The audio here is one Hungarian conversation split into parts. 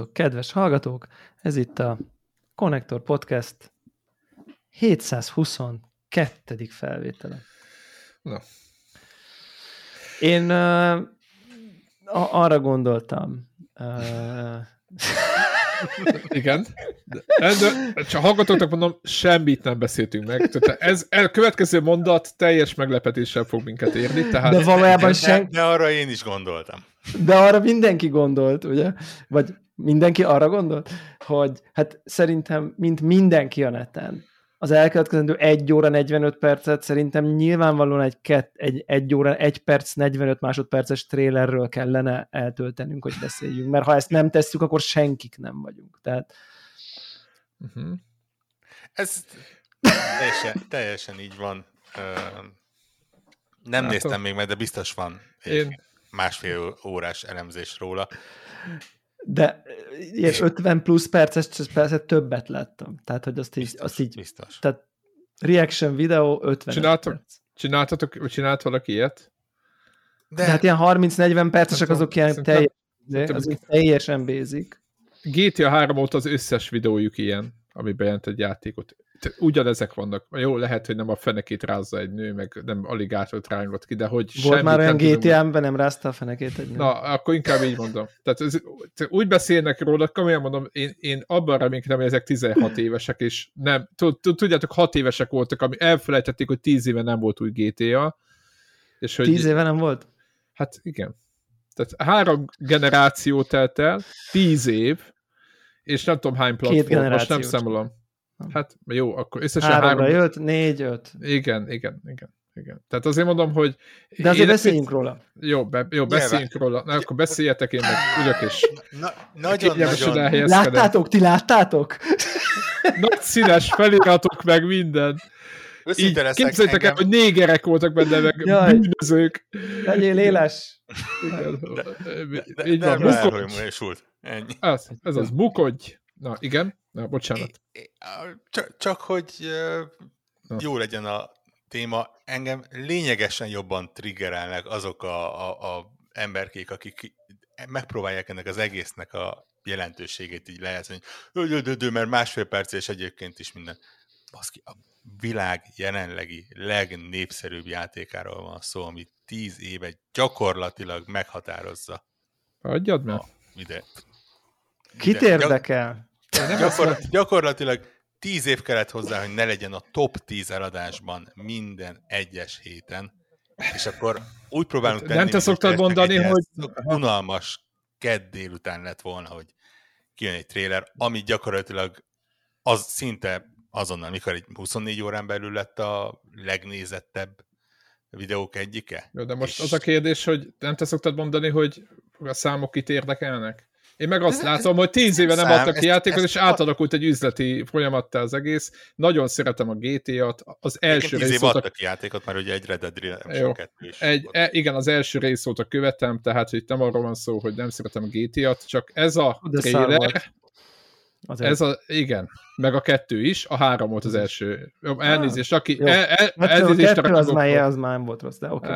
Szervusztok, kedves hallgatók! Ez itt a Connector Podcast 722. felvétele. Na. Én uh, arra gondoltam, uh, Igen. De, de, csak hallgatóknak mondom, semmit nem beszéltünk meg. Tehát ez, a következő mondat teljes meglepetéssel fog minket érni. Tehát... De valójában sen... de, de arra én is gondoltam. De arra mindenki gondolt, ugye? Vagy mindenki arra gondolt, hogy hát szerintem, mint mindenki a neten, az elkövetkezendő 1 óra 45 percet szerintem nyilvánvalóan egy, kett, egy 1 óra 1 perc 45 másodperces trélerről kellene eltöltenünk, hogy beszéljünk, mert ha ezt nem tesszük, akkor senkik nem vagyunk. Tehát... Uh-huh. Ez teljesen, teljesen így van. Nem Látom. néztem még meg, de biztos van egy Én... másfél órás elemzés róla. De ilyen 50 plusz perces persze többet láttam. Tehát, hogy azt így... Biztos, azt így biztos. Tehát reaction videó 50 Csináltok, perc. Csináltatok, csinált valaki ilyet? De, De hát ilyen 30-40 percesek azok ilyen teljes, azok teljesen basic. GTA 3 óta az összes videójuk ilyen, ami bejelent egy játékot ugyanezek vannak. Jó, lehet, hogy nem a fenekét rázza egy nő, meg nem aligátort rángott ki, de hogy Volt már olyan GTA-ben nem rázta a fenekét egy nő? Na, akkor inkább így mondom. Tehát ez, úgy beszélnek róla, komolyan mondom, én, én abban reménykedem, hogy ezek 16 évesek, és nem, tudjátok, 6 évesek voltak, ami elfelejtették, hogy 10 éve nem volt új GTA. És hogy, 10 éve nem volt? Hát igen. Tehát három generáció telt el, 10 év, és nem tudom hány platform, most nem számolom. Hát jó, akkor összesen Háromra három... jött, négy, öt. Igen, igen, igen. Igen. Tehát azért mondom, hogy... De azért beszéljünk mit... róla. Jó, be, jó beszéljünk Nyilván. róla. Na, akkor beszéljetek, én meg ülök és... Na, nagyon, nagyon. Láttátok, ti láttátok? Nagy színes feliratok meg minden. Így, képzeljétek el, hogy négerek voltak benne, meg Jaj. bűnözők. Legyél éles. De, de, de, Így van, mukodj. Ez, ez az, mukodj. Na, igen. Na, bocsánat. Csak, csak hogy Na. jó legyen a téma, engem lényegesen jobban triggerelnek azok a, a, a emberkék, akik megpróbálják ennek az egésznek a jelentőségét így lehetni, hogy mert másfél perc és egyébként is minden. Baszki, a világ jelenlegi legnépszerűbb játékáról van szó, ami tíz éve gyakorlatilag meghatározza. Adjad meg. Ide. Kit érdekel? Nem Gyakor, gyakorlatilag tíz év kellett hozzá, hogy ne legyen a top 10 eladásban minden egyes héten, és akkor úgy próbálunk tenni, Nem te szoktad mondani, hogy... Unalmas kedd délután lett volna, hogy kijön egy tréler, ami gyakorlatilag az szinte azonnal, mikor egy 24 órán belül lett a legnézettebb videók egyike. Jó, de most és... az a kérdés, hogy nem te szoktad mondani, hogy a számok itt érdekelnek? Én meg azt látom, hogy tíz éve nem adtak ki játékot, és átalakult egy üzleti folyamattá az egész. Nagyon szeretem a GTA-t. Az első rész éve adtak ki játékot, mert ugye egy Red Dead Redemption 2 is. Egy, e, igen, az első rész óta követem, tehát hogy nem arról van szó, hogy nem szeretem a GTA-t, csak ez a De trailer, az ez a, igen, meg a kettő is, a három volt az első. Elnézést, aki... Jó. El, el, hát elnézést a kettő az már, az már nem volt rossz, de oké.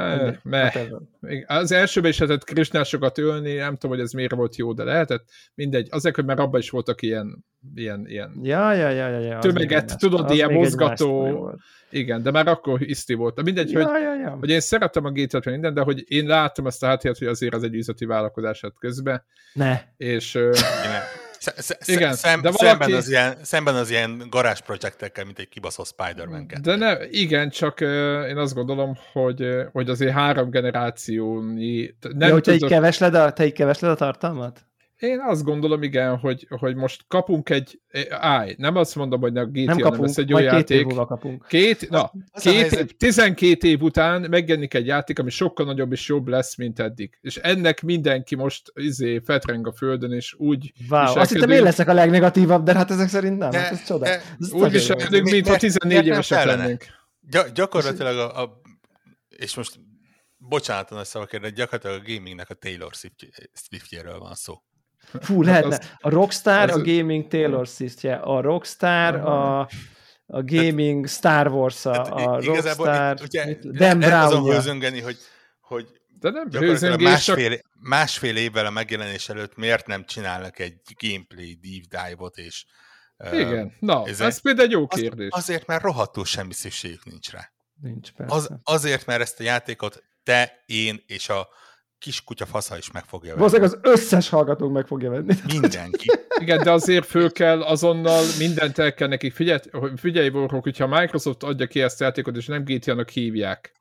Okay, az elsőben is lehetett Krisnásokat ölni, nem tudom, hogy ez miért volt jó, de lehetett. Mindegy, azért, hogy már abban is voltak ilyen, ilyen, ilyen ja, ja, ja, ja, ja, tömeget, tudod, ilyen mozgató... Igen, de már akkor iszti volt. Mindegy, ja, hogy, ja, ja. hogy én szeretem a GTA-t minden, de hogy én látom ezt a háttért, hogy azért az egy üzleti vállalkozás közben. Ne. És... Igen, szem, de valaki... szemben, az ilyen, szemben az ilyen garázs projektekkel, mint egy kibaszott Spider-Man De ne, igen, csak uh, én azt gondolom, hogy, hogy azért három generációnyi... Nem ja, hogy te így kevesled a, te így kevesled a tartalmat? Én azt gondolom, igen, hogy, hogy most kapunk egy, állj, nem azt mondom, hogy a GTA nem, kapunk, nem lesz egy olyan játék. Két év kapunk. Két, na, két év, 12 év után megjelenik egy játék, ami sokkal nagyobb és jobb lesz, mint eddig. És ennek mindenki most izé fetreng a földön, és úgy wow, Azt hittem én leszek a legnegatívabb, de hát ezek szerint nem, de, hát ez csoda. De, ez úgy viselkedünk, mintha 14 évesek lennénk. Gy- gyakorlatilag a, a, és most bocsánat a szavakért, de gyakorlatilag a gamingnek a Taylor Swiftjéről van szó. Fú, hát lehetne. A Rockstar a gaming Taylor Swiftje, a Rockstar a, a gaming Star Wars a, hát a Rockstar, ugye, Dan Brown azon hőzöngeni, hogy, hogy De nem hőzöngés, másfél, csak... másfél évvel a megjelenés előtt miért nem csinálnak egy gameplay deep dive-ot, és igen, na, ez, ez például egy jó kérdés. Az, azért, mert rohadtul semmi szükségük nincs rá. Nincs, persze. Az, azért, mert ezt a játékot te, én és a kis kutya fasza is meg fogja venni. Valószínűleg az összes hallgatónk meg fogja venni. Mindenki. Igen, de azért föl kell azonnal mindent el kell nekik. Figyelj, figyelj Warhawk, hogyha Microsoft adja ki ezt a játékot, és nem GTA-nak hívják,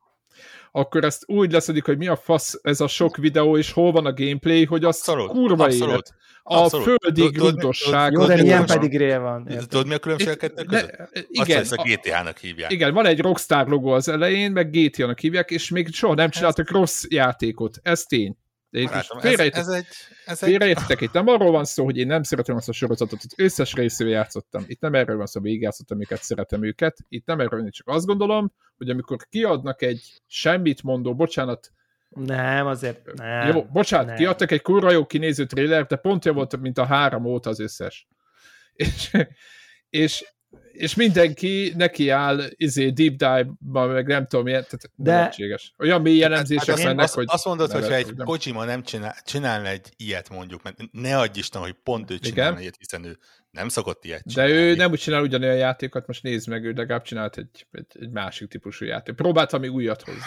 akkor ezt úgy leszedik, hogy mi a fasz ez a sok videó, és hol van a gameplay, hogy az abszolút, kurva abszolút. élet. A abszolút. földi grundosság. Jó, de ilyen pedig ré van. Tudod, mi a különbség a kettő között? Igen. Azt a GTA-nak hívják. Igen, van egy Rockstar logó az elején, meg GTA-nak hívják, és még soha nem csináltak rossz játékot. Ez tény. Barátom, ez, ez egy, ez félreértek, egy... itt nem arról van szó, hogy én nem szeretem azt a sorozatot, az összes részével játszottam. Itt nem erről van szó, hogy játszottam, amiket szeretem őket. Itt nem erről van, csak azt gondolom, hogy amikor kiadnak egy semmit mondó, bocsánat, nem, azért nem. Jó, bocsánat, nem. kiadtak egy kurva jó kinéző trailer, de pont jó volt, mint a három óta az összes. És, és és mindenki neki áll izé, deep dive-ba, meg nem tudom milyen, tehát de... lehetséges. Olyan mély jellemzések hát, hát mennek, azt, hogy... Azt mondod, hogy ha egy Kojima nem csinál, csinálna egy ilyet mondjuk, mert ne adj Isten, hogy pont ő csinálna ilyet, hiszen ő nem szokott ilyet csinálni. De ő nem úgy csinál ugyanolyan játékot, most nézd meg, ő legalább csinált egy, egy, egy másik típusú játék. Próbált valami újat hozni.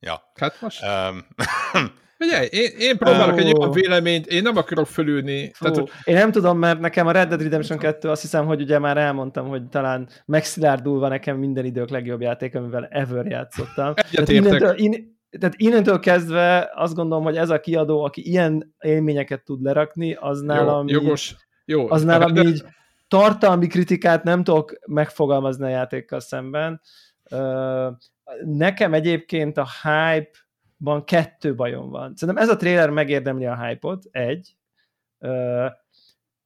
Ja. Hát most... Um, Ugye, én, én próbálok oh. egy olyan véleményt, én nem akarok fölülni. Tehát, én nem tudom, mert nekem a Red Dead Redemption 2 azt hiszem, hogy ugye már elmondtam, hogy talán megszilárdulva nekem minden idők legjobb játék, amivel ever játszottam. tehát innentől, in, tehát innentől kezdve azt gondolom, hogy ez a kiadó, aki ilyen élményeket tud lerakni, az nálam Jó, jogos. Jó, az nálam de... így tartalmi kritikát nem tudok megfogalmazni a játékkal szemben. Nekem egyébként a hype ban kettő bajom van. Szerintem ez a trailer megérdemli a hype-ot, egy. Uh,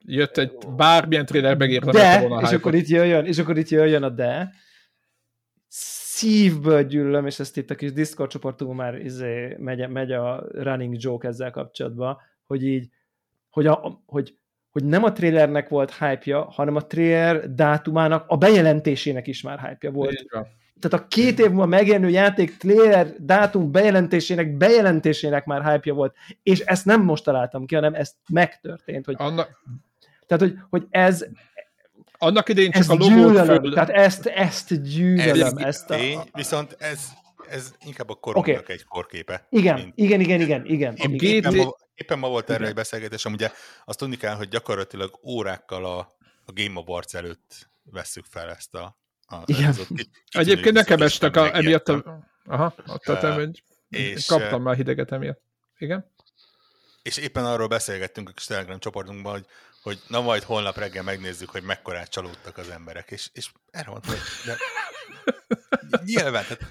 Jött egy bármilyen trailer megérdemli de, volna a és akkor itt jöjjön, és akkor itt jöjjön a de. Szívből gyűlöm, és ezt itt a kis Discord csoportunk már izé, megy, megy a running joke ezzel kapcsolatban, hogy így, hogy, a, hogy, hogy nem a trailernek volt hype-ja, hanem a trailer dátumának, a bejelentésének is már hype-ja volt tehát a két év múlva megjelenő játék trailer dátum bejelentésének bejelentésének már hype volt, és ezt nem most találtam ki, hanem ez megtörtént, hogy Anna... tehát, hogy, hogy ez annak idején csak a logót föl... Tehát ezt, ezt gyűlölöm. Ez ezt a... Tény, viszont ez, ez inkább a korunknak okay. egy korképe. Igen, mint... igen, igen, igen, igen. Épp, éppen, ma, éppen ma volt erre egy beszélgetés, ugye azt tudni kell, hogy gyakorlatilag órákkal a, a Game Awards előtt vesszük fel ezt a, igen. Egyébként nekem estek a, emiatt a... Aha, tehát egy, és, kaptam már hideget emiatt. Igen? És éppen arról beszélgettünk a kis Telegram csoportunkban, hogy, hogy na majd holnap reggel megnézzük, hogy mekkorát csalódtak az emberek, és, és erre mondtam, hogy de, nyilván, tehát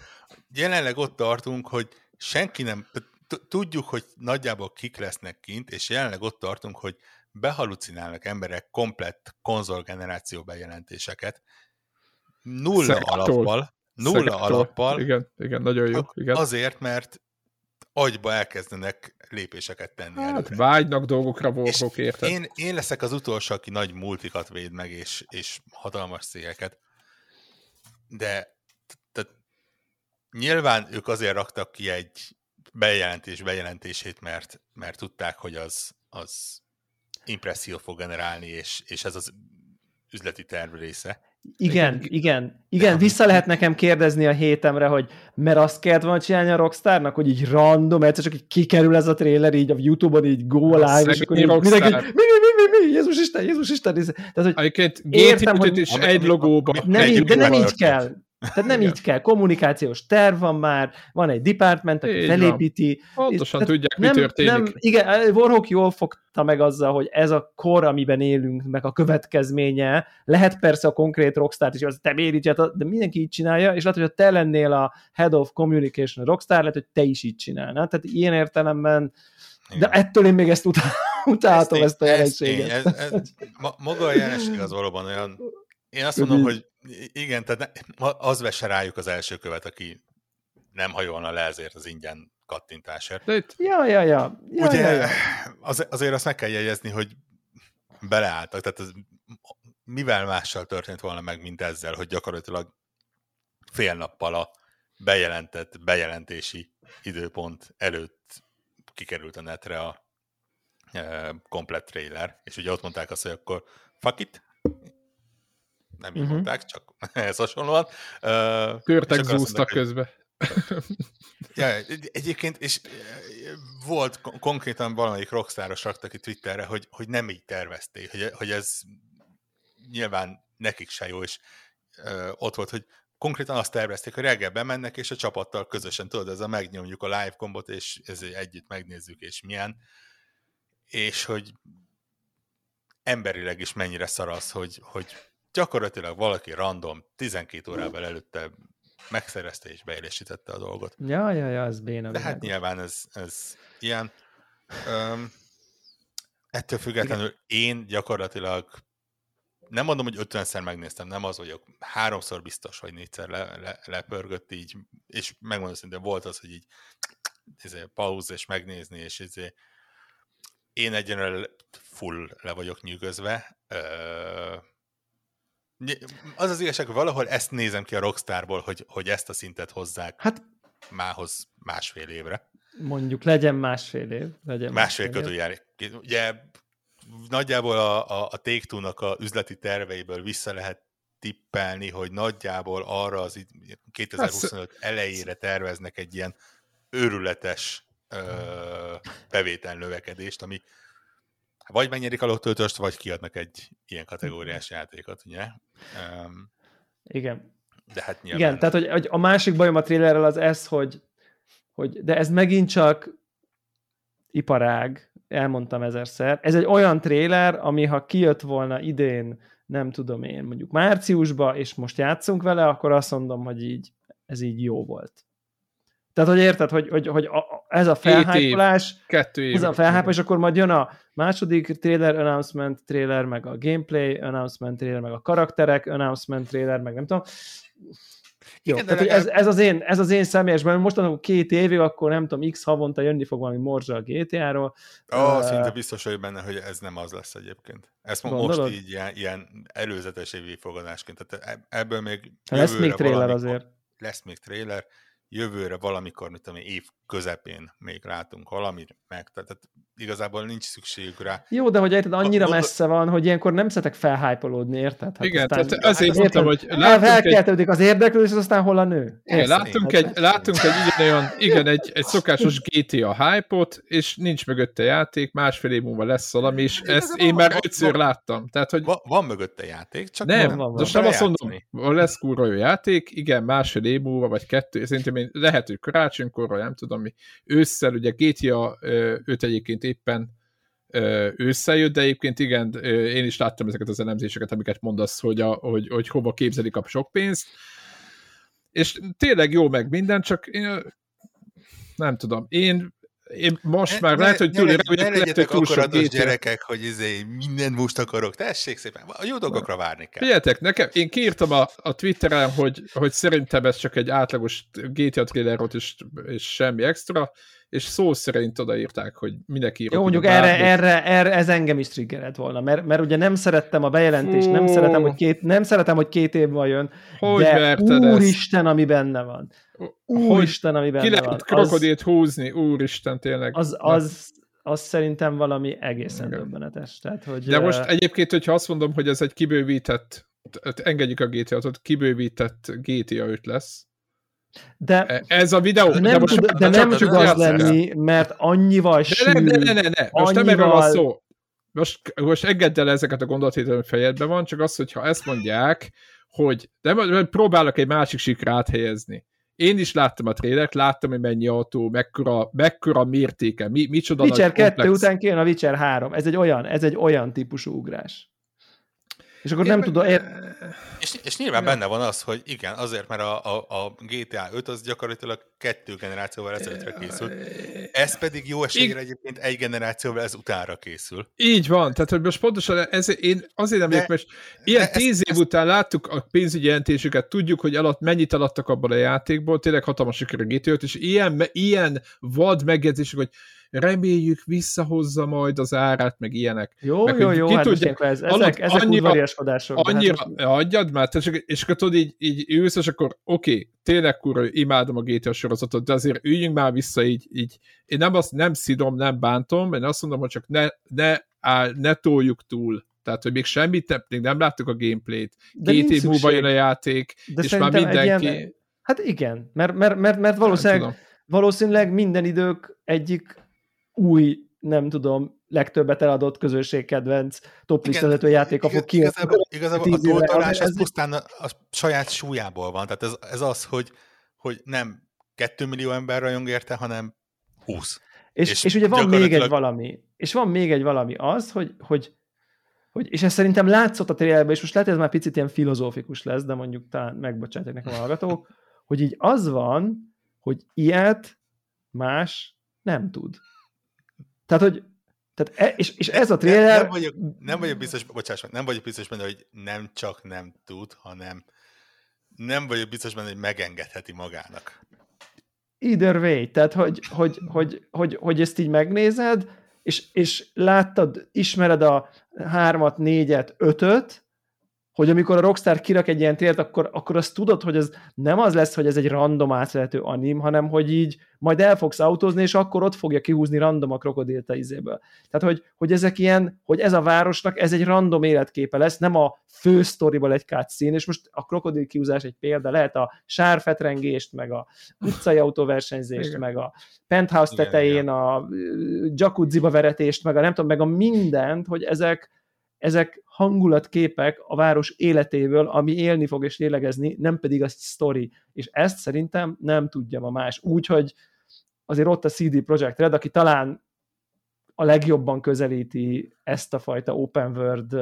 jelenleg ott tartunk, hogy senki nem, tudjuk, hogy nagyjából kik lesznek kint, és jelenleg ott tartunk, hogy behalucinálnak emberek komplett konzolgeneráció bejelentéseket, nulla Szektól. alappal, nulla Szektól. alappal. Igen, igen, nagyon jó. Igen. Azért, mert agyba elkezdenek lépéseket tenni hát, előre. vágynak dolgokra voltok, érted? Én, én leszek az utolsó, aki nagy multikat véd meg, és, és hatalmas cégeket. De tehát nyilván ők azért raktak ki egy bejelentés bejelentését, mert, mert tudták, hogy az, az impresszió fog generálni, és, és ez az üzleti terv része. Igen, igen, igen, vissza lehet nekem kérdezni a hétemre, hogy mert azt kellett volna csinálni a Rockstarnak, hogy így random, egyszer csak így kikerül ez a trailer így a Youtube-on így go live, és akkor így mindenki, mi, mi, mi, mi, mi, Jézus Isten, Jézus Isten. Tehát, hogy Egyébként értem, hogy is egy logóban. Nem így, de nem így kell. Tehát nem Igen. így kell, kommunikációs terv van már, van egy department, aki így felépíti. Van. Pontosan tudják, nem, mi történik. Nem, igen, Warhawk jól fogta meg azzal, hogy ez a kor, amiben élünk, meg a következménye, lehet persze a konkrét rockstar is, az te miért de mindenki így csinálja, és lehet, hogy te lennél a head of communication rockstar, lehet, hogy te is így csinálnál. Tehát ilyen értelemben, igen. de ettől én még ezt utálom, utáltam ezt, ezt a jelenséget. Ez, ez, ez, maga a jelenség az valóban olyan én azt mondom, hogy igen, tehát az vesse rájuk az első követ, aki nem hajolna le ezért az ingyen kattintásért. De itt... Ja, ja, ja. ja, Ugye, ja, ja. Az, azért azt meg kell jegyezni, hogy beleálltak, tehát ez, mivel mással történt volna meg, mint ezzel, hogy gyakorlatilag fél nappal a bejelentett bejelentési időpont előtt kikerült a netre a e, komplett trailer, és ugye ott mondták azt, hogy akkor fuck it, nem így uh-huh. mondták, csak ehhez hasonlóan. Uh, Körtek zúztak közbe. ja, egyébként, és volt konkrétan valamelyik rockstáros rakta ki Twitterre, hogy, hogy nem így tervezték, hogy, hogy ez nyilván nekik se jó, és uh, ott volt, hogy konkrétan azt tervezték, hogy reggel bemennek, és a csapattal közösen, tudod, ez a megnyomjuk a live kombot, és ezért együtt megnézzük, és milyen. És hogy emberileg is mennyire szar az, hogy, hogy gyakorlatilag valaki random 12 órával előtte megszerezte és beélesítette a dolgot. Ja, ja, ja, ez béna. De hát nyilván ez, ez ilyen. Um, ettől függetlenül Igen. én gyakorlatilag nem mondom, hogy 50-szer megnéztem, nem az vagyok, háromszor biztos, hogy négyszer le, le, lepörgött így, és megmondom szintén volt az, hogy így izé, pauz és megnézni, és izé, én egyenlően full le vagyok nyűgözve. Az az igazság, hogy valahol ezt nézem ki a Rockstarból, hogy, hogy ezt a szintet hozzák hát, mához másfél évre. Mondjuk legyen másfél év. Legyen másfél, másfél év. Ugye nagyjából a, a, a take a üzleti terveiből vissza lehet tippelni, hogy nagyjából arra az 2025 hát, elejére terveznek egy ilyen őrületes ö, bevétel növekedést, ami vagy megnyerik a lottöltöst, vagy kiadnak egy ilyen kategóriás játékot, ugye? Um, Igen. De hát nyilván... Igen, tehát hogy, hogy a másik bajom a trailerrel az ez, hogy, hogy de ez megint csak iparág, elmondtam ezerszer. Ez egy olyan tréler, ami ha kijött volna idén, nem tudom én, mondjuk márciusba, és most játszunk vele, akkor azt mondom, hogy így, ez így jó volt. Tehát, hogy érted, hogy, hogy, hogy a, ez a felhájpolás, ez a felhájpolás, és akkor majd jön a második trailer announcement trailer, meg a gameplay announcement trailer, meg a karakterek announcement trailer, meg nem tudom. Jó, Igen, tehát, legalább... ez, ez, az én, ez az én személyes, mert most mondom, két évig, akkor nem tudom, x havonta jönni fog valami morzsa a GTA-ról. Ó, oh, uh, szinte biztos vagyok benne, hogy ez nem az lesz egyébként. Ezt Gondolod? most így ilyen, ilyen előzetes évi fogadásként, tehát e- ebből még Lesz még trailer azért. Lesz még trailer, jövőre valamikor, mint ami év közepén még látunk valamit, meg, tehát igazából nincs szükségük rá. Jó, de hogy érted, annyira a, messze van, hogy ilyenkor nem szeretek felhájpolódni, érted? Hát igen, tehát azért hát, mondtam, hogy elkeltődik egy... az érdeklődés, aztán hol a nő. Igen, látunk, egy, látunk egy ugyanolyan, igen, egy, egy szokásos GTA hype-ot, és nincs mögötte játék, másfél év múlva lesz valami, és ezt én már ötször láttam. Tehát, hogy... Van, van mögötte játék, csak nem, van, van, most nem azt mondom, lesz kurva jó játék, igen, másfél év múlva, vagy kettő, szerintem én lehet, hogy karácsonykor, nem tudom mi, ősszel, ugye GTA 5 egyébként éppen ősszel jött, de egyébként igen, én is láttam ezeket az elemzéseket, amiket mondasz, hogy, a, hogy, hogy hova képzelik a sok pénzt, és tényleg jó meg minden, csak én nem tudom, én én most ne, már ne, lehet, hogy túl ne, ne, legyetek akkor adós gyerekek, hogy izé mindent most akarok. Tessék szépen, a jó dolgokra várni kell. Figyeljetek, nekem, én kiírtam a, a Twitteren, hogy, hogy szerintem ez csak egy átlagos GTA trailer volt, és, és semmi extra, és szó szerint odaírták, hogy mindenki írott. Jó, mondjuk erre, erre, erre, ez engem is triggerelt volna, mert, mert ugye nem szerettem a bejelentést, Fú. nem szeretem, hogy két, nem szeretem, hogy két év van jön, hogy de úristen, ezt? ami benne van. Úristen, ami benne Ki lehet krokodilt húzni, úristen, tényleg. Az, az, az szerintem valami egészen Igen. döbbenetes. Tehát, hogy, De most egyébként, hogyha azt mondom, hogy ez egy kibővített, engedjük a GTA-t, kibővített GTA 5 lesz, de e, ez a videó, de nem, de most tud, de nem tud az lenni, mert annyival sűrű, ne, ne, ne, ne, ne. most annyival... nem erről van szó. Most, most engedd el ezeket a gondolatételem fejedben van, csak az, hogyha ezt mondják, hogy de próbálok egy másik sikra áthelyezni. Én is láttam a trélert, láttam, hogy mennyi autó, mekkora, mekkora mértéke, mi, micsoda Witcher 2 után kijön a Witcher 3. Ez egy olyan, ez egy olyan típusú ugrás. És akkor Én nem meg... tudom... Ér... És, és nyilván ja. benne van az, hogy igen, azért, mert a, a, a GTA 5 az gyakorlatilag kettő generációval ezelőttre készült. Ez pedig jó esélyre egyébként egy generációval ez utára készül. Így van, tehát hogy most pontosan ez, én azért nem mert ilyen de tíz év ezt, után láttuk a pénzügyi jelentésüket, tudjuk, hogy alatt mennyit alattak abban a játékból, tényleg hatalmas siker a GTA 5, és ilyen, ilyen vad megjegyzések, hogy reméljük visszahozza majd az árát, meg ilyenek. Jó, meg, jó, jó, hát tudja, ez, ezek, ezek annyira, udvariaskodások. Annyira, hát most... adjad már, és, és akkor tudod, így, így ülsz, és akkor oké, okay, tényleg kurva, imádom a GTA sorozatot, de azért üljünk már vissza így, így. Én nem azt nem szidom, nem bántom, én azt mondom, hogy csak ne, ne, áll, ne toljuk túl. Tehát, hogy még semmit még nem láttuk a gameplayt. De Két év múlva jön a játék, de és már mindenki... Ilyen, hát igen, mert, mert, mert, mert valószínűleg, valószínűleg minden idők egyik új, nem tudom, legtöbbet eladott közönségkedvenc toplistvezető játék, fog ki. Igazából, igazából a toltolás ez pusztán a, a saját súlyából van. Tehát ez, ez az, hogy, hogy nem 2 millió ember rajong érte, hanem 20. És, és, és ugye van még egy valami, és van még egy valami az, hogy, hogy, hogy és ez szerintem látszott a trailerben, és most lehet, hogy ez már picit ilyen filozófikus lesz, de mondjuk talán megbocsátják nekem a hallgatók, hogy így az van, hogy ilyet más nem tud. Tehát, hogy tehát e, és, és ez a trailer... Nem, nem, vagyok, nem vagyok biztos, bocsáss nem vagyok biztos benne, hogy nem csak nem tud, hanem nem vagyok biztos benne, hogy megengedheti magának. Either way, tehát hogy, hogy, hogy, hogy, hogy ezt így megnézed, és, és láttad, ismered a hármat, négyet, ötöt, hogy amikor a Rockstar kirak egy ilyen tért, akkor, akkor azt tudod, hogy ez nem az lesz, hogy ez egy random átvehető anim, hanem hogy így majd el fogsz autózni, és akkor ott fogja kihúzni random a krokodilt a izéből. Tehát, hogy, hogy ezek ilyen, hogy ez a városnak, ez egy random életképe lesz, nem a fő sztoriból egy cutscene, és most a krokodil kihúzás egy példa, lehet a sárfetrengést, meg a utcai autóversenyzést, igen. meg a penthouse igen, tetején igen. a jacuzziba veretést, meg a nem tudom, meg a mindent, hogy ezek, ezek hangulatképek a város életéből, ami élni fog és lélegezni, nem pedig a sztori. És ezt szerintem nem tudja ma más. Úgyhogy azért ott a CD Projekt Red, aki talán a legjobban közelíti ezt a fajta open world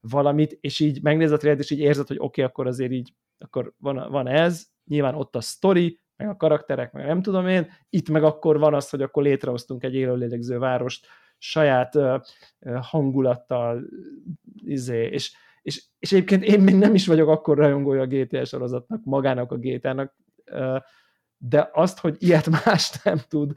valamit, és így megnézed a trailer, és így érzed, hogy oké, okay, akkor azért így, akkor van, van ez, nyilván ott a story, meg a karakterek, meg nem tudom én, itt meg akkor van az, hogy akkor létrehoztunk egy élőlélegző várost, saját hangulattal, izé, és, és, és egyébként én még nem is vagyok akkor rajongója a GTA sorozatnak, magának a GTA-nak, de azt, hogy ilyet más nem tud,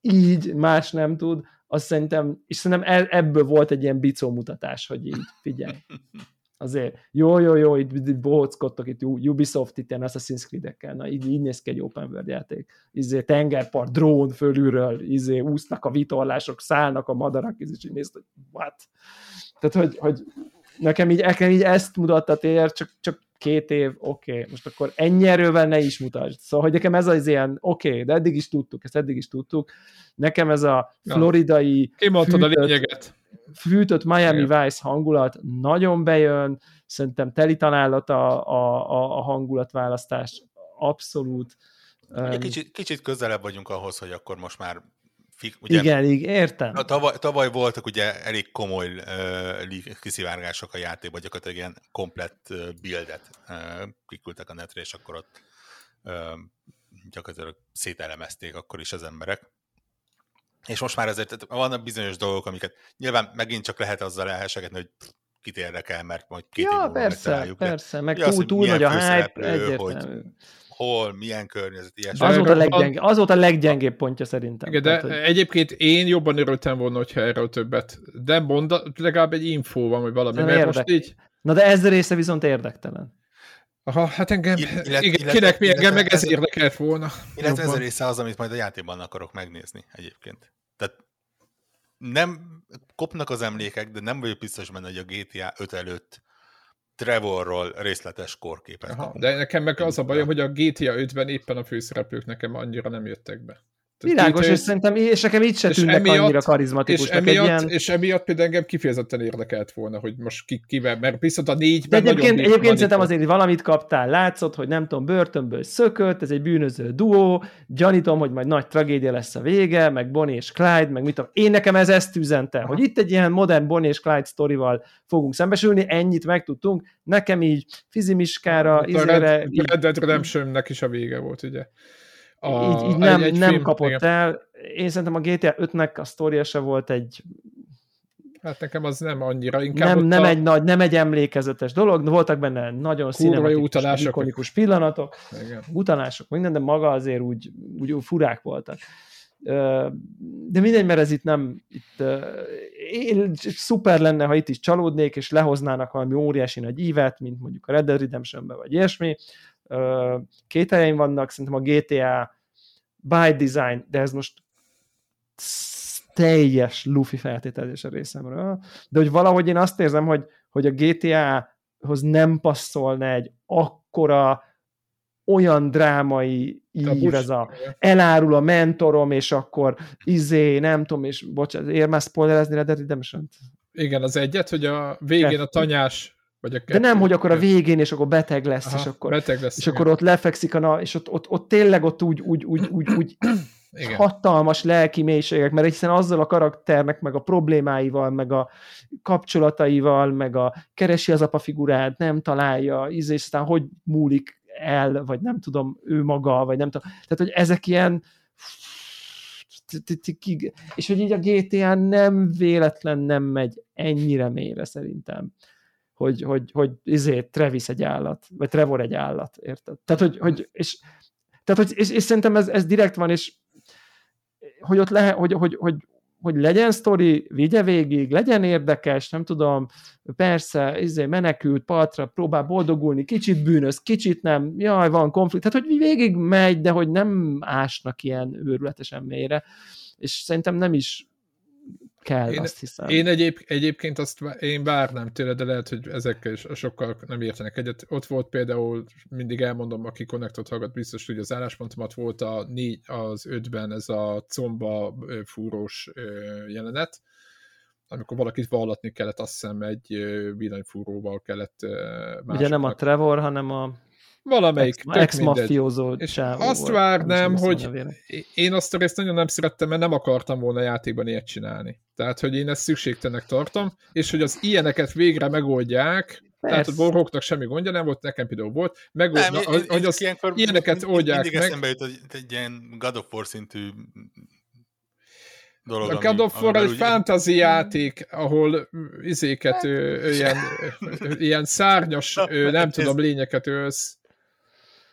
így más nem tud, azt szerintem, és szerintem e, ebből volt egy ilyen bicó mutatás, hogy így figyelj. Azért jó, jó, jó, itt, itt bohockodtok, itt Ubisoft itt ilyen Assassin's Creed-ekkel, na így, így néz ki egy open world játék. Izé, tengerpart, drón fölülről, izé, úsznak a vitorlások, szállnak a madarak, és így nézd, hogy what? Tehát, hogy, hogy nekem így, nekem így ezt mutatta tér, csak, csak két év, oké, okay. most akkor ennyi erővel ne is mutasd. Szóval, hogy nekem ez az ilyen, oké, okay, de eddig is tudtuk, ezt eddig is tudtuk. Nekem ez a floridai... Kimondtad a lényeget fűtött Miami Igen. Vice hangulat nagyon bejön, szerintem teli találat a, a, a hangulatválasztás, abszolút. Ugye kicsit, kicsit közelebb vagyunk ahhoz, hogy akkor most már Ugye, igen, igen, értem. Tavaly, tavaly voltak ugye elég komoly uh, kiszivárgások a játékban, gyakorlatilag ilyen komplett uh, buildet uh, kiküldtek a netre, és akkor ott uh, gyakorlatilag szételemezték akkor is az emberek. És most már ezért vannak bizonyos dolgok, amiket nyilván megint csak lehet azzal elhesegetni, hogy kit érdekel, mert majd két ja, év persze, persze, meg túl, túl nagy a hype, egyértelmű. Hogy hol, milyen környezet, ilyesmi. Az volt, a leggyenge, az volt a leggyengébb pontja szerintem. Igen, de Tehát, hogy... egyébként én jobban örültem volna, hogyha erről többet. De mondd, legalább egy infó van, vagy valami, mert érdek. most így... Na de ez része viszont érdektelen. Aha, hát engem, illet, igen, illet, kinek mi engem meg ez érdekelt volna. Illetve ez a része az, amit majd a játékban akarok megnézni egyébként. Tehát nem kopnak az emlékek, de nem vagyok biztos benne, hogy a GTA 5 előtt Trevorról részletes korképet Aha, De nekem meg az a bajom, hogy a GTA 5-ben éppen a főszereplők nekem annyira nem jöttek be. Világos, és szerintem és nekem így se tűnnek emiatt, annyira karizmatikusnak. És emiatt, ilyen... és emiatt például engem kifejezetten érdekelt volna, hogy most ki, kivel, mert viszont a négyben De egyébként, egyébként szerintem azért valamit kaptál, látszott, hogy nem tudom, börtönből szökött, ez egy bűnöző duó, gyanítom, hogy majd nagy tragédia lesz a vége, meg Bonnie és Clyde, meg mit tudom. Én nekem ez ezt üzente, Aha. hogy itt egy ilyen modern Bonnie és Clyde sztorival fogunk szembesülni, ennyit megtudtunk, nekem így fizimiskára, a izére... Red, így... Red Dead Redemption-nek is a vége volt, ugye? A, így, így nem, egy, egy nem film, kapott igen. el. Én szerintem a GTA 5-nek a sztoria se volt egy Hát nekem az nem annyira, inkább nem, nem, a... egy nagy, nem egy emlékezetes dolog, voltak benne nagyon színematikus, ikonikus pillanatok, Igen. utalások, minden, de maga azért úgy, úgy furák voltak. de mindegy, mert ez itt nem itt, én, szuper lenne, ha itt is csalódnék, és lehoznának valami óriási nagy ívet, mint mondjuk a Red Dead redemption vagy ilyesmi. Két helyeim vannak, szerintem a GTA by design, de ez most teljes lufi feltételezés a részemről, de hogy valahogy én azt érzem, hogy, hogy a GTA-hoz nem passzolna egy akkora olyan drámai ív ez a elárul a mentorom, és akkor izé, nem tudom, és bocsánat, ér már spoilerezni Red Dead redemption Igen, az egyet, hogy a végén a tanyás vagy a kettő. De nem, hogy akkor a végén, és akkor beteg lesz, Aha, és akkor, beteg lesz, és akkor ott lefekszik, a na, és ott, ott, ott tényleg ott úgy, úgy, úgy, úgy, úgy igen. hatalmas lelki mélységek, mert hiszen azzal a karakternek, meg a problémáival, meg a kapcsolataival, meg a keresi az apa figurát, nem találja, és aztán hogy múlik el, vagy nem tudom, ő maga, vagy nem tudom. Tehát, hogy ezek ilyen és hogy így a GTA nem véletlen nem megy ennyire mélyre szerintem, hogy, hogy, hogy izé, Travis egy állat, vagy Trevor egy állat, érted? Tehát, hogy, hogy és, tehát, hogy, és, és szerintem ez, ez direkt van, és hogy ott lehet, hogy, hogy, hogy, hogy legyen sztori, vigye végig, legyen érdekes, nem tudom, persze, izé, menekült partra, próbál boldogulni, kicsit bűnöz, kicsit nem, jaj, van konflikt, tehát hogy végig megy, de hogy nem ásnak ilyen őrületesen mélyre, és szerintem nem is kell, én, azt hiszem. Én egyéb, egyébként azt én várnám tőle, de lehet, hogy ezekkel is sokkal nem értenek egyet. Ott volt például, mindig elmondom, aki Connectot hallgat, biztos, hogy az álláspontomat volt a négy, az ötben ez a comba fúrós jelenet, amikor valakit vallatni kellett, azt hiszem egy villanyfúróval kellett másoknak. Ugye nem a Trevor, hanem a Valamelyik. Ex-mafiózó azt várnám, hogy én azt a részt nagyon nem szerettem, mert nem akartam volna játékban ilyet csinálni. Tehát, hogy én ezt szükségtelennek tartom, és hogy az ilyeneket végre megoldják, Persze. Tehát a borróknak semmi gondja nem volt, nekem például volt, meg nem, hogy, hogy az ilyeneket oldják mindig meg. eszembe jut, hogy egy ilyen God of War szintű dolog. A God of War egy fantasy játék, ahol izéket, ilyen, ilyen szárnyas, nem tudom, lényeket ősz.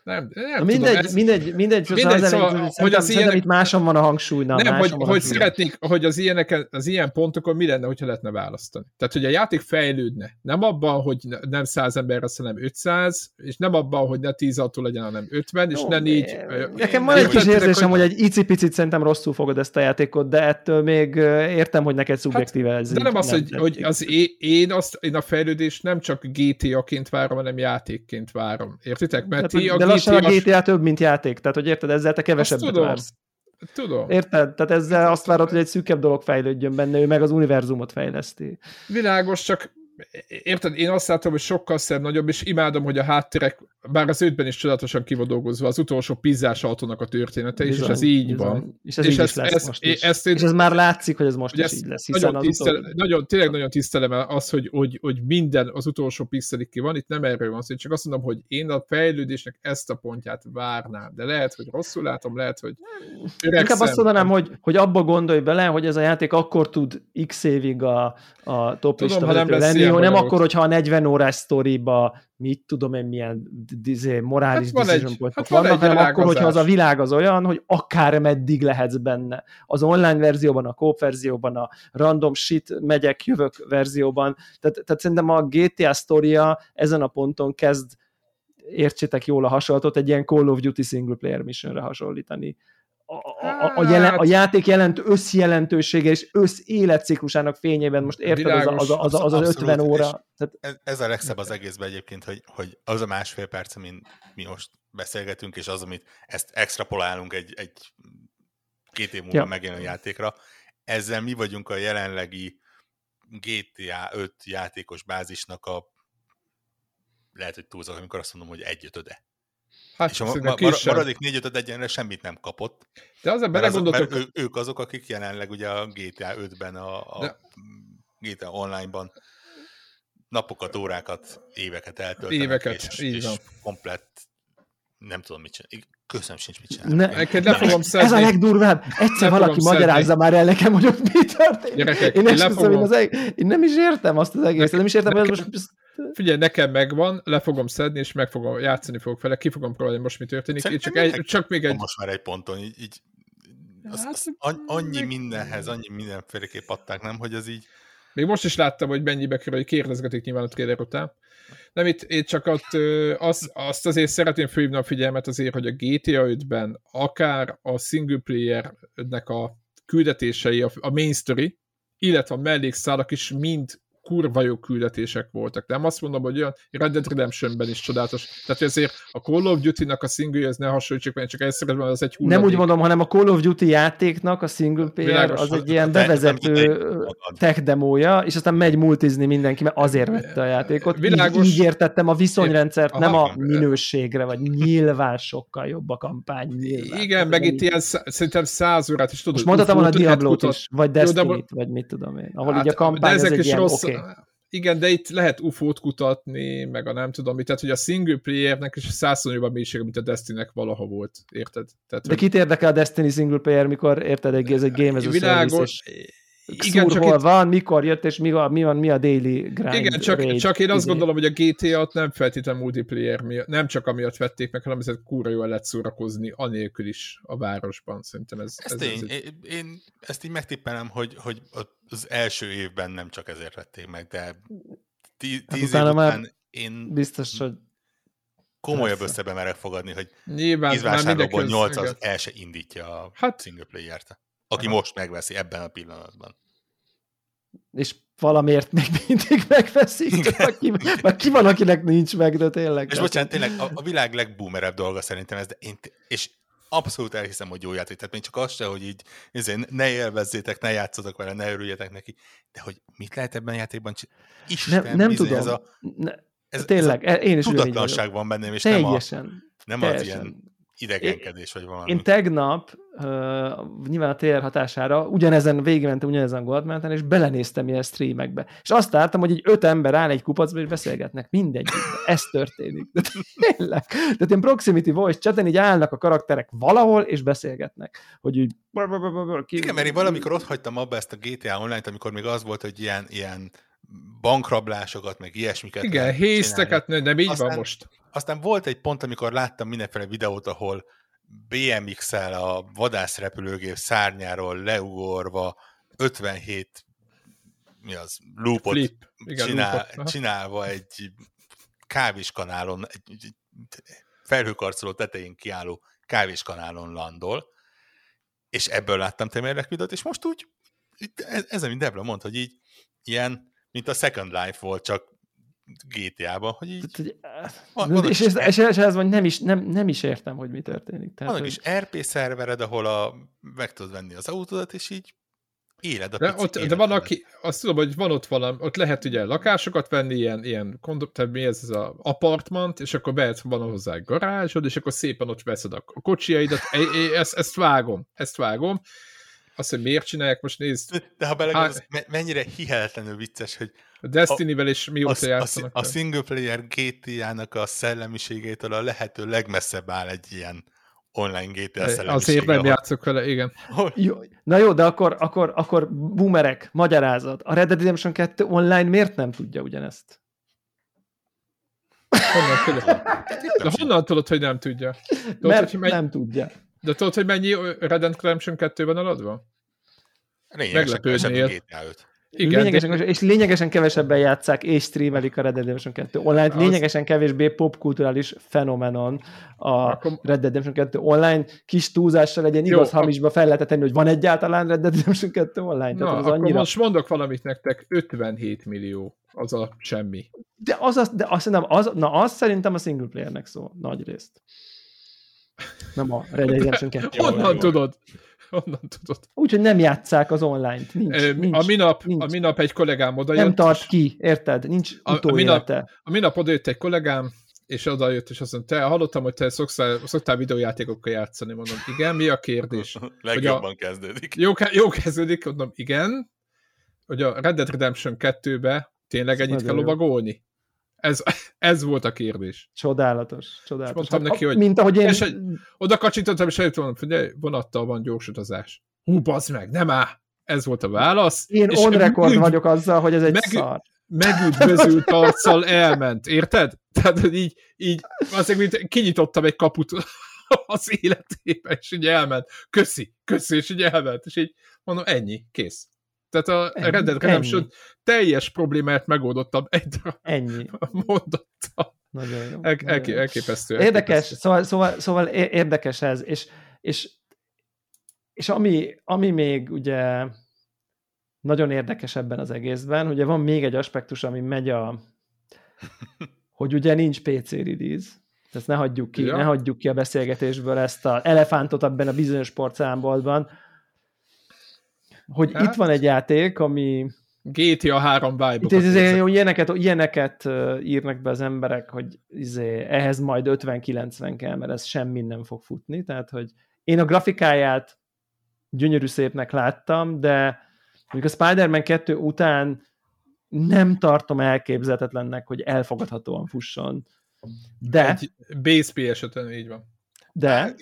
Nem, nem mindegy, tudom, ez... mindegy, mindegy, mindegy az szóval, elég, hogy az ilyenek... itt máson van a hangsúly. Na, nem, hogy, hogy szeretnék, hogy az, ilyenek, az ilyen pontokon mi lenne, hogyha lehetne választani. Tehát, hogy a játék fejlődne. Nem abban, hogy nem 100 ember lesz, hanem 500, és nem abban, hogy ne 10 autó legyen, hanem 50, és Jó, ne 4. Nekem van egy kis érzésem, hogy egy icipicit szerintem rosszul fogod ezt a játékot, de ettől még értem, hogy neked szubjektíve hát, ez. De nem az, hogy, hogy az én, azt, én a fejlődést nem csak GTA-ként várom, hanem játékként várom. Értitek? Mert ti a lassan a GTA több, mint játék, tehát hogy érted, ezzel te kevesebbet vársz. Tudom. Érted? Tehát ezzel azt várod, hogy egy szűkebb dolog fejlődjön benne, ő meg az univerzumot fejleszti. Világos, csak érted, én azt látom, hogy sokkal szebb, nagyobb, és imádom, hogy a háttérek, bár az ötben is csodálatosan kivodolgozva, az utolsó pizzás autónak a története bizony, és ez így bizony. van. És ez és így is lesz ezt, most is. Ezt én, és ez már látszik, hogy ez most is így lesz. Nagyon, tisztel, utol... nagyon, tényleg nagyon tisztelem az, hogy, hogy, hogy minden az utolsó pixelig ki van, itt nem erről van szó, csak azt mondom, hogy én a fejlődésnek ezt a pontját várnám, de lehet, hogy rosszul látom, lehet, hogy öregszem. Inkább azt mondanám, hogy, hogy abba gondolj bele, hogy ez a játék akkor tud x évig a, a top Tudom, lenni, jó, nem akkor, hogyha a 40 órás sztoriba mit tudom én milyen dizé, morális hát decision egy, hát vannak, van hanem akkor, hogyha az a világ az olyan, hogy akár meddig lehetsz benne. Az online verzióban, a coop verzióban, a random shit megyek, jövök verzióban. Tehát, tehát szerintem a GTA sztoria ezen a ponton kezd értsétek jól a hasonlatot, egy ilyen Call of Duty single player missionre hasonlítani a, a, a, jelen, a játék jelent, összjelentősége és életciklusának fényében most érted Világos, az, az, az, az, az 50 óra. Tehát... Ez, ez a legszebb az egészben egyébként, hogy, hogy az a másfél perc, amin mi most beszélgetünk, és az, amit ezt extrapolálunk egy, egy két év múlva ja. megjelenő játékra, ezzel mi vagyunk a jelenlegi GTA 5 játékos bázisnak a lehet, hogy túlzok, amikor azt mondom, hogy egyötöde. Hát, és a ma, mar- maradék négy 5 egyenre semmit nem kapott. De azért belegondoltok... Mert ő, ők azok, akik jelenleg ugye a GTA 5-ben, a, a De... GTA Online-ban napokat, órákat, éveket eltöltenek, éveket, és, így és komplett nem tudom mit csinálni. Köszönöm sincs mit csinálni. Ne, le fogom Ez a legdurvább. Egyszer le valaki magyarázza már el nekem, hogy ott mi történik. Gyerekek, én, én, fogom... én, az eg... én nem is értem azt az egészet. Nem is értem, hogy most Figyelj, nekem megvan, le fogom szedni, és meg fogom játszani fogok vele, ki fogom próbálni most mi történik. Én csak, egy, csak még egy... Most már egy ponton, így, így az, hát, az annyi mindenhez, annyi mindenféleképp adták, nem, hogy az így... Még most is láttam, hogy mennyibe kerül, hogy kérdezgetik nyilván a trailer után. Nem, itt, itt csak ott, az, azt azért szeretném fölhívni a figyelmet azért, hogy a GTA 5-ben akár a single player-nek a küldetései, a, a main story, illetve a mellékszálak is mind kurva jó küldetések voltak. Nem azt mondom, hogy olyan Red Dead Redemption-ben is csodálatos. Tehát ezért a Call of Duty-nak a single ez ne hasonlítsuk, mert csak egyszerűen az egy hulladék. Nem úgy mondom, hanem a Call of Duty játéknak a single player Világos, az egy ilyen bevezető tech demója, és aztán megy multizni mindenki, mert azért vette a játékot. Világos. Így, így értettem a viszonyrendszert, Aha, nem a minőségre, vagy nyilván sokkal jobb a kampány. Nyilván. Igen, meg itt ilyen szerintem száz órát is tudod. Most mondhatom a Diablo-t is, vagy Destiny-t, vagy mit tudom én. Ahol hát, így a kampány az egy ilyen, rossz, okay igen, de itt lehet UFO-t kutatni, meg a nem tudom mit, tehát hogy a single playernek is százszor jobb a mélysége, mint a Destiny-nek valaha volt, érted? Tehát, de hogy... kit érdekel a Destiny single player, mikor érted, egy, ez egy game ez a Világos, igen, csak hol itt... van, mikor jött, és mi, a, mi van, mi a daily grind Igen, csak, raid, csak én azt izé. gondolom, hogy a GTA-t nem feltétlenül multiplayer miatt, nem csak amiatt vették meg, hanem ezért kúra jól lehet szórakozni, anélkül is a városban. Szerintem ez... Ezt ez, én, ez egy... én, ezt így megtippelem, hogy, hogy az első évben nem csak ezért vették meg, de tíz, hát tíz év után már én biztos, hogy komolyabb összebe merek fogadni, hogy Nyilván, tíz vásárlókból nyolc az el se indítja a hát, single player-t aki Aha. most megveszi ebben a pillanatban. És valamiért még mindig megveszik, aki, ki van, akinek nincs meg, de tényleg. És bocsánat, tényleg a, a világ legboomerebb dolga szerintem ez, de én, és abszolút elhiszem, hogy jó játék. Tehát még csak az se, hogy így ezért ne élvezzétek, ne játszatok vele, ne örüljetek neki, de hogy mit lehet ebben a játékban csinálni? Isten, nem, nem tudom. Ez a, ez, tényleg, ez a én is tudatlanság van bennem, és teljesen, nem, a, nem teljesen. az ilyen idegenkedés, vagy valami. Én tegnap, uh, nyilván a tér hatására, ugyanezen végigmentem ugyanezen Goldmenten, és belenéztem ilyen streamekbe. És azt láttam, hogy egy öt ember áll egy kupacba, és beszélgetnek. Mindegy. Ez történik. De tényleg. Tehát ilyen proximity voice chaten így állnak a karakterek valahol, és beszélgetnek. Hogy így... Igen, mert én valamikor ott hagytam abba ezt a GTA Online-t, amikor még az volt, hogy ilyen, ilyen bankrablásokat, meg ilyesmiket. Igen, hézteket, nem így aztán, van most. Aztán volt egy pont, amikor láttam mindenféle videót, ahol BMX-el a vadászrepülőgép szárnyáról leugorva 57 mi az, loopot Flip. Igen, csinál, loopot. csinálva egy kávéskanálon, egy, egy felhőkarcoló tetején kiálló kávéskanálon landol, és ebből láttam te videót, és most úgy, ez, ez amit Debla mondta, hogy így ilyen mint a Second Life volt, csak GTA-ban, hogy így... Tehát, van, van és, ez, és, és ez van, nem is, nem, nem is értem, hogy mi történik. Tehát, van hogy... is RP szervered, ahol a, meg tudod venni az autódat, és így éled a de, ott, de van, aki, azt tudom, hogy van ott valami, ott lehet ugye lakásokat venni, ilyen, ilyen tehát mi ez, ez az apartment, és akkor behetsz, van hozzá egy garázsod, és akkor szépen ott veszed a kocsiaidat, ezt, ezt vágom, ezt vágom, azt, hogy miért csinálják, most nézd. De ha belegondolsz, Há... mennyire hihetetlenül vicces, hogy a Destiny-vel is mióta a, játszanak. A, a single player GTA-nak a szellemiségétől a lehető legmesszebb áll egy ilyen online GTA szellemisége. Azért nem ahol... játszok vele, igen. Jó, na jó, de akkor, akkor, akkor boomerek, magyarázat. A Red Dead Redemption 2 online miért nem tudja ugyanezt? Honnan tudod? De honnan tudod, hogy nem tudja? Tudod, Mert hogy megy... nem tudja. De tudod, hogy mennyi Red Dead Redemption 2 van eladva? Meglepődnél. Igen, lényegesen, de... és lényegesen kevesebben játszák és streamelik a Red Dead Redemption 2 online, az... lényegesen kevésbé popkulturális fenomenon a Akkor... Red Dead Redemption 2 online, kis túlzással legyen Jó, igaz hamisba fel lehetett tenni, hogy van egyáltalán Red Dead Redemption 2 online. Na, Tehát az akkor annyira... most mondok valamit nektek, 57 millió, az a semmi. De az, az, de azt nem, az, na az szerintem a single playernek szól, nagy részt. Nem a Red Dead Redemption 2. Honnan tudod? Honnan tudod? Úgyhogy nem játszák az online-t. Nincs, e, nincs, a, minap, nincs. a minap egy kollégám odajött. Nem tart ki, érted? Nincs a, a, minap, a minap odajött egy kollégám, és odajött, és azt mondta, te hallottam, hogy te szoktál, szoktál videójátékokkal játszani. Mondom, igen, mi a kérdés? Legjobban a, kezdődik. Jó, jó kezdődik, mondom, igen, hogy a Red Dead Redemption 2-be tényleg ennyit kell lovagolni? Ez, ez volt a kérdés. Csodálatos, csodálatos. És mondtam hát, neki, hogy... Mint ahogy én... És egy, oda kacsintottam, és eljöttem, hogy vonattal van gyorsutazás. Hú, bazd meg, nem áll! Ez volt a válasz. Én on record meg, vagyok azzal, hogy ez egy meg, szar. Megüdvözült arccal elment, érted? Tehát így, így azért, mint kinyitottam egy kaput az életében, és így elment. Köszi, köszi, és így elment. És így mondom, ennyi, kész. Tehát a ennyi, Red Dead Redemption teljes problémát megoldottam egy ennyi. mondattal. Nagyon jó. El, elké, elképesztő. Érdekes, elképesztő. Szóval, szóval, szóval érdekes ez, és, és, és ami, ami még ugye nagyon érdekes ebben az egészben, ugye van még egy aspektus, ami megy a, hogy ugye nincs PC release, ezt ne hagyjuk ki, ja. ne hagyjuk ki a beszélgetésből ezt a elefántot abban a bizonyos sportszámboltban, hogy hát, itt van egy játék, ami GTA 3 vibe izé, jó, ilyeneket, ilyeneket írnak be az emberek, hogy izé, ehhez majd 50-90 kell, mert ez semmi nem fog futni, tehát hogy én a grafikáját gyönyörű szépnek láttam, de mondjuk a Spider-Man 2 után nem tartom elképzelhetetlennek, hogy elfogadhatóan fusson. De... Egy base ps így van. De...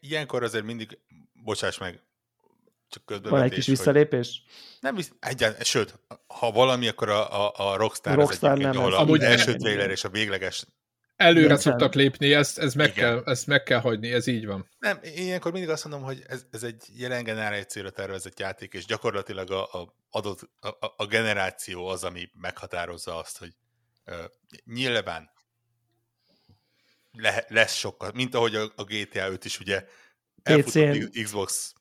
ilyenkor azért mindig, bocsáss meg, csak közben. Van egy kis visszalépés? Nem visz, egyen, sőt, ha valami, akkor a, a, a Rockstar, Rockstar az nem ahol az Amúgy első trailer és a végleges Előre Nincsen. szoktak lépni, ezt, ez meg kell, ezt meg kell hagyni, ez így van. Nem, én ilyenkor mindig azt mondom, hogy ez, ez egy jelen generációra tervezett játék, és gyakorlatilag a, a, adott, a, a generáció az, ami meghatározza azt, hogy uh, nyilván le, lesz sokkal, mint ahogy a, a GTA 5 is ugye elfutott Xbox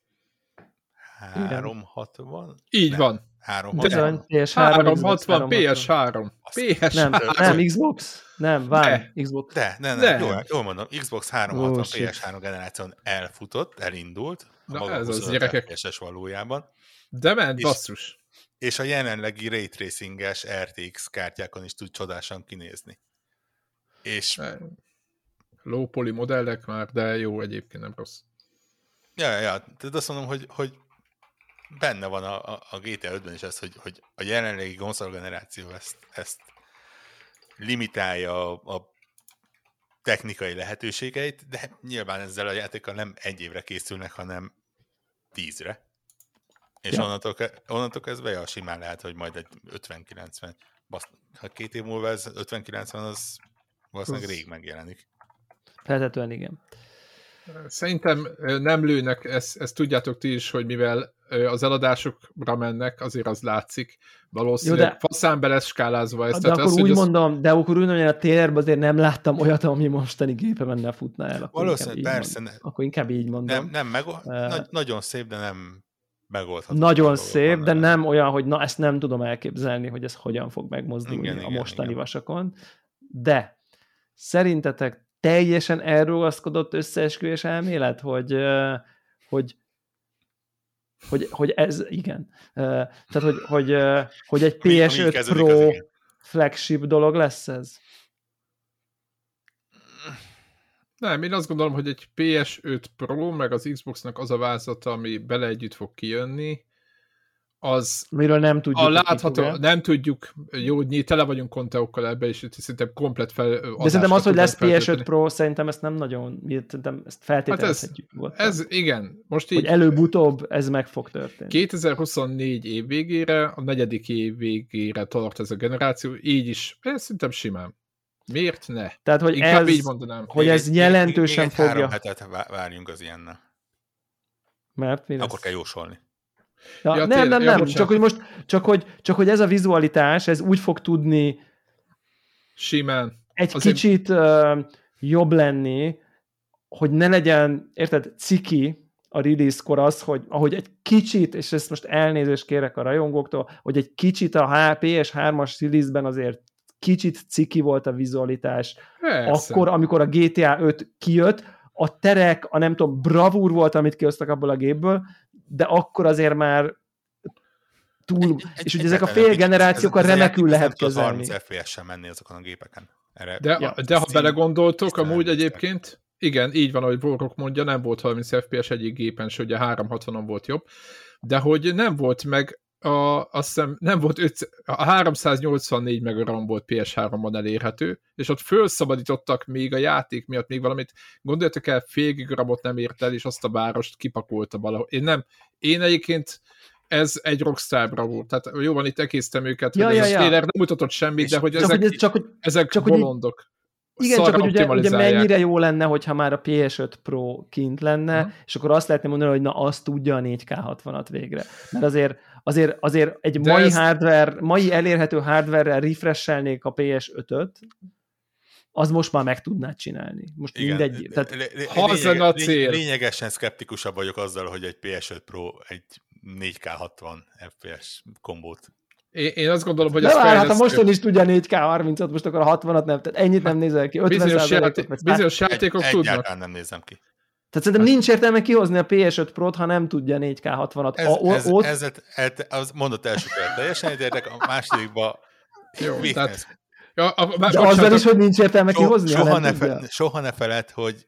360? Így nem. van. 360. PS3, 360, PS3. PS3. Nem, nem, Xbox. Nem, várj, Xbox. De, nem, nem, jól, jól mondom, Xbox 360 oh, PS3 generáción elfutott, elindult, Na, maga ez az gyerekek. es valójában. De ment, basszus. És a jelenlegi Ray Tracing-es RTX kártyákon is tud csodásan kinézni. És... Low poly modellek már, de jó, egyébként nem rossz. Ja, ja, ja. Tehát azt mondom, hogy, hogy benne van a, a, a GTA 5-ben is ez, hogy, hogy a jelenlegi generáció ezt, ezt limitálja a, a technikai lehetőségeit, de nyilván ezzel a játékkal nem egy évre készülnek, hanem tízre. És ja. onnantól, onnantól kezdve ja, simán lehet, hogy majd egy 50-90, ha két év múlva ez 50-90, az valószínűleg rég megjelenik. Feltetően igen. Szerintem nem lőnek, ezt, ezt tudjátok ti is, hogy mivel az eladásokra mennek, azért az látszik. Valószínűleg Jó, de... faszán be lesz skálázva ezt. De akkor az, úgy az... mondom, de akkor úgy mondom, hogy a térben azért nem láttam olyat, ami mostani menne futna el. Akkor Valószínűleg, persze. Ne... Akkor inkább így mondom. Nem, nem meg... uh... Nagy, nagyon szép, de nem megoldható. Nagyon szép, de nem olyan, hogy na ezt nem tudom elképzelni, hogy ez hogyan fog megmozdulni igen, a mostani igen. vasakon. De szerintetek teljesen elrugaszkodott összeesküvés elmélet, hogy, hogy hogy, hogy ez, igen. Tehát, hogy, hogy, hogy egy PS5 Pro flagship dolog lesz ez? Nem, én azt gondolom, hogy egy PS5 Pro, meg az Xboxnak az a vázata, ami bele együtt fog kijönni, az Miről nem tudjuk. A látható, nem tudjuk, jó, tele vagyunk konteókkal ebbe, és szerintem komplet fel... De szerintem az, hogy lesz PS5 Pro, szerintem ezt nem nagyon, szerintem ezt feltételezhetjük. Hát ez, ez, igen, most így... Hogy előbb-utóbb ez meg fog történni. 2024 év végére, a negyedik év végére tart ez a generáció, így is, ez szerintem simán. Miért ne? Tehát, hogy Inkább ez, így mondanám. Hogy ez jelentősen még, még fogja... Három hetet várjunk az ilyennel. Mert mi lesz? Akkor kell jósolni. Ja, ja, nem, nem, nem, ja, csak hogy most, csak hogy, csak hogy ez a vizualitás, ez úgy fog tudni simán egy Azért... kicsit uh, jobb lenni, hogy ne legyen, érted, ciki a release-kor az, hogy ahogy egy kicsit, és ezt most elnézést kérek a rajongóktól, hogy egy kicsit a PS3-as release-ben azért kicsit ciki volt a vizualitás. Persze. Akkor, amikor a GTA 5 kijött, a terek, a nem tudom, bravúr volt, amit kihoztak abból a gépből, de akkor azért már túl, egy, egy, és ugye ezek a fél generációkkal remekül lehet kezelni. 30 FPS-sel menni azokon a gépeken. Erre de, ja, de ha belegondoltok, amúgy egyébként, igen, így van, ahogy Vorok mondja, nem volt 30 FPS egyik gépen, se ugye 360-on volt jobb, de hogy nem volt meg a, azt hiszem nem volt 5, a 384 meg a RAM volt PS3-on elérhető, és ott felszabadítottak még a játék miatt még valamit, gondoljatok el, fél gigramot nem ért el, és azt a várost kipakolta valahol. Én nem, én egyébként ez egy rockstar bravúr. Tehát jó van, itt ekésztem őket, ja, hogy ja, ez ja. a trailer nem mutatott semmit, és de hogy ezek, csak, hogy, ezek csak, bolondok. Igen, csak hogy ugye, ugye mennyire jó lenne, hogyha már a PS5 Pro kint lenne, uh-huh. és akkor azt lehetne mondani, hogy na, azt tudja a 4K 60-at végre. Mert azért, azért, azért egy De mai ez... hardware, mai elérhető hardware-rel refreshelnék a PS5-öt, az most már meg tudnád csinálni. Most Igen, mindegy. Tehát, ha az lényeg, a cél. Lényegesen szkeptikusabb vagyok azzal, hogy egy PS5 Pro egy 4K 60 FPS kombót én, én azt gondolom, hogy ez hát fejlesztő... hát mostan is tudja 4K 30-at, most akkor a 60-at nem, tehát ennyit nem nézel ki. Bizonyos, játék, bizonyos játékok egy, tudnak. Egyáltalán nem nézem ki. Tehát szerintem nincs értelme kihozni a PS5 Pro-t, ha nem tudja 4K 60-at. Ez, a, ez, ott... ez, ez, az mondott első teljesen egyetértek, a másodikba jó, tehát, ja, a, a, De azzal is, hogy nincs értelme so, kihozni, soha, ne fe, soha ne feled, hogy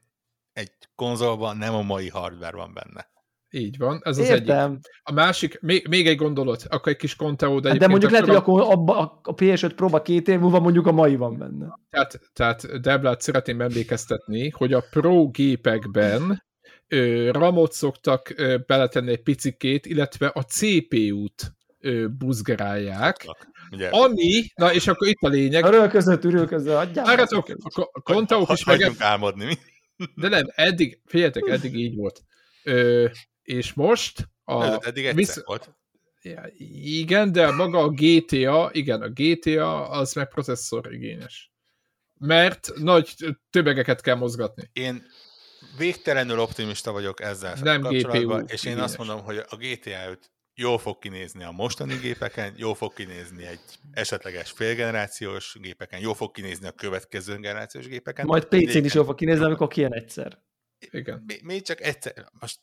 egy konzolban nem a mai hardware van benne. Így van, ez az Értem. egyik. A másik, még, még egy gondolat, akkor egy kis konteó, de hát De mondjuk lehet, hogy akkor abba, a PS5 próba két év múlva mondjuk a mai van benne. Tehát, tehát Deblát szeretném emlékeztetni, hogy a Pro gépekben ö, ramot szoktak ö, beletenni egy picikét, illetve a CPU-t ö, buzgerálják, Ugye? Ami, na és akkor itt a lényeg. Örülközött, örülközött, adjál. Várjatok, a kontauk is meg... álmodni, mi? De nem, eddig, figyeljetek, eddig így volt. Ö, és most a... Ez eddig egyszer visz... volt. Ja, igen, de maga a GTA, igen, a GTA az meg processzor igényes. Mert nagy tömegeket kell mozgatni. Én végtelenül optimista vagyok ezzel Nem kapcsolatban, GPU és én igényes. azt mondom, hogy a GTA 5 jól fog kinézni a mostani gépeken, jól fog kinézni egy esetleges félgenerációs gépeken, jól fog kinézni a következő generációs gépeken. Majd PC-n is jól fog kinézni, amikor kijön egyszer. Igen. Még, még csak egyszer, most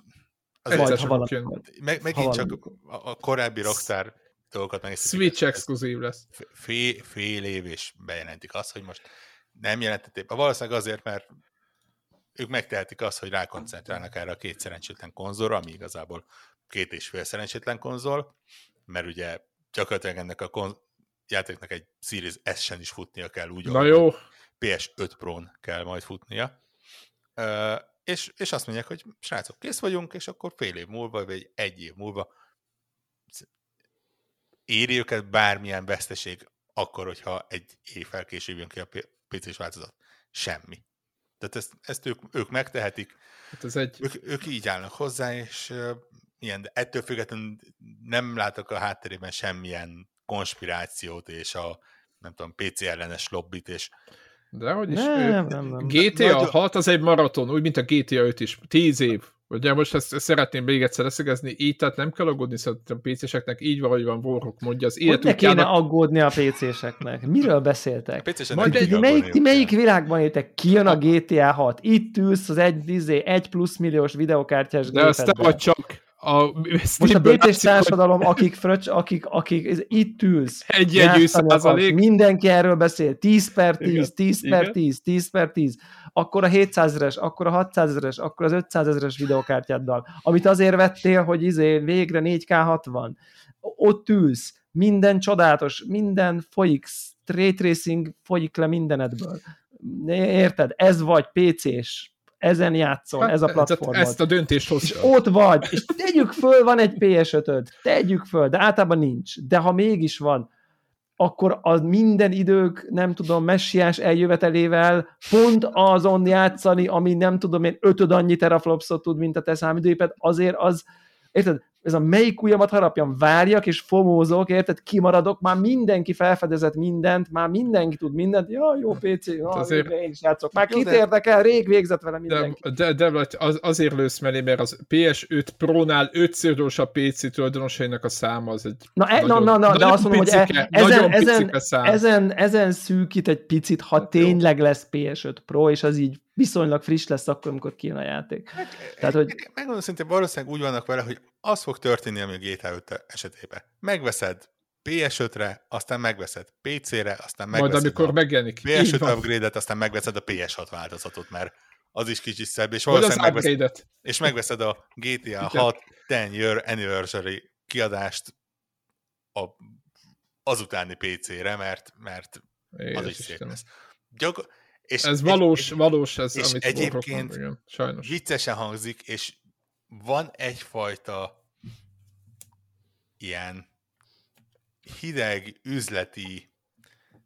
az Majd, ha valami, meg, megint csak a, a korábbi Rockstar dolgokat meg. Switch exkluzív lesz. Fél, fél év és bejelentik azt, hogy most nem jelentették. Valószínűleg azért, mert ők megtehetik azt, hogy rákoncentrálnak erre a két szerencsétlen konzolra, ami igazából két és fél szerencsétlen konzol, mert ugye gyakorlatilag ennek a konz- játéknak egy Series S-sen is futnia kell úgy, Na jó. PS5 Pro-n kell majd futnia. És, és azt mondják, hogy srácok, kész vagyunk, és akkor fél év múlva, vagy egy év múlva éri őket bármilyen veszteség akkor, hogyha egy évvel később jön ki a PC-s változat. Semmi. Tehát ezt, ezt ők, ők megtehetik. Hát ez egy... ők, ők így állnak hozzá, és uh, ilyen, de ettől függetlenül nem látok a hátterében semmilyen konspirációt, és a nem tudom, PC ellenes lobbit, és de hogy is, nem, ő, nem, nem. GTA Nagy... 6 az egy maraton, úgy, mint a GTA 5 is. 10 év. Ugye most ezt, ezt szeretném még egyszer leszögezni, így, tehát nem kell aggódni szerintem a PC-seknek, így van, hogy van, Warhawk mondja, az életük ne kéne aggódni a PC-seknek? Miről beszéltek? A Majd egy, melyik, ti melyik világban éltek? Kijön a GTA 6, itt ülsz az egy, izé, egy plusz milliós videokártyás De azt te vagy csak a Most a BT-s társadalom, hogy... akik, fröcs, akik, akik itt ülsz, egy egy százalék. Mindenki erről beszél, 10 per 10, Igen. 10 per Igen. 10, 10 per 10, akkor a 700 ezeres, akkor a 600 ezeres, akkor az 500 ezeres videokártyáddal, amit azért vettél, hogy izé végre 4K60, ott ülsz, minden csodálatos, minden folyik, straight racing folyik le mindenedből. Érted? Ez vagy PC-s, ezen játszol, hát, ez a platform. Ezt a döntést hozta. És ott vagy, és tegyük föl, van egy PS5-öd, tegyük föl, de általában nincs. De ha mégis van, akkor az minden idők, nem tudom, messiás eljövetelével pont azon játszani, ami nem tudom én ötöd annyi teraflopsot tud, mint a te számítógéped, azért az, érted, ez a melyik ujjamat harapjam, várjak és fomózok, érted, kimaradok, már mindenki felfedezett mindent, már mindenki tud mindent, ja, jó PC, ja, azért... én is játszok, már kit érdekel, rég végzett vele mindenki. De, de, de az, azért lősz mellé, mert az PS5 Pro-nál ötször gyorsabb PC tulajdonosainak a száma az egy Na, e, nagyon, na, na, na de azt mondom, picike, hogy e, ezen, ezen, ezen, ezen szűkít egy picit, ha hát, tényleg lesz PS5 Pro, és az így viszonylag friss lesz akkor, amikor kijön a játék. Meg, Tehát, hogy... Megmondom szintén valószínűleg úgy vannak vele, hogy az fog történni, ami a GTA 5 esetében. Megveszed PS5-re, aztán megveszed PC-re, aztán megveszed Majd amikor megjelenik. PS5 upgrade-et, aztán megveszed a PS6 változatot, mert az is kicsit szebb, és valószínűleg megveszed, és megveszed a GTA 6 10 year anniversary kiadást a, azutáni PC-re, mert, mert az is szép lesz. Gyakor- és ez valós, egy, valós ez, és amit egyébként igen, sajnos. viccesen hangzik, és van egyfajta ilyen hideg, üzleti,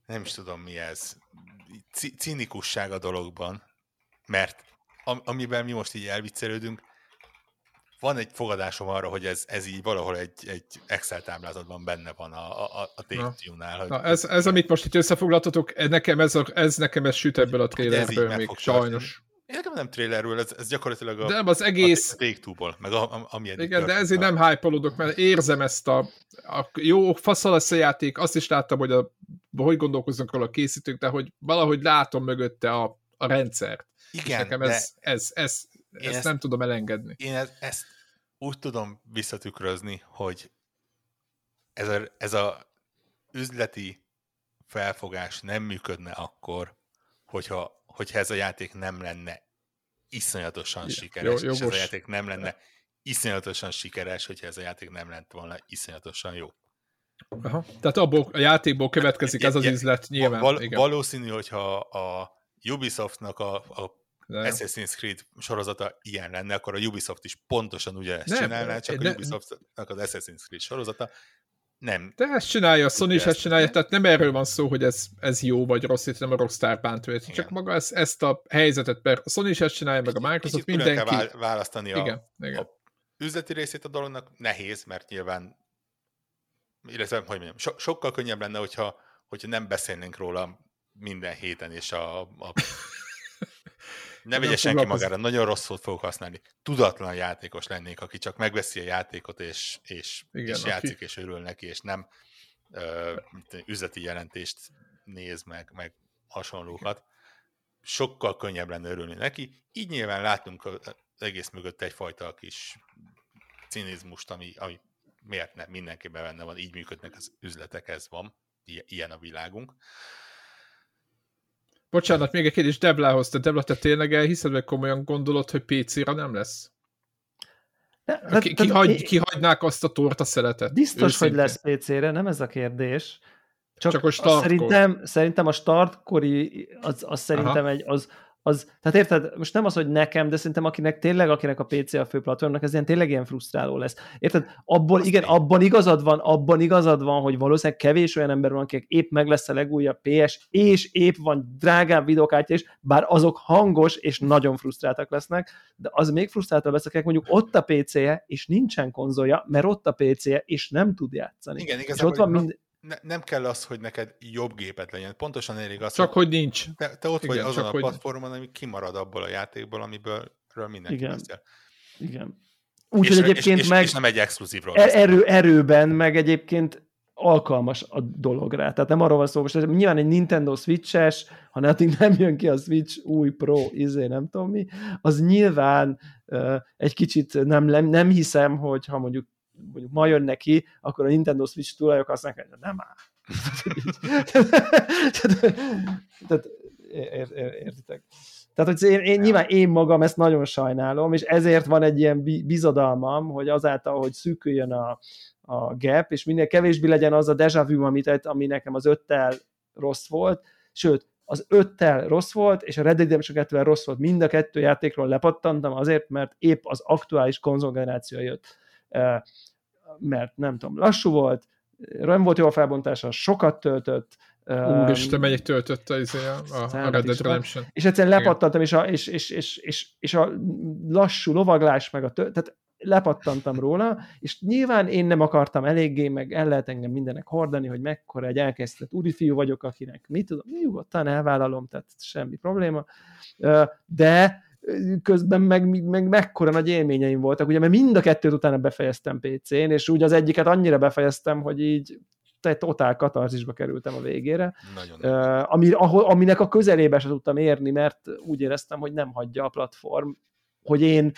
nem is tudom mi ez, cinikusság a dologban, mert amiben mi most így elviccelődünk, van egy fogadásom arra, hogy ez, ez így valahol egy, egy Excel táblázatban benne van a, a, a Take-Two-nál. Hogy... Na, ez, ez, amit most itt összefoglaltatok, nekem ez, a, ez nekem ez süt ebből a trailerből még, sajnos. Én nekem nem trailerről, ez, ez gyakorlatilag a, de az egész... a Take-Two-ból, meg a, a, ami Igen, de ezért nem hype mert érzem ezt a, a jó, faszal lesz a játék, azt is láttam, hogy a, hogy gondolkoznak róla a készítők, de hogy valahogy látom mögötte a, a rendszert. Igen, és nekem ez, ez, ez, ezt, ezt nem tudom elengedni. Én ezt, ezt úgy tudom visszatükrözni, hogy ez a, ez a üzleti felfogás nem működne akkor, hogyha, hogyha ez a játék nem lenne iszonyatosan sikeres, jó, és ez a játék nem lenne iszonyatosan sikeres, hogyha ez a játék nem lett volna iszonyatosan jó. Aha. Tehát abból a játékból következik ez az üzlet, nyilván. Val- igen. Valószínű, hogyha a Ubisoftnak a, a de... Assassin's Creed sorozata ilyen lenne, akkor a Ubisoft is pontosan ugyanezt nem, csinálná, csak ne, a Ubisoftnak az Assassin's Creed sorozata nem. De ezt csinálja, a Sony is ezt csinálja, tehát nem erről van szó, hogy ez, ez jó vagy rossz, itt nem a Rockstar bánt őt, csak maga ezt, ezt a helyzetet, mert a Sony is ezt csinálja, meg a Microsoft, Kicsit mindenki. Kell választani a, igen, igen. a üzleti részét a dolognak, nehéz, mert nyilván, illetve, hogy mondjam, so, sokkal könnyebb lenne, hogyha, hogyha nem beszélnénk róla minden héten, és a, a ne vegye senki magára, nagyon rossz szót fogok használni. Tudatlan játékos lennék, aki csak megveszi a játékot, és, és, Igen, és játszik, aki... és örül neki, és nem ö, üzleti jelentést néz meg, meg hasonlókat. Sokkal könnyebb lenne örülni neki. Így nyilván látunk az egész mögött egyfajta kis cinizmust, ami, ami miért nem, mindenkiben benne van, így működnek az üzletek, ez van, ilyen a világunk. Bocsánat, még egy kérdés Deblához. Te Debla, te tényleg elhiszed, vagy komolyan gondolod, hogy PC-ra nem lesz? Ne, ki, kihagy, én... Kihagynák azt a torta szeletet? Biztos, őszintén. hogy lesz PC-re, nem ez a kérdés. Csak, Csak a szerintem, szerintem a startkori, az, az szerintem Aha. egy, az, az, tehát érted, most nem az, hogy nekem, de szerintem akinek tényleg, akinek a PC a fő platformnak, ez ilyen tényleg ilyen frusztráló lesz. Érted? Abból, igen, abban igazad van, abban igazad van, hogy valószínűleg kevés olyan ember van, akik épp meg lesz a legújabb PS, és épp van drágább videokártya is, bár azok hangos és nagyon frusztráltak lesznek, de az még frusztráltabb lesz, akik mondjuk ott a PC-je, és nincsen konzolja, mert ott a PC-je, és nem tud játszani. Igen, és ott van mind ne, nem kell az, hogy neked jobb gépet legyen. Pontosan elég az, Csak hogy, hogy nincs. Te, te ott Igen, vagy azon a platformon, ami kimarad abból a játékból, amiből mindenki Igen. beszél. Igen. Úgyhogy egyébként és, meg... És nem egy exkluzívról er, erő, erőben, meg egyébként alkalmas a dologra. Tehát nem arról van szó, most nyilván egy Nintendo Switch-es, ha addig nem jön ki a Switch új Pro, izé, nem tudom mi, az nyilván uh, egy kicsit nem, nem hiszem, hogy ha mondjuk mondjuk ma jön neki, akkor a Nintendo Switch tulajok azt mondják, hogy nem áll. Tehát ér, ér, értitek? Tehát, hogy én, én, nyilván én magam ezt nagyon sajnálom, és ezért van egy ilyen bizodalmam, hogy azáltal, hogy szűküljön a, a gap, és minél kevésbé legyen az a deja vu, amit, ami nekem az öttel rossz volt, sőt, az öttel rossz volt, és a Red Dead Redemption 2 rossz volt. Mind a kettő játékról lepattantam azért, mert épp az aktuális konzolgeneráció jött mert nem tudom, lassú volt, nem volt jó a felbontása, sokat töltött, Úristen, melyik töltött izé a, a, Red Dead Redemption. És egyszerűen lepattantam, és a, és, és, és, és, és a lassú lovaglás, meg a tő, tehát lepattantam róla, és nyilván én nem akartam eléggé, meg el lehet engem mindenek hordani, hogy mekkora egy elkezdett úrifiú vagyok, akinek mit tudom, nyugodtan elvállalom, tehát semmi probléma, de közben meg, meg mekkora nagy élményeim voltak, ugye, mert mind a kettőt utána befejeztem PC-n, és úgy az egyiket annyira befejeztem, hogy így egy totál katarzisba kerültem a végére, uh, ami, ahol, aminek a közelébe se tudtam érni, mert úgy éreztem, hogy nem hagyja a platform, hogy én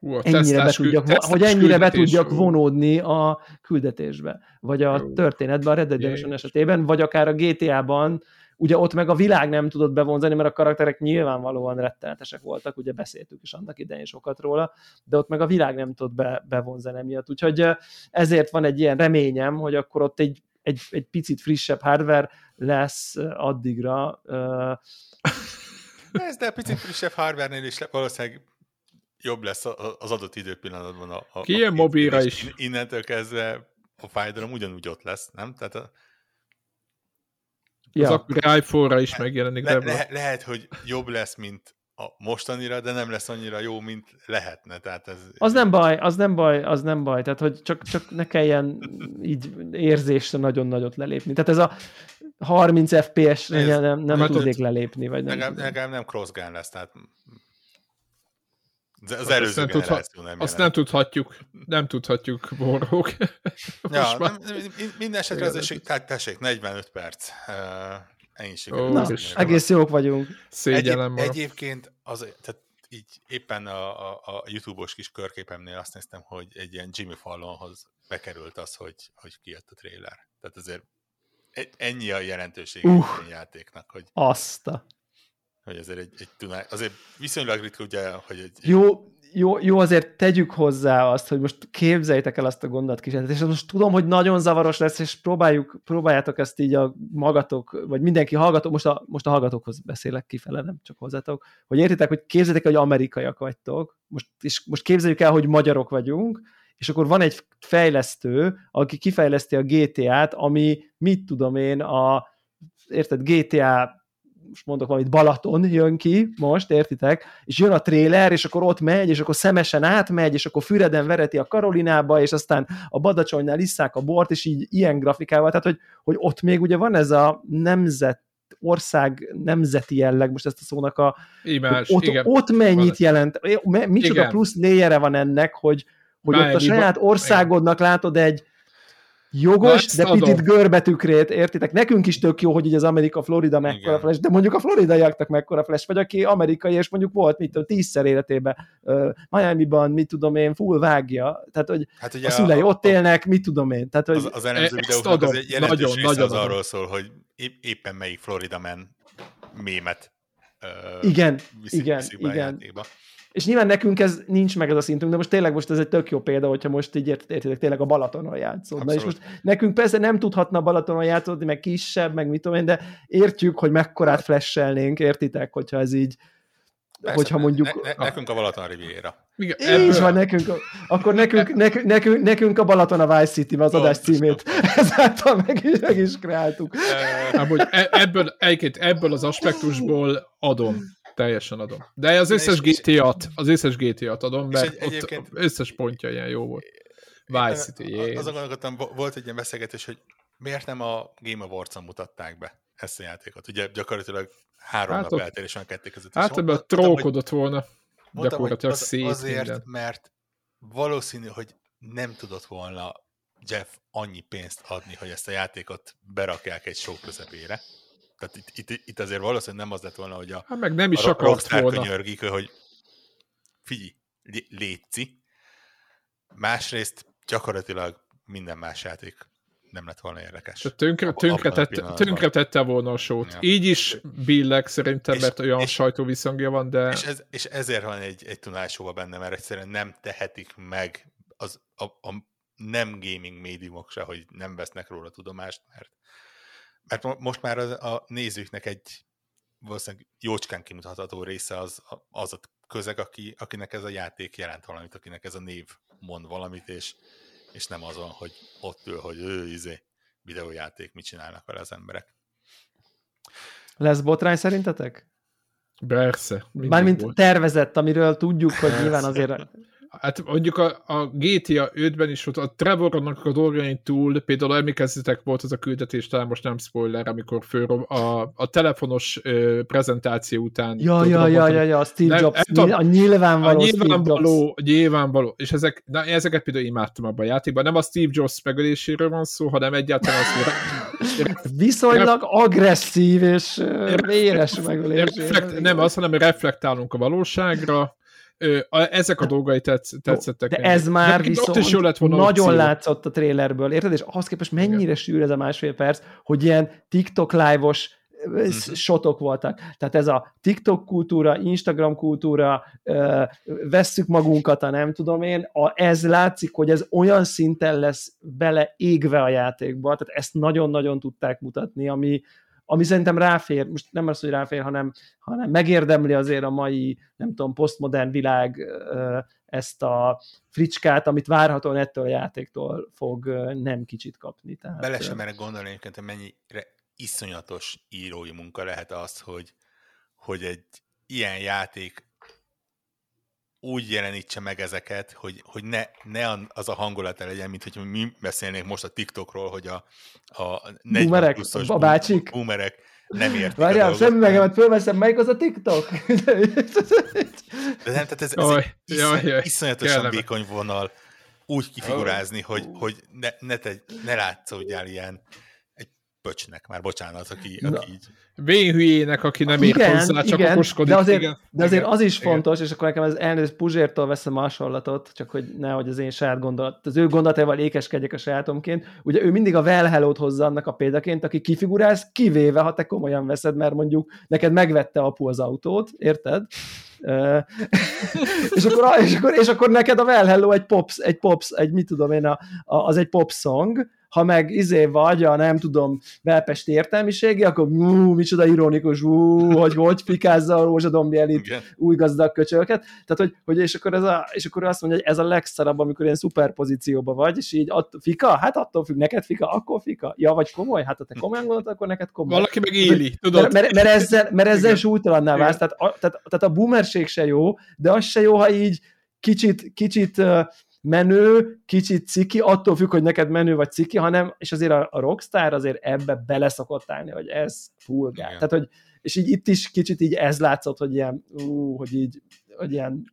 Hú, ennyire be tudjak, hogy ennyire be tudjak vonódni a küldetésbe, vagy a történetben, a Red Dead Redemption esetében, vagy akár a GTA-ban, Ugye ott meg a világ nem tudott bevonzani, mert a karakterek nyilvánvalóan rettenetesek voltak, ugye beszéltük is annak idején sokat róla, de ott meg a világ nem tudott be, bevonzani emiatt. Úgyhogy ezért van egy ilyen reményem, hogy akkor ott egy, egy, egy picit frissebb hardware lesz addigra. Ez, de a picit frissebb hardware-nél is valószínűleg jobb lesz az adott időpillanatban. A, a, Ki ilyen mobilra is. Innentől kezdve a fájdalom ugyanúgy ott lesz, nem? Tehát a, Ja. Az akkor iPhone-ra is megjelenik. Le, le, lehet, hogy jobb lesz, mint a mostanira, de nem lesz annyira jó, mint lehetne. Tehát ez, az nem baj, az nem baj, az nem baj. Tehát, hogy csak, csak ne kelljen így érzésre nagyon nagyot lelépni. Tehát ez a 30 FPS-re nem, nem tudnék lelépni. Vagy nem nekem, nekem nem crossgun lesz, tehát az előző azt nem, tudha, nem azt nem tudhatjuk, nem tudhatjuk, borrók. ja, nem, minden esetre az tehát tessék, 45 perc. Ennyi Na, egész jók vagyunk. Szégyellem Egyéb, Egyébként az, tehát így éppen a, a, a YouTube-os kis körképemnél azt néztem, hogy egy ilyen Jimmy Fallonhoz bekerült az, hogy, hogy kijött a trailer. Tehát azért e- ennyi a jelentőség uh, a játéknak, hogy... Azt a hogy azért egy, egy tunál, azért viszonylag ritka ugye, hogy egy... Jó, jó, jó, azért tegyük hozzá azt, hogy most képzeljétek el azt a gondolatkísérletet, és most tudom, hogy nagyon zavaros lesz, és próbáljuk, próbáljátok ezt így a magatok, vagy mindenki hallgató, most a, most a hallgatókhoz beszélek kifele, nem csak hozzátok, hogy értitek, hogy képzeljétek el, hogy amerikaiak vagytok, most, és most képzeljük el, hogy magyarok vagyunk, és akkor van egy fejlesztő, aki kifejleszti a GTA-t, ami, mit tudom én, a érted, GTA most mondok valamit, Balaton jön ki most, értitek? És jön a tréler, és akkor ott megy, és akkor szemesen átmegy, és akkor Füreden vereti a Karolinába, és aztán a Badacsonynál isszák a bort, és így ilyen grafikával, tehát hogy, hogy ott még ugye van ez a nemzet ország nemzeti jelleg, most ezt a szónak a... Imás, ott, igen. ott mennyit jelent, micsoda igen. plusz léjere van ennek, hogy, hogy ott a saját országodnak látod egy, jogos, de adom. picit görbetükrét, értitek? Nekünk is tök jó, hogy így az Amerika, Florida mekkora flash, de mondjuk a floridaiaknak mekkora flash, vagy aki amerikai, és mondjuk volt, mit tudom, tízszer életében uh, Miami-ban, mit tudom én, full vágja. Tehát, hogy hát ugye a szülei a, ott a, élnek, mit tudom én. Tehát, hogy az, az elemző videóknak az egy jelentős nagyon, nagyon, az arról szól, hogy éppen melyik Florida men mémet uh, igen, viszik, igen, viszik igen. Játékba. És nyilván nekünk ez nincs meg ez a szintünk, de most tényleg most ez egy tök jó példa, hogyha most így értitek, tényleg a Balatonon játszódna. Na És most nekünk persze nem tudhatna a Balatonon játszódni, meg kisebb, meg mit tudom én, de értjük, hogy mekkorát flashelnénk, értitek, hogyha ez így, Persze, hogyha mondjuk... Ne, ne, nekünk a Balaton Riviera. Igen, Így van, nekünk, akkor nekünk, nekünk, nekünk, nekünk a Balaton a Vice City az adás címét ezáltal meg is, meg is kreáltuk. Amúgy e- ebből, ebből az aspektusból adom teljesen adom. De az összes GTA-t, az összes GTA-t adom, mert egy, egyébként... ott összes pontja ilyen jó volt. Vice City, jé. Azon gondolkodtam, volt egy ilyen beszélgetés, hogy miért nem a Game Awards-on mutatták be ezt a játékot. Ugye gyakorlatilag három hát nap eltérés van ketté között. Hát ebben trókodott volna. Gyakorlatilag az, szét Azért, minden. mert valószínű, hogy nem tudott volna Jeff annyi pénzt adni, hogy ezt a játékot berakják egy show közepére. Tehát itt, itt, itt azért valószínűleg nem az lett volna, hogy a, hát meg nem is a akart volna. könyörgik, hogy figyelj, létszi. Másrészt gyakorlatilag minden más játék nem lett volna érdekes. Tehát tönkre, tönkre, tette, tönkre tette volna a sót. Ja. Így is billeg szerintem, és, mert olyan és, sajtóviszongja van, de... És, ez, és ezért van egy, egy tunálsóva benne, mert egyszerűen nem tehetik meg az, a, a nem gaming médiumok se, hogy nem vesznek róla tudomást, mert mert most már az, a nézőknek egy valószínűleg jócskán kimutatható része az, az a közeg, aki, akinek ez a játék jelent valamit, akinek ez a név mond valamit, és, és nem azon, hogy ott ül, hogy ő izé, videójáték, mit csinálnak vele az emberek. Lesz botrány szerintetek? Persze. Mármint tervezett, amiről tudjuk, hogy nyilván azért Hát mondjuk a, a GTA 5-ben is volt, a Trevornak a dolgain túl, például emlékezzetek volt az a küldetés, talán most nem spoiler, amikor föl a, a telefonos ö, prezentáció után... Ja, ja, ja, ja, ja, a Steve nem, Jobs, a, a nyilvánvaló, a nyilvánvaló, Steve Jobs. nyilvánvaló, és ezek, na, ezeket például imádtam abban a játékban. Nem a Steve Jobs megöléséről van szó, hanem egyáltalán az... Viszonylag agresszív és véres megölés. nem az, hanem reflektálunk a valóságra, ezek a dolgai tetsz, tetszettek. De ez már de viszont is lett volna nagyon opció. látszott a trailerből, érted? És ahhoz képest mennyire Igen. sűr ez a másfél perc, hogy ilyen TikTok live-os mm-hmm. sotok voltak. Tehát ez a TikTok kultúra, Instagram kultúra, vesszük magunkat, a nem tudom én, a, ez látszik, hogy ez olyan szinten lesz bele égve a játékba, tehát ezt nagyon-nagyon tudták mutatni, ami, ami szerintem ráfér, most nem az, hogy ráfér, hanem, hanem megérdemli azért a mai, nem tudom, posztmodern világ ezt a fricskát, amit várhatóan ettől a játéktól fog nem kicsit kapni. Tehát, Bele sem merek gondolni egyébként, hogy mennyire iszonyatos írói munka lehet az, hogy, hogy egy ilyen játék úgy jelenítse meg ezeket, hogy, hogy ne, ne az a hangulata legyen, mint hogy mi beszélnénk most a TikTokról, hogy a, a 40 boomerek, pluszos a bácsik. boomerek nem értik Várjál, szemüvegemet fölveszem, melyik az a TikTok? De nem, tehát ez, ez Oly, egy jaj, jaj, iszonyatosan vékony vonal úgy kifigurázni, hogy, hogy ne, ne, te, ne látszódjál ilyen pöcsnek, már bocsánat, aki, aki így... Vén hülyének, aki nem ér igen, hozzá, csak igen, okoskodik. De azért, igen, de azért igen, az is igen. fontos, és akkor nekem ez elnézést Puzsértól veszem a hasonlatot, csak hogy nehogy az én saját gondolat, az ő gondolatával ékeskedjek a sajátomként. Ugye ő mindig a well hello hozza annak a példaként, aki kifigurálsz, kivéve, ha te komolyan veszed, mert mondjuk neked megvette apu az autót, érted? és, akkor, és, akkor, és akkor neked a Well Hello egy pops, egy pops, egy mit tudom én, a, a, az egy pop song, ha meg izé vagy a nem tudom, belpesti értelmiségi, akkor ú, micsoda ironikus, ú, hogy hogy fikázza a rózsadombi elit Igen. új gazdag köcsölket. Tehát, hogy, hogy és, akkor ez a, és akkor azt mondja, hogy ez a legszarabb, amikor ilyen szuperpozícióban vagy, és így att, fika? Hát attól függ, neked fika, akkor fika. Ja, vagy komoly? Hát ha te komolyan gondolod, akkor neked komoly. Valaki meg éli, tudod? Mert, mert, mert ezzel, mert ezzel súlytalanná válsz. Tehát, a, tehát, tehát a boomerség se jó, de az se jó, ha így kicsit, kicsit menő, kicsit ciki, attól függ, hogy neked menő vagy ciki, hanem, és azért a, a Rockstar azért ebbe bele szokott állni, hogy ez fulgár. Tehát, hogy, és így itt is kicsit így ez látszott, hogy ilyen, ú, hogy így, hogy ilyen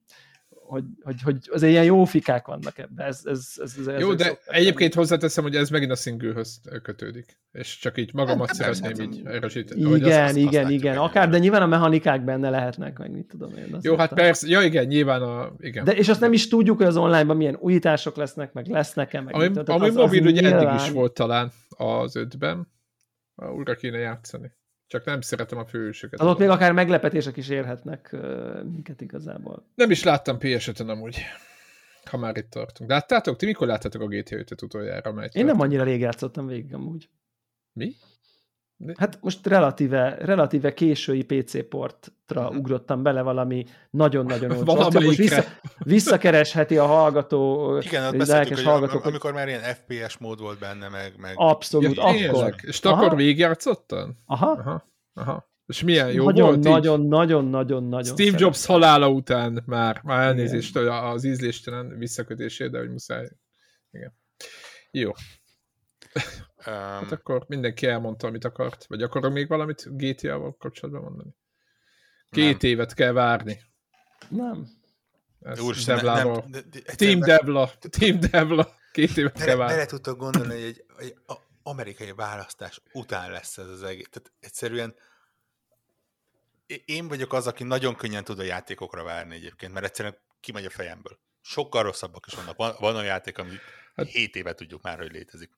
hogy, hogy, hogy azért ilyen jó fikák vannak ebben. Ez, ez, ez, ez, jó, de egyébként hozzáteszem, hogy ez megint a singlehöz kötődik. És csak így magamat hát, szeretném így erősíteni. Igen, az, igen, igen. Akár, de nyilván a mechanikák benne lehetnek, meg mit tudom én. Jó, hát persze, ja igen, nyilván a... Igen. De, és azt nem is tudjuk, hogy az online-ban milyen újítások lesznek, meg lesznek-e, meg Ami, ami az, mobil az ugye nyilván... eddig is volt talán az ötben. Újra kéne játszani. Csak nem szeretem a főhősöket. Az ott még akár meglepetések is érhetnek uh, minket igazából. Nem is láttam ps amúgy, ha már itt tartunk. Láttátok? Ti mikor láttátok a GTA 5-öt utoljára? Én nem annyira rég játszottam végig amúgy. Mi? Hát most relatíve, relatíve késői PC portra uh-huh. ugrottam bele valami nagyon-nagyon olcsó. most vissza, visszakeresheti a hallgató, Igen, hogy hallgatók, amikor már ilyen FPS mód volt benne, meg... meg... Abszolút, ja, akkor. És te akkor végigjátszottad? Aha. Aha. Aha. És milyen jó nagyon, volt Nagyon, így? nagyon, nagyon, nagyon Steve szeretem. Jobs halála után már, már elnézést Igen. az ízléstelen visszakötését, de hogy muszáj. Igen. Jó. Um, hát akkor mindenki elmondta, amit akart. Vagy akarok még valamit GTA-val kapcsolatban mondani? Két nem. évet kell várni. Nem. Ez Úr, nem, nem, de, de, Team Devla. Team Devla. Két évet bele, kell várni. Bele tudtok gondolni, hogy egy, egy amerikai választás után lesz ez az egész. Tehát egyszerűen én vagyok az, aki nagyon könnyen tud a játékokra várni egyébként, mert egyszerűen kimegy a fejemből. Sokkal rosszabbak is vannak. Van, van olyan játék, ami hát, 7 éve tudjuk már, hogy létezik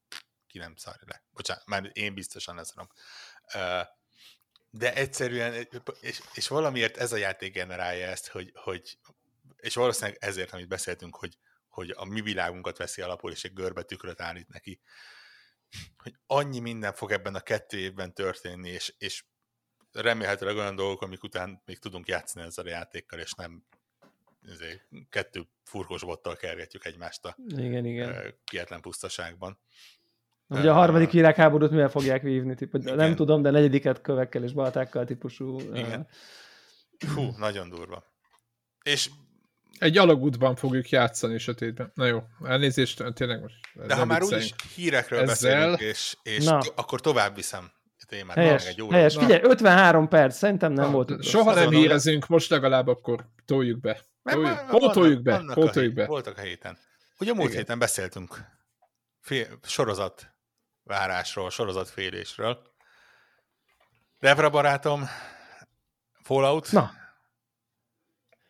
ki nem szarja le. Bocsánat, már én biztosan leszarom. De egyszerűen, és, és valamiért ez a játék generálja ezt, hogy, hogy és valószínűleg ezért, amit beszéltünk, hogy, hogy a mi világunkat veszi alapul, és egy görbe tükröt állít neki, hogy annyi minden fog ebben a kettő évben történni, és, és remélhetőleg olyan dolgok, amik után még tudunk játszani ezzel a játékkal, és nem kettő furkos bottal kergetjük egymást a igen, igen. kietlen pusztaságban. Ugye a harmadik világháborút mivel fogják vívni? Típus, nem tudom, de negyediket kövekkel és baltákkal típusú. Igen. Fú, nagyon durva. És egy alagútban fogjuk játszani sötétben. Na jó, elnézést, tényleg most. De ha már úgyis hírekről Ezzel... beszélünk, és, és Na. akkor tovább viszem a témát. Helyes, egy helyes. Figyelj, 53 perc, szerintem nem Na, volt. Soha nem hírezünk, most legalább akkor toljuk be. Toljuk, pótoljuk be, pótoljuk be. Voltak a héten. Ugye múlt Igen. héten beszéltünk fél, sorozat várásról, sorozatfélésről. Devra barátom, Fallout. Na.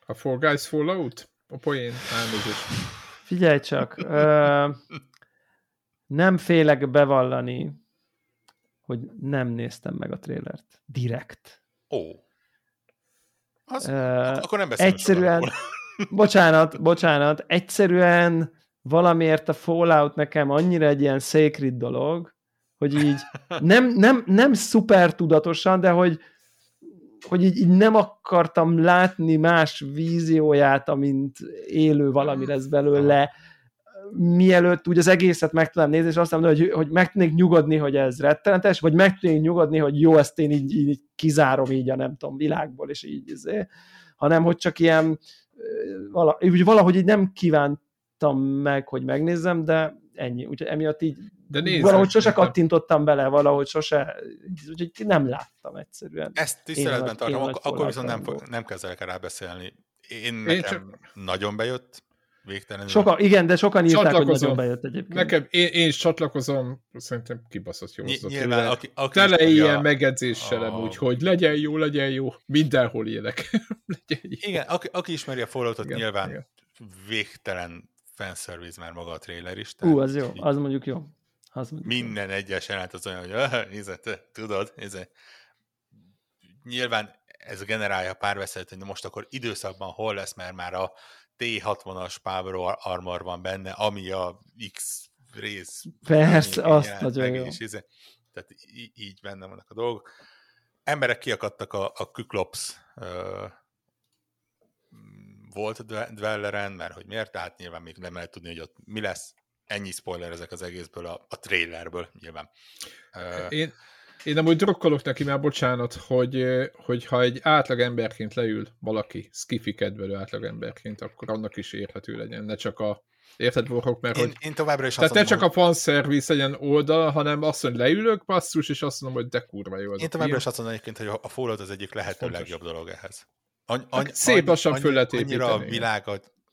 A Fall Guys Fallout? A poén elnézést. Figyelj csak, ö, nem félek bevallani, hogy nem néztem meg a trélert. Direkt. Ó. Az, uh, akkor nem beszélünk Egyszerűen, bocsánat, bocsánat, egyszerűen valamiért a Fallout nekem annyira egy ilyen sacred dolog, hogy így nem, nem, nem szuper tudatosan, de hogy, hogy így, így nem akartam látni más vízióját, amint élő valami lesz belőle. mielőtt úgy az egészet meg tudnám nézni, és azt mondom, hogy, hogy meg tudnék nyugodni, hogy ez rettenetes, vagy meg tudnék nyugodni, hogy jó, ezt én így, így kizárom így a nem tudom, világból, és így, izé, hanem hogy csak ilyen valahogy így nem kívántam meg, hogy megnézzem, de ennyi. Úgyhogy emiatt így de nézd, valahogy sose kattintottam bele, valahogy sose, úgyhogy nem láttam egyszerűen. Ezt tiszteletben tartom, akkor, akkor viszont nem, nem kezdek rá beszélni. Én nekem én csak... nagyon bejött, végtelenül. Soka, igen, de sokan írták, hogy nagyon bejött egyébként. Nekem, én, én is csatlakozom, szerintem kibaszott jó Ny- nyilván, aki, aki Tele ilyen a... megedzéssel a... úgy, hogy legyen jó, legyen jó, mindenhol ilyenek. legyen jó. Igen, aki, aki ismeri a falloutot, nyilván igen. végtelen fanservice már maga a trailer is. Ú, az jó, az mondjuk jó. Az mondjuk minden jó. egyes jelent az olyan, hogy ah, nézze, tudod, nézze. Nyilván ez generálja párbeszédet, hogy most akkor időszakban hol lesz, mert már a T60-as Power Armor van benne, ami a X rész. Persze, azt nagyon jó. És íze. Tehát így benne vannak a dolgok. Emberek kiakadtak a, a Kyklops uh, volt Dwelleren, mert hogy miért, tehát nyilván még nem lehet tudni, hogy ott mi lesz. Ennyi spoiler ezek az egészből, a, a trailerből nyilván. Én, én amúgy drukkolok neki már, bocsánat, hogy, hogy ha egy átlag emberként leül valaki, skifi kedvelő átlag emberként, akkor annak is érhető legyen, ne csak a Érted, Borhok? Mert én, hogy... én továbbra is Tehát ne csak a fanszervisz legyen oldal, hanem azt, hogy leülök basszus, és azt mondom, hogy de kurva jó. Én továbbra is azt mondom egyébként, hogy a Fallout az egyik lehető Fontos. legjobb dolog ehhez. Any, any, szép lassan föl lehet Annyira a világ,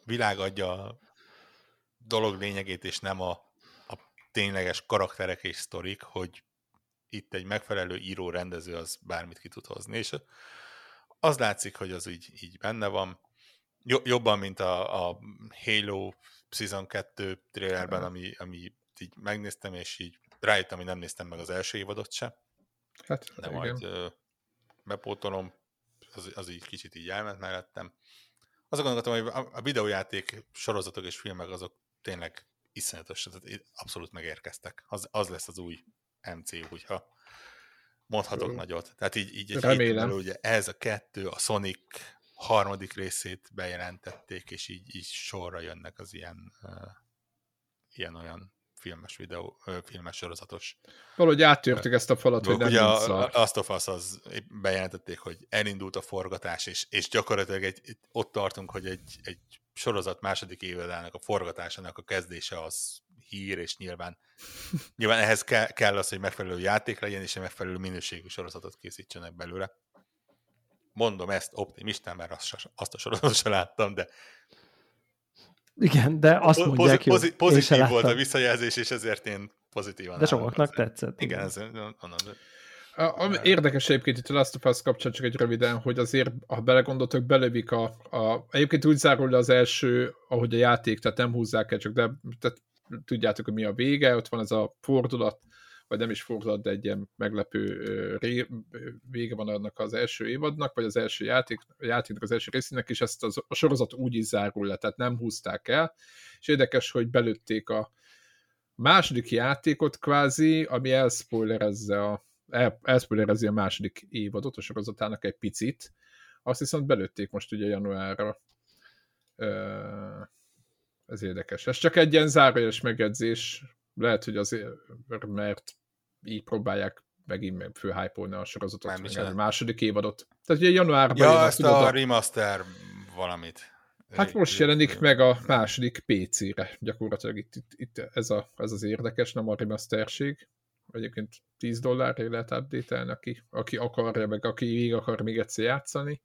világ adja a dolog lényegét, és nem a, a tényleges karakterek és sztorik, hogy itt egy megfelelő író, rendező az bármit ki tud hozni, és az látszik, hogy az így, így benne van. Jobban, mint a, a Halo Season 2 trailerben, ami, ami így megnéztem, és így rájöttem, hogy nem néztem meg az első évadot se. Hát, de igen. majd ö, bepótolom, az, az így kicsit így elment mellettem. Azon gondoltam, hogy a, videójáték sorozatok és filmek azok tényleg iszonyatos, tehát abszolút megérkeztek. Az, az lesz az új MCU, hogyha mondhatok Jó. nagyot. Tehát így, így egy. Belül, ugye ez a kettő, a Sonic harmadik részét bejelentették, és így, így sorra jönnek az ilyen uh, ilyen-olyan filmes videó, filmes sorozatos. Valahogy áttörtük ezt a falat, hogy nem Ugye a, a Last of Us az bejelentették, hogy elindult a forgatás, és, és gyakorlatilag egy, ott tartunk, hogy egy, egy sorozat második évadának a forgatásának a kezdése az hír, és nyilván, nyilván ehhez kell, kell az, hogy megfelelő játék legyen, és egy megfelelő minőségű sorozatot készítsenek belőle. Mondom ezt optimistán, mert azt, azt a sorozatot sem láttam, de igen, de azt po- mondják, pozi- pozi- Pozitív volt a visszajelzés, és ezért én pozitívan De sokaknak tetszett. Igen, ez onnan, a, a, érdekes egyébként itt a Last of Us kapcsán csak egy röviden, hogy azért, ha belegondoltok, belövik a, a... Egyébként úgy zárul le az első, ahogy a játék, tehát nem húzzák el, csak de tehát tudjátok, hogy mi a vége, ott van ez a fordulat, vagy nem is fordulat, de egy ilyen meglepő ré, vége van annak az első évadnak, vagy az első játék, játéknak az első részének, és ezt az, a sorozat úgy is zárul le, tehát nem húzták el, és érdekes, hogy belőtték a második játékot kvázi, ami elspoilerezze a el, a második évadot a sorozatának egy picit, azt viszont belőtték most ugye januárra. Ez érdekes. Ez csak egy ilyen zárójeles megjegyzés. Lehet, hogy azért, mert így próbálják megint főhypolni a sorozatot, meg a második évadot. Tehát ugye januárban... Ja, ezt a, a remaster valamit. Hát most jelenik meg a második PC-re, gyakorlatilag itt, itt, itt ez, a, ez az érdekes, nem a remasterség, egyébként 10 dollárra lehet update aki, aki akarja, meg aki még akar még egyszer játszani.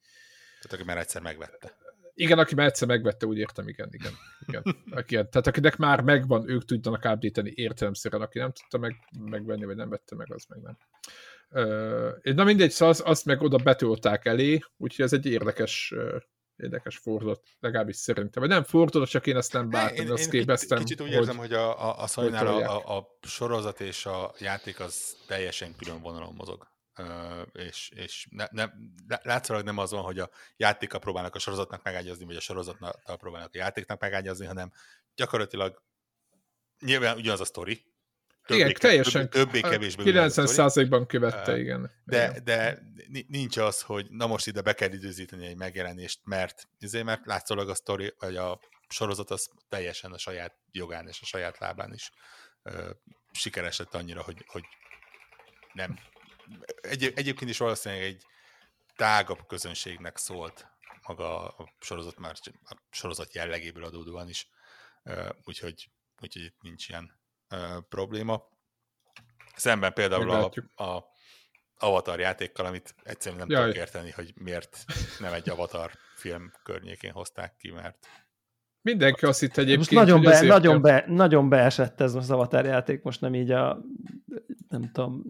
Tehát aki már egyszer megvette. Igen, aki már egyszer megvette, úgy értem, igen, igen. igen. Aki, tehát akinek már megvan, ők tudjanak update-elni értelemszerűen, aki nem tudta meg, megvenni, vagy nem vette meg, az meg nem. Uh, na mindegy, szóval azt, azt meg oda betolták elé, úgyhogy ez egy érdekes uh, érdekes fordulat, legalábbis szerintem. Vagy nem fordulat, csak én ezt nem bártam, én, azt képeztem. Kicsit úgy érzem, hogy a, a, a a, a, a sorozat és a játék az teljesen külön vonalon mozog. És, és ne, ne, látszólag nem az van, hogy a játékkal próbálnak a sorozatnak megágyazni, vagy a sorozatnak próbálnak a játéknak megágyazni, hanem gyakorlatilag nyilván ugyanaz a sztori, többé, igen, teljesen. Többé-kevésbé. 90%-ban követte, igen. De, igen. de nincs az, hogy na most ide be kell időzíteni egy megjelenést, mert, azért, mert látszólag a sztori, vagy a sorozat az teljesen a saját jogán és a saját lábán is ö, sikeres lett annyira, hogy, hogy nem. Egy, egyébként is valószínűleg egy tágabb közönségnek szólt maga a sorozat már a sorozat jellegéből adódóan is, úgyhogy, úgyhogy itt nincs ilyen probléma. Szemben például a, a Avatar játékkal, amit egyszerűen nem Jaj. tudok érteni, hogy miért nem egy Avatar film környékén hozták ki, mert Mindenki azt hitt egyébként, most nagyon, be, nagyon, be, nagyon beesett ez az Avatar játék, most nem így a nem tudom,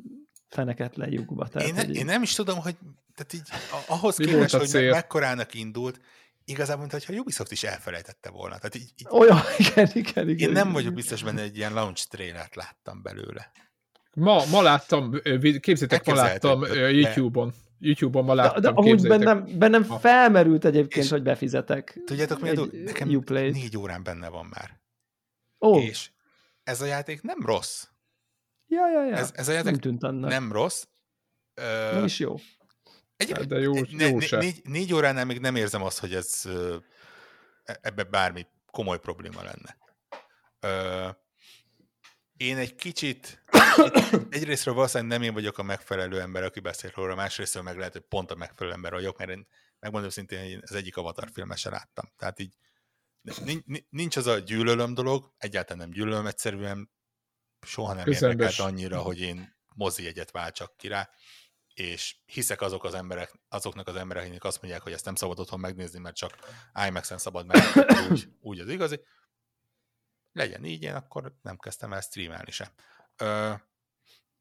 feneket lejugva. Tehát, én, ne, én nem is tudom, hogy tehát így, ahhoz képest, hogy cél? mekkorának indult, igazából, mint hogyha a Ubisoft is elfelejtette volna. Tehát így, így, Olyan, igen, igen, igen. Én nem vagyok biztos benne, egy ilyen launch trailert láttam belőle. Ma, ma láttam, képzétek, ma láttam YouTube-on. YouTube-on ma láttam, de, de amúgy bennem, bennem felmerült egyébként, és hogy befizetek. Tudjátok mi? Nekem Uplay. négy órán benne van már. Ó. És ez a játék nem rossz. Ja, ja, ja. Ez, ez a játék nem, tűnt annak. nem rossz. Ö, nem is jó. Egyébként de jó, ne, jó ne, négy, négy óránál még nem érzem azt, hogy ez e, ebbe bármi komoly probléma lenne. Ö, én egy kicsit, egy, egyrésztről valószínűleg nem én vagyok a megfelelő ember, aki beszél róla, másrésztről meg lehet, hogy pont a megfelelő ember vagyok, mert én megmondom szintén, hogy én az egyik Avatar filmet sem láttam. Tehát így nincs az a gyűlölöm dolog, egyáltalán nem gyűlölöm, egyszerűen soha nem Közembes. érdekelt annyira, hogy én mozi egyet váltsak ki rá, és hiszek azok az emberek, azoknak az embereknek azt mondják, hogy ezt nem szabad otthon megnézni, mert csak IMAX-en szabad meg, úgy, úgy az igazi. Legyen így, én akkor nem kezdtem el streamelni sem. Ö,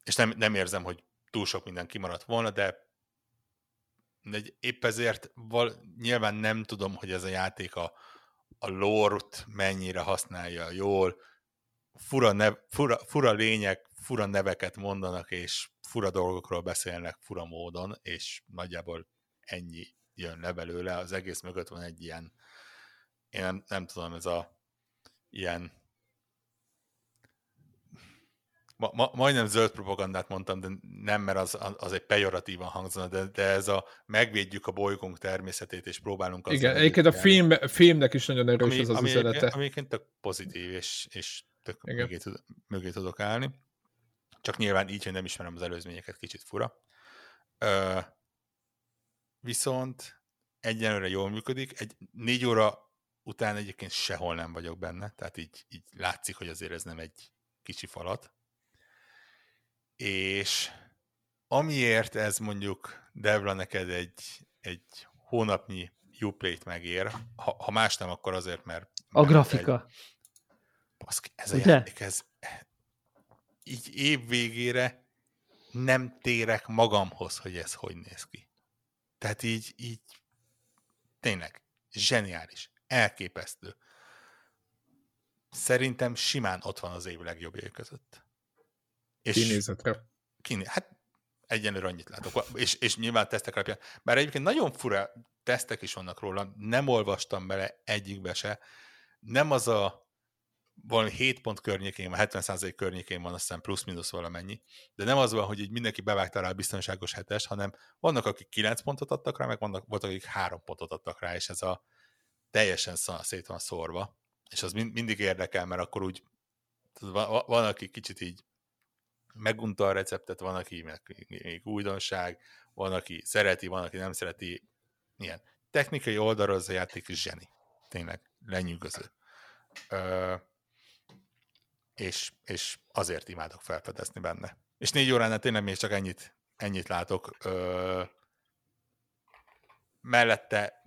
és nem, nem érzem, hogy túl sok minden kimaradt volna, de de épp ezért val, nyilván nem tudom, hogy ez a játék a, a lore-t mennyire használja jól, fura, nev, fura, fura lények, fura neveket mondanak, és fura dolgokról beszélnek fura módon, és nagyjából ennyi jön le belőle. Az egész mögött van egy ilyen, én nem, nem tudom, ez a ilyen ma, ma, majdnem zöld propagandát mondtam, de nem, mert az, az egy pejoratívan hangzana, de, de ez a megvédjük a bolygónk természetét, és próbálunk Igen, egyébként a film, filmnek is nagyon erős ami, az az ami üzenete. Ami egyébként tök pozitív, és, és tök mögé, tud, mögé tudok állni. Csak nyilván így, hogy nem ismerem az előzményeket, kicsit fura. Ö, viszont egyenlőre jól működik. Egy négy óra után egyébként sehol nem vagyok benne, tehát így, így látszik, hogy azért ez nem egy kicsi falat. És amiért ez mondjuk Devla neked egy, egy hónapnyi Uplay-t megér, ha, ha más nem, akkor azért, mert... A grafika. Egy, Baszki, ez a játék, ez így év végére nem térek magamhoz, hogy ez hogy néz ki. Tehát így, így tényleg zseniális, elképesztő. Szerintem simán ott van az év legjobbjai között. És Kinézetre. Kiné, hát egyenlőre annyit látok. És, és nyilván tesztek alapján. Bár egyébként nagyon fura tesztek is vannak róla, nem olvastam bele egyikbe se. Nem az a valami 7 pont környékén, vagy 70% környékén van, azt hiszem plusz-minusz valamennyi, de nem az van, hogy így mindenki bevágta rá a biztonságos hetes, hanem vannak, akik 9 pontot adtak rá, meg vannak, voltak, akik 3 pontot adtak rá, és ez a teljesen szét van szórva, és az mind, mindig érdekel, mert akkor úgy van, van aki kicsit így megunta a receptet, van, aki még újdonság, van, aki szereti, van, aki nem szereti. Ilyen technikai oldalról az a játék zseni. Tényleg, lenyűgöző. Ö, és, és azért imádok felfedezni benne. És négy óránál tényleg még csak ennyit, ennyit látok. Ö, mellette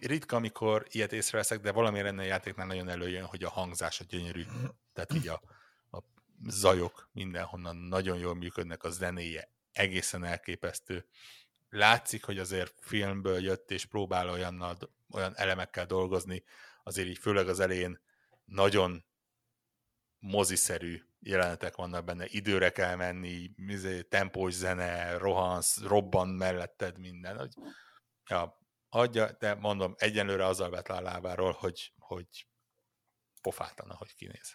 ritka, amikor ilyet észreveszek, de valami ennél a játéknál nagyon előjön, hogy a hangzás a gyönyörű. Tehát így a, a zajok mindenhonnan nagyon jól működnek, a zenéje egészen elképesztő. Látszik, hogy azért filmből jött, és próbál olyannal, olyan elemekkel dolgozni, azért így főleg az elején nagyon moziszerű jelenetek vannak benne, időre kell menni, izé, tempós zene, rohansz, robban melletted minden. Hogy, ja, adja, de mondom, egyenlőre azzal vett a lábáról, hogy, hogy pofátlan, ahogy kinéz.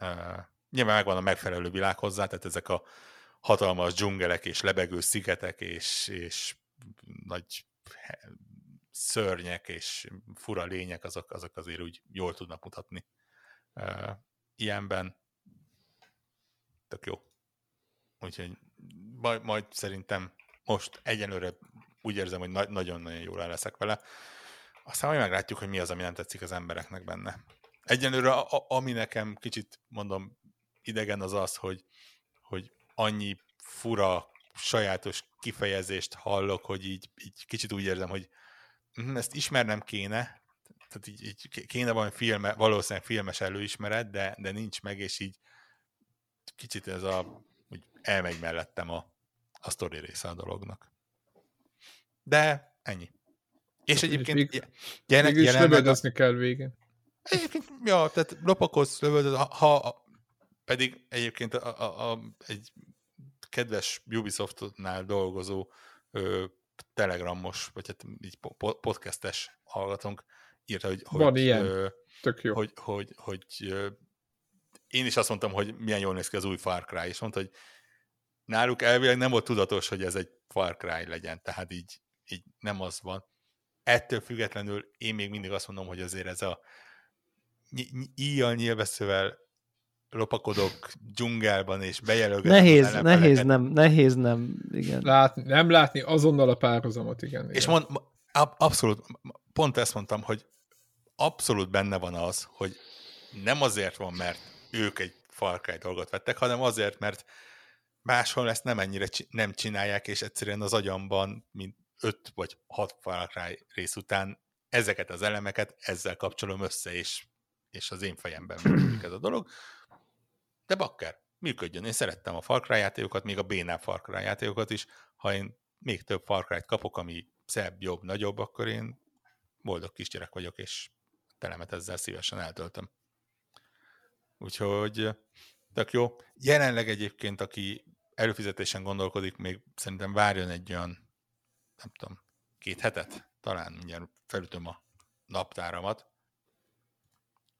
Uh, nyilván megvan a megfelelő világ hozzá, tehát ezek a hatalmas dzsungelek és lebegő szigetek és, és nagy szörnyek és fura lények, azok, azok azért úgy jól tudnak mutatni ilyenben. Tök jó. Úgyhogy majd, majd szerintem most egyenlőre úgy érzem, hogy na- nagyon-nagyon jól el leszek vele. Aztán majd meglátjuk, hogy mi az, ami nem tetszik az embereknek benne. Egyenlőre, a- ami nekem kicsit, mondom, idegen az az, hogy, hogy annyi fura, sajátos kifejezést hallok, hogy így, így kicsit úgy érzem, hogy hm, ezt ismernem kéne, tehát így, így kéne valami filme, valószínűleg filmes előismeret, de, de nincs meg, és így kicsit ez a, úgy elmegy mellettem a, a sztori része a dolognak. De ennyi. És egyébként még, jelen, mégis lövöldözni kell végén. Egyébként, ja, tehát lopakodsz, lövöldöz, ha, ha pedig egyébként a, a, a, egy kedves Ubisoftnál dolgozó ö, telegramos, vagy hát így podcastes hallgatónk írta, hogy, Van hogy, ilyen. Ö, Tök jó. Hogy, hogy, hogy ö, én is azt mondtam, hogy milyen jól néz ki az új Far Cry, és mondta, hogy náluk elvileg nem volt tudatos, hogy ez egy Far Cry legyen, tehát így, így nem az van. Ettől függetlenül én még mindig azt mondom, hogy azért ez a íjjal nyilveszővel lopakodok dzsungelban, és bejelölgetem. Nehéz, nehéz nem, nehéz nem, igen. Látni, nem látni azonnal a párhuzamot, igen. És igen. mond, abszolút, pont ezt mondtam, hogy abszolút benne van az, hogy nem azért van, mert ők egy Far Cry dolgot vettek, hanem azért, mert máshol ezt nem ennyire nem csinálják, és egyszerűen az agyamban, mint öt vagy hat Far Cry rész után ezeket az elemeket ezzel kapcsolom össze, és, és az én fejemben működik ez a dolog. De bakker, működjön. Én szerettem a Far játékokat, még a bénál Far játékokat is. Ha én még több Far kapok, ami szebb, jobb, nagyobb, akkor én boldog kisgyerek vagyok, és telemet ezzel szívesen eltöltöm. Úgyhogy tök jó. Jelenleg egyébként, aki előfizetésen gondolkodik, még szerintem várjon egy olyan, nem tudom, két hetet, talán mindjárt felütöm a naptáramat,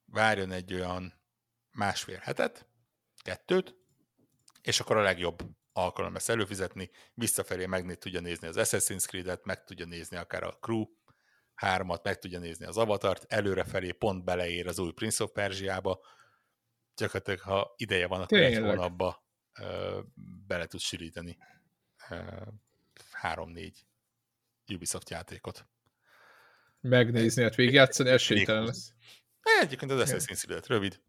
várjon egy olyan másfél hetet, kettőt, és akkor a legjobb alkalom lesz előfizetni, visszafelé meg tudja nézni az Assassin's Creed-et, meg tudja nézni akár a Crew 3-at, meg tudja nézni az Avatart, előrefelé pont beleér az új Prince of Persia-ba, gyakorlatilag ha ideje van, akkor egy hónapba ö, bele tud sűríteni három-négy Ubisoft játékot. Megnézni, hát végigjátszani esélytelen lesz. Egyébként az Assassin's Creed rövid.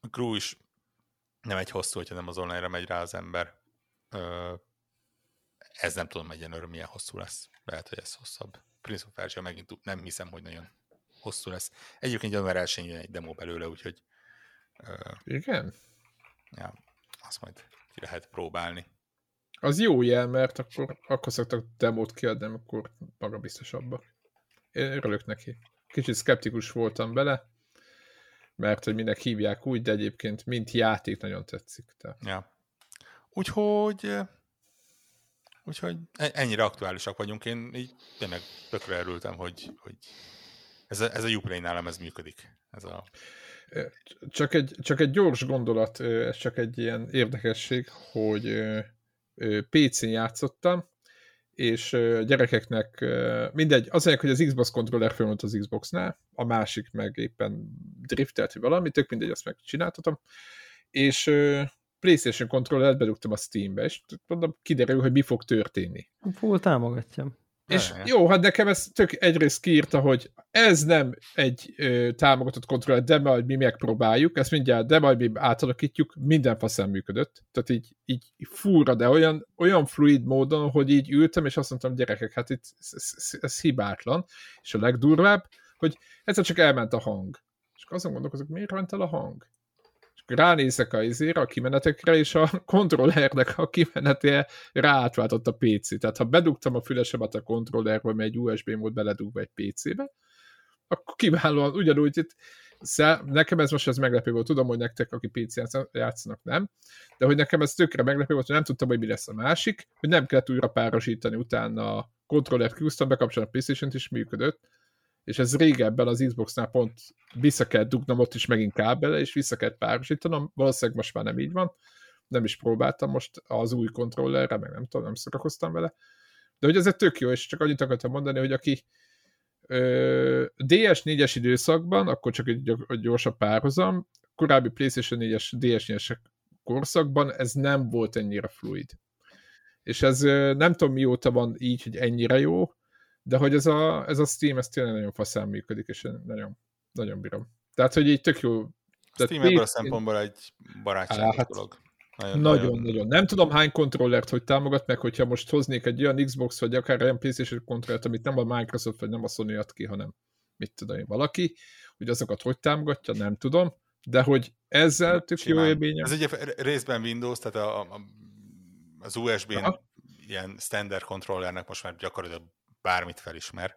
A Crew is nem egy hosszú, hogyha nem az online-ra megy rá az ember. Ö, ez nem tudom egyenlőre milyen hosszú lesz. Lehet, hogy ez hosszabb. Prince of Persia megint nem hiszem, hogy nagyon hosszú lesz. Egyébként január 1 jön egy demo belőle, úgyhogy ö, Igen? Ja, azt majd ki lehet próbálni. Az jó jel, mert akkor, akkor szoktak demót kiadni, akkor maga biztosabbak. Én örülök neki. Kicsit szkeptikus voltam bele, mert hogy minek hívják úgy, de egyébként mint játék nagyon tetszik. Tehát. Ja. Úgyhogy úgyhogy e- ennyire aktuálisak vagyunk. Én így tényleg tökre örültem, hogy, hogy ez a, ez a Uplay nálam ez működik. Ez a... csak, egy, csak egy gyors gondolat, ez csak egy ilyen érdekesség, hogy PC-n játszottam, és a gyerekeknek mindegy, az hogy az Xbox controller fölmondott az Xboxnál, a másik meg éppen driftelt, vagy valami, tök mindegy, azt megcsináltatom, és PlayStation controller bedugtam a Steambe, és mondom, kiderül, hogy mi fog történni. Full támogatjam. És ja, jó, hát nekem ez tök egyrészt kiírta, hogy ez nem egy ö, támogatott kontroller, de majd mi megpróbáljuk, ezt mindjárt, de majd mi átalakítjuk, minden faszán működött. Tehát így, így fúra, de olyan, olyan fluid módon, hogy így ültem, és azt mondtam, gyerekek, hát itt ez, ez, ez hibátlan. És a legdurvább, hogy egyszer csak elment a hang. És azon gondolkozok, miért ment el a hang? Ránézek a izére, a kimenetekre, és a kontrollernek a kimenete ráátváltott a PC. Tehát ha bedugtam a fülesemet a kontrollerbe, mert egy USB mód beledugva egy PC-be, akkor kiválóan ugyanúgy itt nekem ez most ez meglepő volt, tudom, hogy nektek, aki PC játszanak, nem, de hogy nekem ez tökre meglepő volt, hogy nem tudtam, hogy mi lesz a másik, hogy nem kellett újra párosítani utána a kontrollert kiúztam, bekapcsolom a Playstation-t, és működött és ez régebben az Xboxnál pont vissza kell dugnom ott is megint kábele, és vissza kell párosítanom, valószínűleg most már nem így van, nem is próbáltam most az új kontrollerre, meg nem tudom, nem szórakoztam vele, de hogy ez egy tök jó, és csak annyit akartam mondani, hogy aki DS4-es időszakban, akkor csak egy gyorsabb párhuzam, korábbi PlayStation 4-es, DS4-es korszakban ez nem volt ennyire fluid. És ez nem tudom mióta van így, hogy ennyire jó, de hogy ez a, ez a Steam, ez tényleg nagyon faszán működik, és nagyon, nagyon bírom. Tehát, hogy így tök jó. Steam ebből a szempontból egy barátságos hát, dolog. Nagyon, nagyon, nagyon. Nem tudom hány kontrollert, hogy támogat meg, hogyha most hoznék egy olyan Xbox, vagy akár olyan PlayStation kontrollert, amit nem a Microsoft, vagy nem a Sony ad ki, hanem mit tudom én, valaki, hogy azokat hogy támogatja, nem tudom, de hogy ezzel tök jó élményem. Ez ugye részben Windows, tehát a, a, az USB-n ilyen standard kontrollernek most már gyakorlatilag bármit felismer.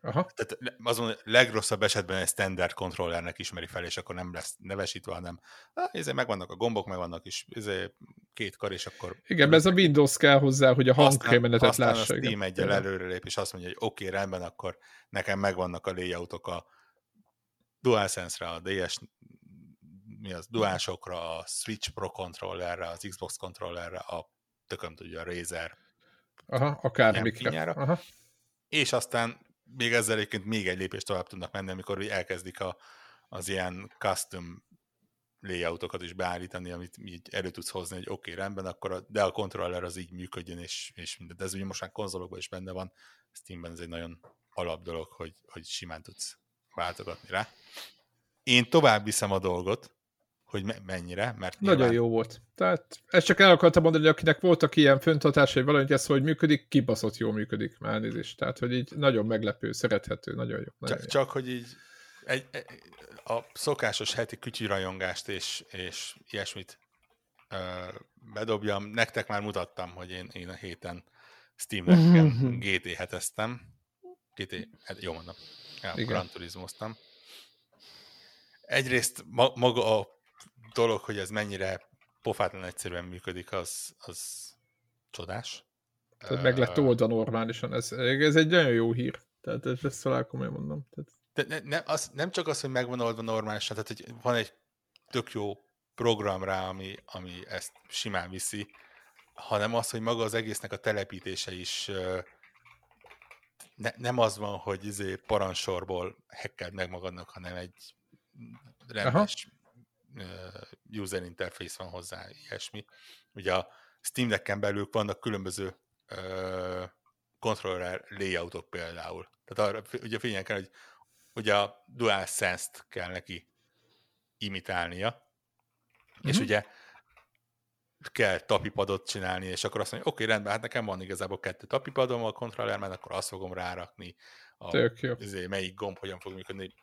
Aha. Tehát azon legrosszabb esetben egy standard kontrollernek ismeri fel, és akkor nem lesz nevesítve, hanem ezért megvannak a gombok, megvannak is ezért két kar, és akkor... Igen, ez a Windows kell hozzá, hogy a hangkémenetet lássa. Aztán a Steam egyel előrelép, és azt mondja, hogy oké, okay, rendben, akkor nekem megvannak a layoutok a DualSense-re, a DS mi az, DualShock-ra, a Switch Pro controllerre, az Xbox controllerre, a tököm tudja, a Razer Aha, akármikre. Aha. És aztán még ezzel egyébként még egy lépést tovább tudnak menni, amikor elkezdik a, az ilyen custom layoutokat is beállítani, amit így elő tudsz hozni, hogy oké, okay, rendben, akkor a, de a controller az így működjön, és, és minden. De ez ugye most már konzolokban is benne van, Steamben ez egy nagyon alap dolog, hogy, hogy simán tudsz váltogatni rá. Én tovább viszem a dolgot, hogy mennyire, mert Nagyon nyilván... jó volt. Tehát ezt csak el akartam mondani, hogy akinek voltak ilyen föntartásai valahogy ez, hogy működik, kibaszott jól működik már nézést. Tehát, hogy így nagyon meglepő, szerethető, nagyon jó. Nagyon csak, jó. csak, hogy így egy, egy, a szokásos heti kütyűrajongást és, és ilyesmit ö, bedobjam. Nektek már mutattam, hogy én, én a héten Steam-en GT heteztem. GT, hát jó mondom, ja, Gran Turismo-ztam. Egyrészt ma, maga a dolog, hogy ez mennyire pofátlan egyszerűen működik, az, az csodás. Tehát meg lett oldva normálisan, ez, ez egy nagyon jó hír. Tehát ezt talán komolyan mondom. Tehát... De ne, ne, az, nem csak az, hogy megvan oldva normálisan, tehát hogy van egy tök jó program rá, ami, ami ezt simán viszi, hanem az, hogy maga az egésznek a telepítése is ne, nem az van, hogy izé paransorból hackeld meg magadnak, hanem egy rendes user interface van hozzá, ilyesmi. Ugye a Steam Deck-en belül vannak különböző uh, controller layoutok például. Tehát arra ugye figyeljen kell, hogy ugye a DualSense-t kell neki imitálnia, mm-hmm. és mhm. ugye kell tapipadot csinálni, és akkor azt mondja, oké, okay, rendben, hát nekem van igazából kettő tapipadom a kontrollerben, akkor azt fogom rárakni, a, Tök jó. Azért, melyik gomb hogyan fog működni,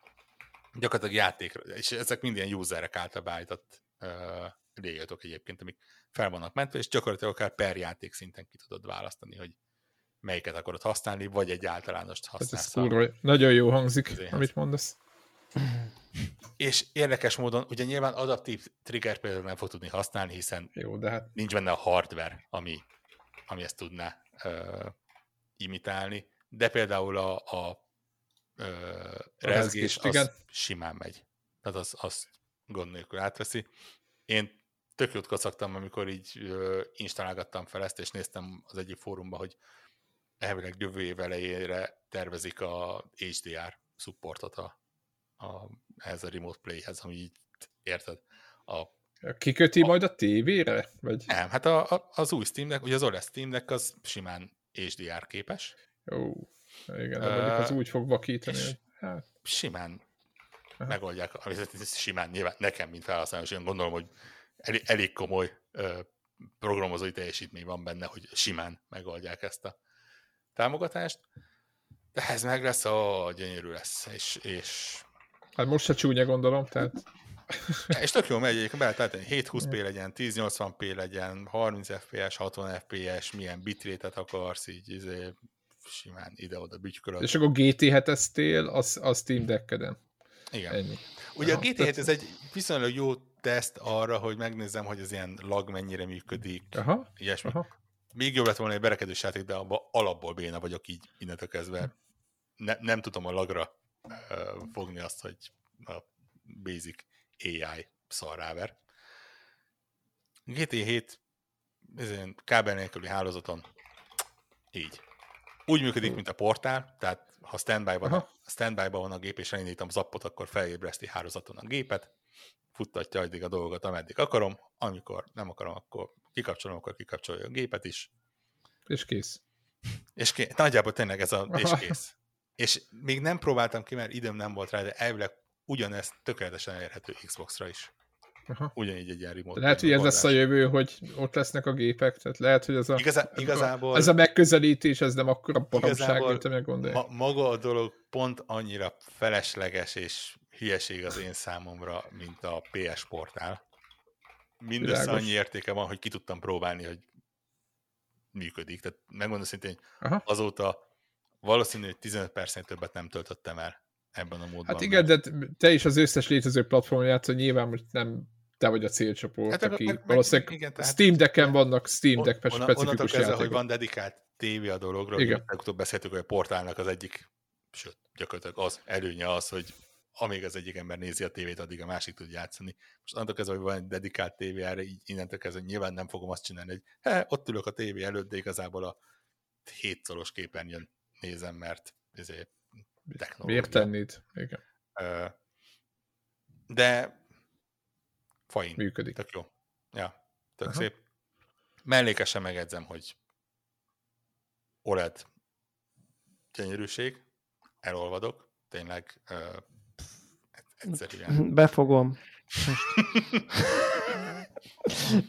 gyakorlatilag játékra, és ezek mind ilyen userek által beállított uh, egyébként, amik fel vannak mentve, és gyakorlatilag akár per játék szinten ki tudod választani, hogy melyiket akarod használni, vagy egy általánost használsz. Hát ez kurva, nagyon jó hangzik, amit mondasz. És érdekes módon, ugye nyilván adaptív trigger például nem fog tudni használni, hiszen jó, de hát... nincs benne a hardware, ami, ami ezt tudná uh, imitálni, de például a, a ö, rezgés, az igen. simán megy. Tehát az, az gond nélkül átveszi. Én tök jót kacagtam, amikor így ö, installálgattam fel ezt, és néztem az egyik fórumban, hogy elvileg jövő év elejére tervezik a HDR supportot a, a, ehhez a remote playhez, ami így, érted? A, Kiköti a, majd a tévére? Vagy? Nem, hát a, a, az új Steam Deck, ugye az OLED Steam Deck az simán HDR képes. Jó. Igen, de mondjuk az úgy fog vakítani, hogy hát... Simán Aha. megoldják, simán nyilván nekem, mint felhasználó, és én gondolom, hogy elég, elég komoly ö, programozói teljesítmény van benne, hogy simán megoldják ezt a támogatást. De ez meg lesz, a gyönyörű lesz, és, és... Hát most se csúnya gondolom, tehát... És tök jó megy, be lehet 720p legyen, 1080p legyen, 30 fps, 60 fps, milyen bitrétet akarsz, így izé, simán ide-oda bütykölöd. És akkor gt 7 az, az Steam Deck-eden. Igen. Ennyi. Ugye Aha, a GT7 tehát... ez egy viszonylag jó teszt arra, hogy megnézzem, hogy az ilyen lag mennyire működik, Aha. ilyesmi. Aha. Még jobb lett volna egy berekedős játék, de abban alapból béna vagyok így innentől kezdve. Ne, nem tudom a lagra uh, fogni azt, hogy a basic AI szarráver. GT7 kábel nélküli hálózaton így úgy működik, mint a portál, tehát ha standby van, a, standby van a gép, és elindítom az appot, akkor felébreszti hálózaton a gépet, futtatja addig a dolgokat, ameddig akarom, amikor nem akarom, akkor kikapcsolom, akkor kikapcsolja a gépet is. És kész. És kész. Nagyjából tényleg ez a, és kész. És még nem próbáltam ki, mert időm nem volt rá, de elvileg ugyanezt tökéletesen elérhető Xbox-ra is. Aha. Ugyanígy egy ilyen remote. Lehet, hogy ez lesz a jövő, hogy ott lesznek a gépek, tehát lehet, hogy ez a, Igazá, igazából, ez a megközelítés, ez nem akkora baromság, mint amilyen gondolják. Ma, maga a dolog pont annyira felesleges és hülyeség az én számomra, mint a PS portál. Mindössze Világos. annyi értéke van, hogy ki tudtam próbálni, hogy működik. Tehát megmondom szintén, hogy azóta valószínű, hogy 15 percnél többet nem töltöttem el ebben a módban. Hát igen, mert... de te is az összes létező platformon játszol, nyilván most nem te vagy a célcsoport, hát, aki meg, valószínűleg igen, tehát, Steam Deck-en vannak Steam Deck on, specifikus játékok. hogy van dedikált tévé a dologról, igen. legutóbb beszéltük, hogy a portálnak az egyik, sőt, gyakorlatilag az előnye az, hogy amíg az egyik ember nézi a tévét, addig a másik tud játszani. Most annól kezdve, hogy van egy dedikált tévé erre, így innentől kezdve nyilván nem fogom azt csinálni, hogy he, ott ülök a tévé előtt, de igazából a hétszoros képernyőn nézem, mert ezért technológia. Miért tennéd? Igen. De fain. Működik. Tök jó. Ja, tök Aha. szép. Mellékesen megedzem, hogy OLED gyönyörűség, elolvadok, tényleg uh, egyszerűen. Befogom.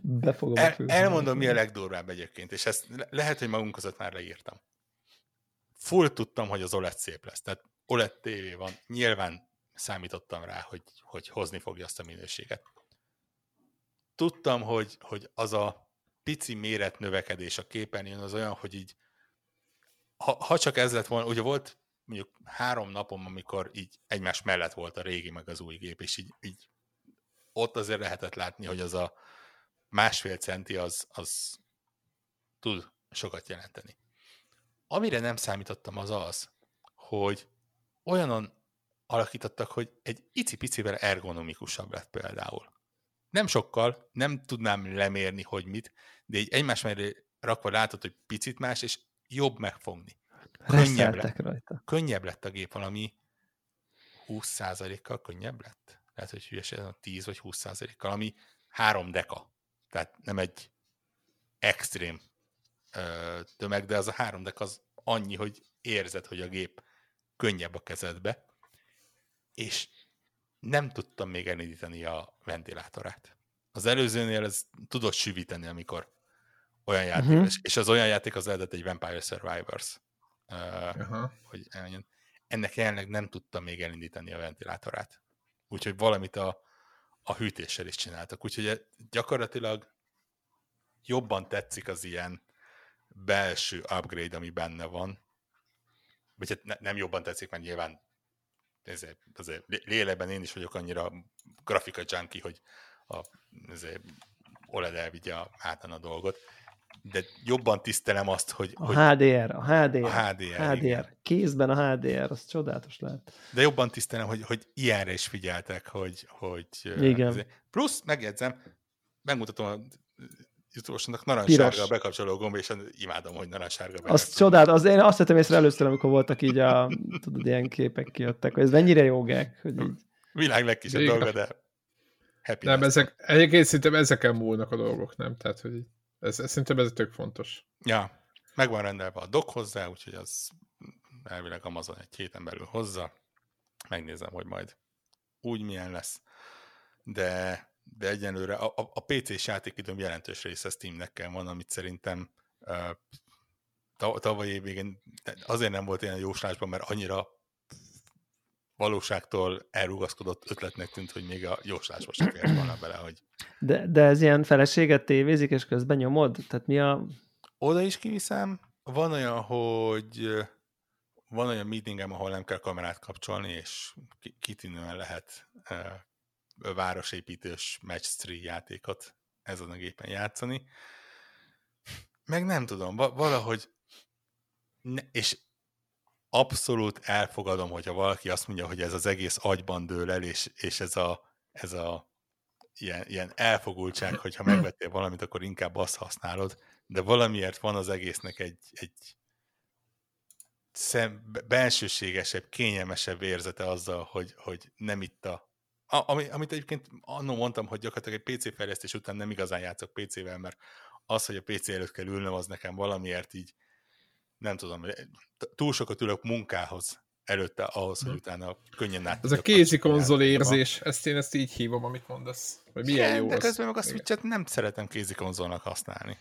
Befogom. El, elmondom, mi a legdurvább egyébként, és ezt lehet, hogy magunk között már leírtam full tudtam, hogy az OLED szép lesz. Tehát OLED TV van, nyilván számítottam rá, hogy, hogy hozni fogja azt a minőséget. Tudtam, hogy, hogy az a pici méret növekedés a képernyőn az olyan, hogy így, ha, ha csak ez lett volna, ugye volt mondjuk három napom, amikor így egymás mellett volt a régi meg az új gép, és így, így ott azért lehetett látni, hogy az a másfél centi az, az tud sokat jelenteni. Amire nem számítottam az az, hogy olyanon alakítottak, hogy egy icipicivel ergonomikusabb lett például. Nem sokkal, nem tudnám lemérni, hogy mit, de egy egymás mellé rakva látod, hogy picit más, és jobb megfogni. Könnyebb lett, rajta. könnyebb lett a gép, valami 20%-kal könnyebb lett. Lehet, hogy hülyesen 10 vagy 20%-kal, ami három deka. Tehát nem egy extrém tömeg, de az a három dek az annyi, hogy érzed, hogy a gép könnyebb a kezedbe, és nem tudtam még elindítani a ventilátorát. Az előzőnél ez tudott süvíteni, amikor olyan játék, uh-huh. és az olyan játék az lehetett egy Vampire Survivors, uh, uh-huh. hogy eljön. Ennek jelenleg nem tudtam még elindítani a ventilátorát. Úgyhogy valamit a, a hűtéssel is csináltak. Úgyhogy gyakorlatilag jobban tetszik az ilyen belső upgrade, ami benne van, vagy hát ne, nem jobban tetszik, mert nyilván ezért, azért lélekben én is vagyok annyira grafika junkie, hogy a, ezért OLED elvigye hátán a dolgot, de jobban tisztelem azt, hogy... A hogy HDR, a HDR. A HDR, HDR. Igen. Kézben a HDR, az csodálatos lehet. De jobban tisztelem, hogy, hogy ilyenre is figyeltek, hogy... hogy Igen. Ezért. Plusz, megjegyzem, megmutatom a jutósnak narancssárga a bekapcsoló gomb, és imádom, hogy narancssárga. Az csodát, az én azt vettem észre először, amikor voltak így a, tudod, ilyen képek kijöttek, hogy ez mennyire jó gek, hogy így... Világ legkisebb dolga, de happy Nem, ezek, egyébként szerintem ezeken múlnak a dolgok, nem? Tehát, hogy ez, ez, szerintem ez tök fontos. Ja, meg van rendelve a dock hozzá, úgyhogy az elvileg Amazon egy héten belül hozza. Megnézem, hogy majd úgy milyen lesz. De de egyenlőre a, a, a PC-s játékidőm jelentős része Steamnek van, amit szerintem uh, tavaly év végén azért nem volt ilyen jóslásban, mert annyira valóságtól elrugaszkodott ötletnek tűnt, hogy még a jóslásba sem fért volna bele, hogy... De, de ez ilyen feleséget tévézik, és közben nyomod? Tehát mi a... Oda is kiviszem. Van olyan, hogy van olyan meetingem, ahol nem kell kamerát kapcsolni, és kitűnően lehet városépítős match 3 játékot ezen a gépen játszani. Meg nem tudom, valahogy ne, és abszolút elfogadom, hogyha valaki azt mondja, hogy ez az egész agyban dől el, és, és ez a, ez a ilyen, ilyen elfogultság, hogyha megvettél valamit, akkor inkább azt használod, de valamiért van az egésznek egy, egy szem, belsőségesebb, kényelmesebb érzete azzal, hogy, hogy nem itt a, a ami, amit egyébként annó mondtam, hogy gyakorlatilag egy PC fejlesztés után nem igazán játszok PC-vel, mert az, hogy a PC előtt kell ülnöm, az nekem valamiért így, nem tudom, túl sokat ülök munkához előtte ahhoz, hogy hm. utána könnyen át. Ez a kézi konzol érzés, ezt én ezt így hívom, amit mondasz. Vagy milyen Igen, jó de közben meg a switch nem szeretem kézi konzolnak használni.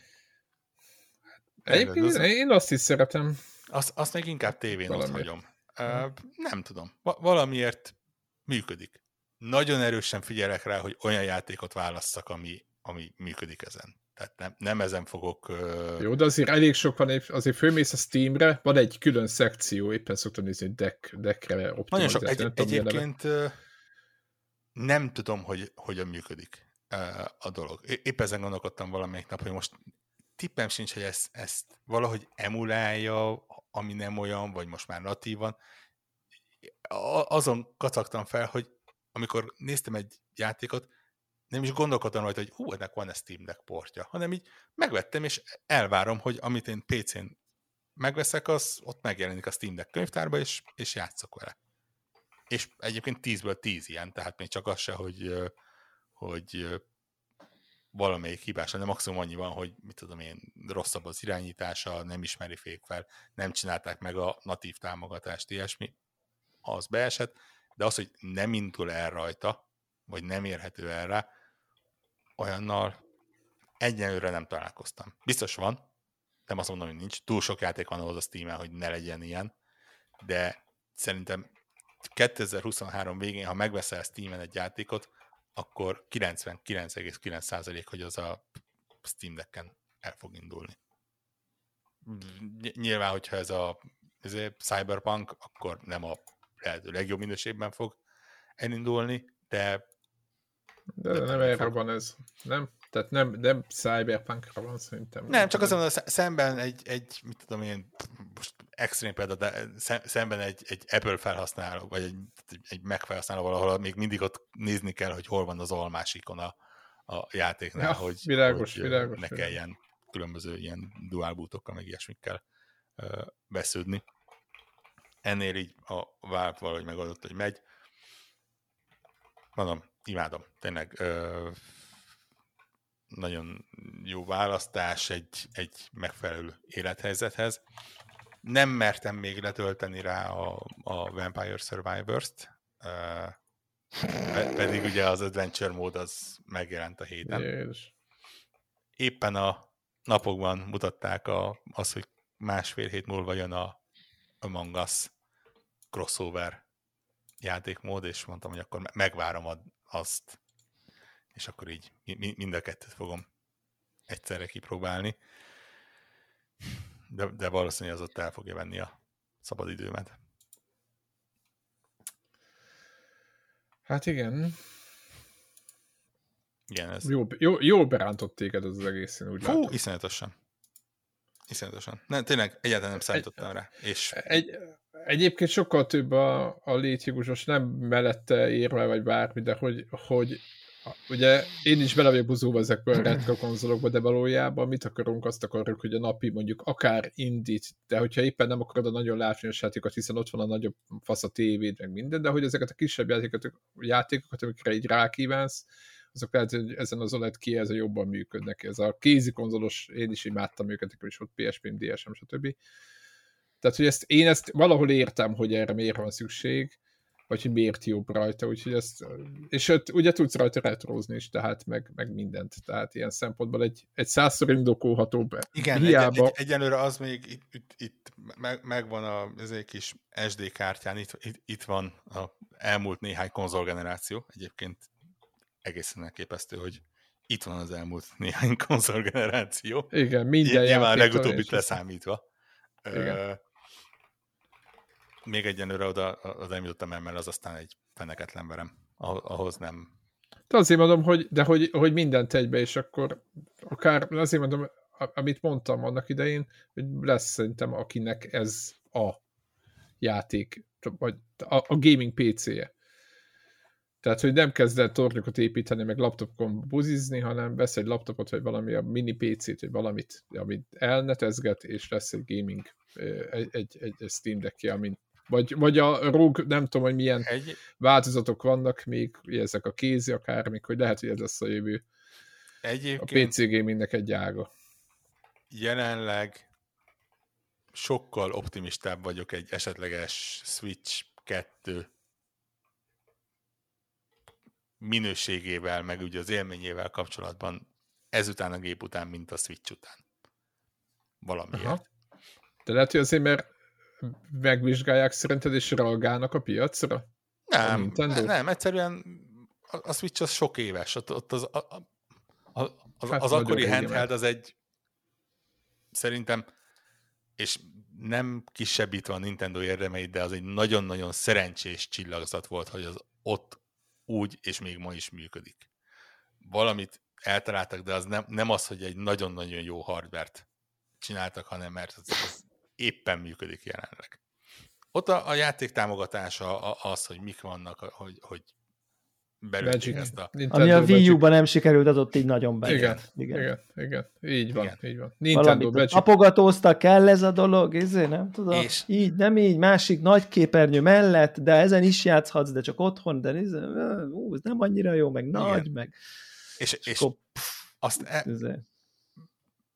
Egyébként én azt is szeretem. Azt, azt még inkább tévén ott hagyom. Uh, nem tudom. Va- valamiért működik. Nagyon erősen figyelek rá, hogy olyan játékot válasszak, ami, ami működik ezen. Tehát nem, nem ezen fogok... Uh... Jó, de azért elég sok van, azért fölmész a Steamre, van egy külön szekció, éppen szoktam nézni, hogy deck, deckre Nagyon sok. Egy, egyébként uh, nem tudom, hogy hogyan működik uh, a dolog. Épp ezen gondolkodtam valamelyik nap, hogy most tippem sincs, hogy ezt, ezt valahogy emulálja, ami nem olyan, vagy most már natívan. Azon kacagtam fel, hogy amikor néztem egy játékot, nem is gondolkodtam rajta, hogy hú, ennek van-e Steam Deck portja, hanem így megvettem, és elvárom, hogy amit én PC-n megveszek, az ott megjelenik a Steam Deck könyvtárba, és, és játszok vele. És egyébként 10-ből 10 ilyen, tehát még csak az se, hogy, hogy valamelyik hibás, de maximum annyi van, hogy mit tudom én, rosszabb az irányítása, nem ismeri fék fel, nem csinálták meg a natív támogatást, ilyesmi, az beesett, de az, hogy nem indul el rajta, vagy nem érhető el rá, olyannal egyenlőre nem találkoztam. Biztos van, nem azt mondom, hogy nincs. Túl sok játék van ahhoz a steam hogy ne legyen ilyen, de szerintem 2023 végén, ha megveszel Steam-en egy játékot, akkor 99,9% hogy az a Steam Deck-en el fog indulni. Nyilván, hogyha ez a ez Cyberpunk, akkor nem a lehető legjobb minőségben fog elindulni, de de, de nem erre van ez, nem? Tehát nem, nem cyberpunkra van szerintem. Nem, csak azon a szemben egy, egy mit tudom én, most extrém példa, de szemben egy, egy Apple felhasználó, vagy egy, egy Mac felhasználó valahol még mindig ott nézni kell, hogy hol van az almás ikona a játéknál, ja, hogy, világos, hogy világos, ne kelljen különböző ilyen dual bootokkal, meg ilyesmikkel vesződni. Ennél így a Valve valahogy megadott, hogy megy. Mondom, imádom, tényleg ö, nagyon jó választás egy, egy megfelelő élethelyzethez. Nem mertem még letölteni rá a, a Vampire Survivors-t, ö, pedig ugye az Adventure mód az megjelent a héten. Jézus. Éppen a napokban mutatták a, az, hogy másfél hét múlva jön a Among Us crossover játékmód, és mondtam, hogy akkor megvárom azt, és akkor így mind a kettőt fogom egyszerre kipróbálni. De, de valószínűleg az ott el fogja venni a szabadidőmet. Hát igen. Igen, ez... Jó, jó, jó berántott téged az, az egész, én úgy Fú, látom. iszonyatosan. Iszonyatosan. Nem, tényleg egyáltalán nem számítottam egy, rá. És... Egy, Egyébként sokkal több a, a létjogosos, nem mellette érve vagy bármi, de hogy, hogy ugye én is bele vagyok buzulva ezekből a retro konzolokba, de valójában mit akarunk, azt akarjuk, hogy a napi mondjuk akár indít, de hogyha éppen nem akarod a nagyon látványos játékokat, hiszen ott van a nagyobb fasz a tévéd, meg minden, de hogy ezeket a kisebb játékokat, játékokat amikre így rákívánsz, azok lehet, hogy ezen az OLED ki ez a jobban működnek. Ez a kézi konzolos, én is imádtam őket, nekem is volt PSP-m, DSM, stb. Tehát, hogy ezt, én ezt valahol értem, hogy erre miért van szükség, vagy hogy miért jobb rajta, úgyhogy ezt, és ott ugye tudsz rajta retrozni is, tehát meg, meg mindent, tehát ilyen szempontból egy, egy százszor indokolható be. Igen, Hiába... egy, egy, egyenlőre az még itt, itt, itt meg, megvan a, ez egy kis SD kártyán, itt, itt, itt van a elmúlt néhány konzolgeneráció, egyébként egészen elképesztő, hogy itt van az elmúlt néhány konzolgeneráció. Igen, minden Nyilván a legutóbbit leszámítva. Igen még egyenlőre oda az nem jutottam el, mert az aztán egy feneketlen verem. Ahhoz nem. De azért mondom, hogy, de hogy, hogy mindent egybe, és akkor akár azért mondom, amit mondtam annak idején, hogy lesz szerintem, akinek ez a játék, vagy a, a gaming PC-je. Tehát, hogy nem kezd el tornyokat építeni, meg laptopon buzizni, hanem vesz egy laptopot, vagy valami a mini PC-t, vagy valamit, amit elnetezget, és lesz egy gaming, egy, egy, egy Steam deck amin vagy, vagy a ROG, nem tudom, hogy milyen egy... változatok vannak még, ezek a kézi akármik, hogy lehet, hogy ez lesz a jövő. Egyébként a PC gamingnek egy ága. Jelenleg sokkal optimistább vagyok egy esetleges Switch 2 minőségével, meg ugye az élményével kapcsolatban ezután a gép után, mint a Switch után. Valamiért. Aha. De lehet, hogy azért, mert megvizsgálják szerinted, és reagálnak a piacra? Nem, a nem, egyszerűen a, Switch az sok éves, ott, ott az, a, a, az, az, hát az akkori handheld az egy szerintem, és nem kisebbítve a Nintendo érdemeit, de az egy nagyon-nagyon szerencsés csillagzat volt, hogy az ott úgy, és még ma is működik. Valamit eltaláltak, de az nem, nem az, hogy egy nagyon-nagyon jó hardvert csináltak, hanem mert az, az éppen működik jelenleg. Ott a, a játék támogatása az, hogy mik vannak, hogy, hogy belőtték ezt a... Nintendo Ami a Wii U-ban nem sikerült, az ott így nagyon bejött. Igen, igen, igen, igen. Így van, igen. így van. Nintendo Valamit apogatózta, kell ez a dolog, izé, nem tudom. És... Így, nem így, másik nagy képernyő mellett, de ezen is játszhatsz, de csak otthon, de izé, ú, ez nem annyira jó, meg nagy, igen. meg... És, és, és akkor, pff, azt, e, izé.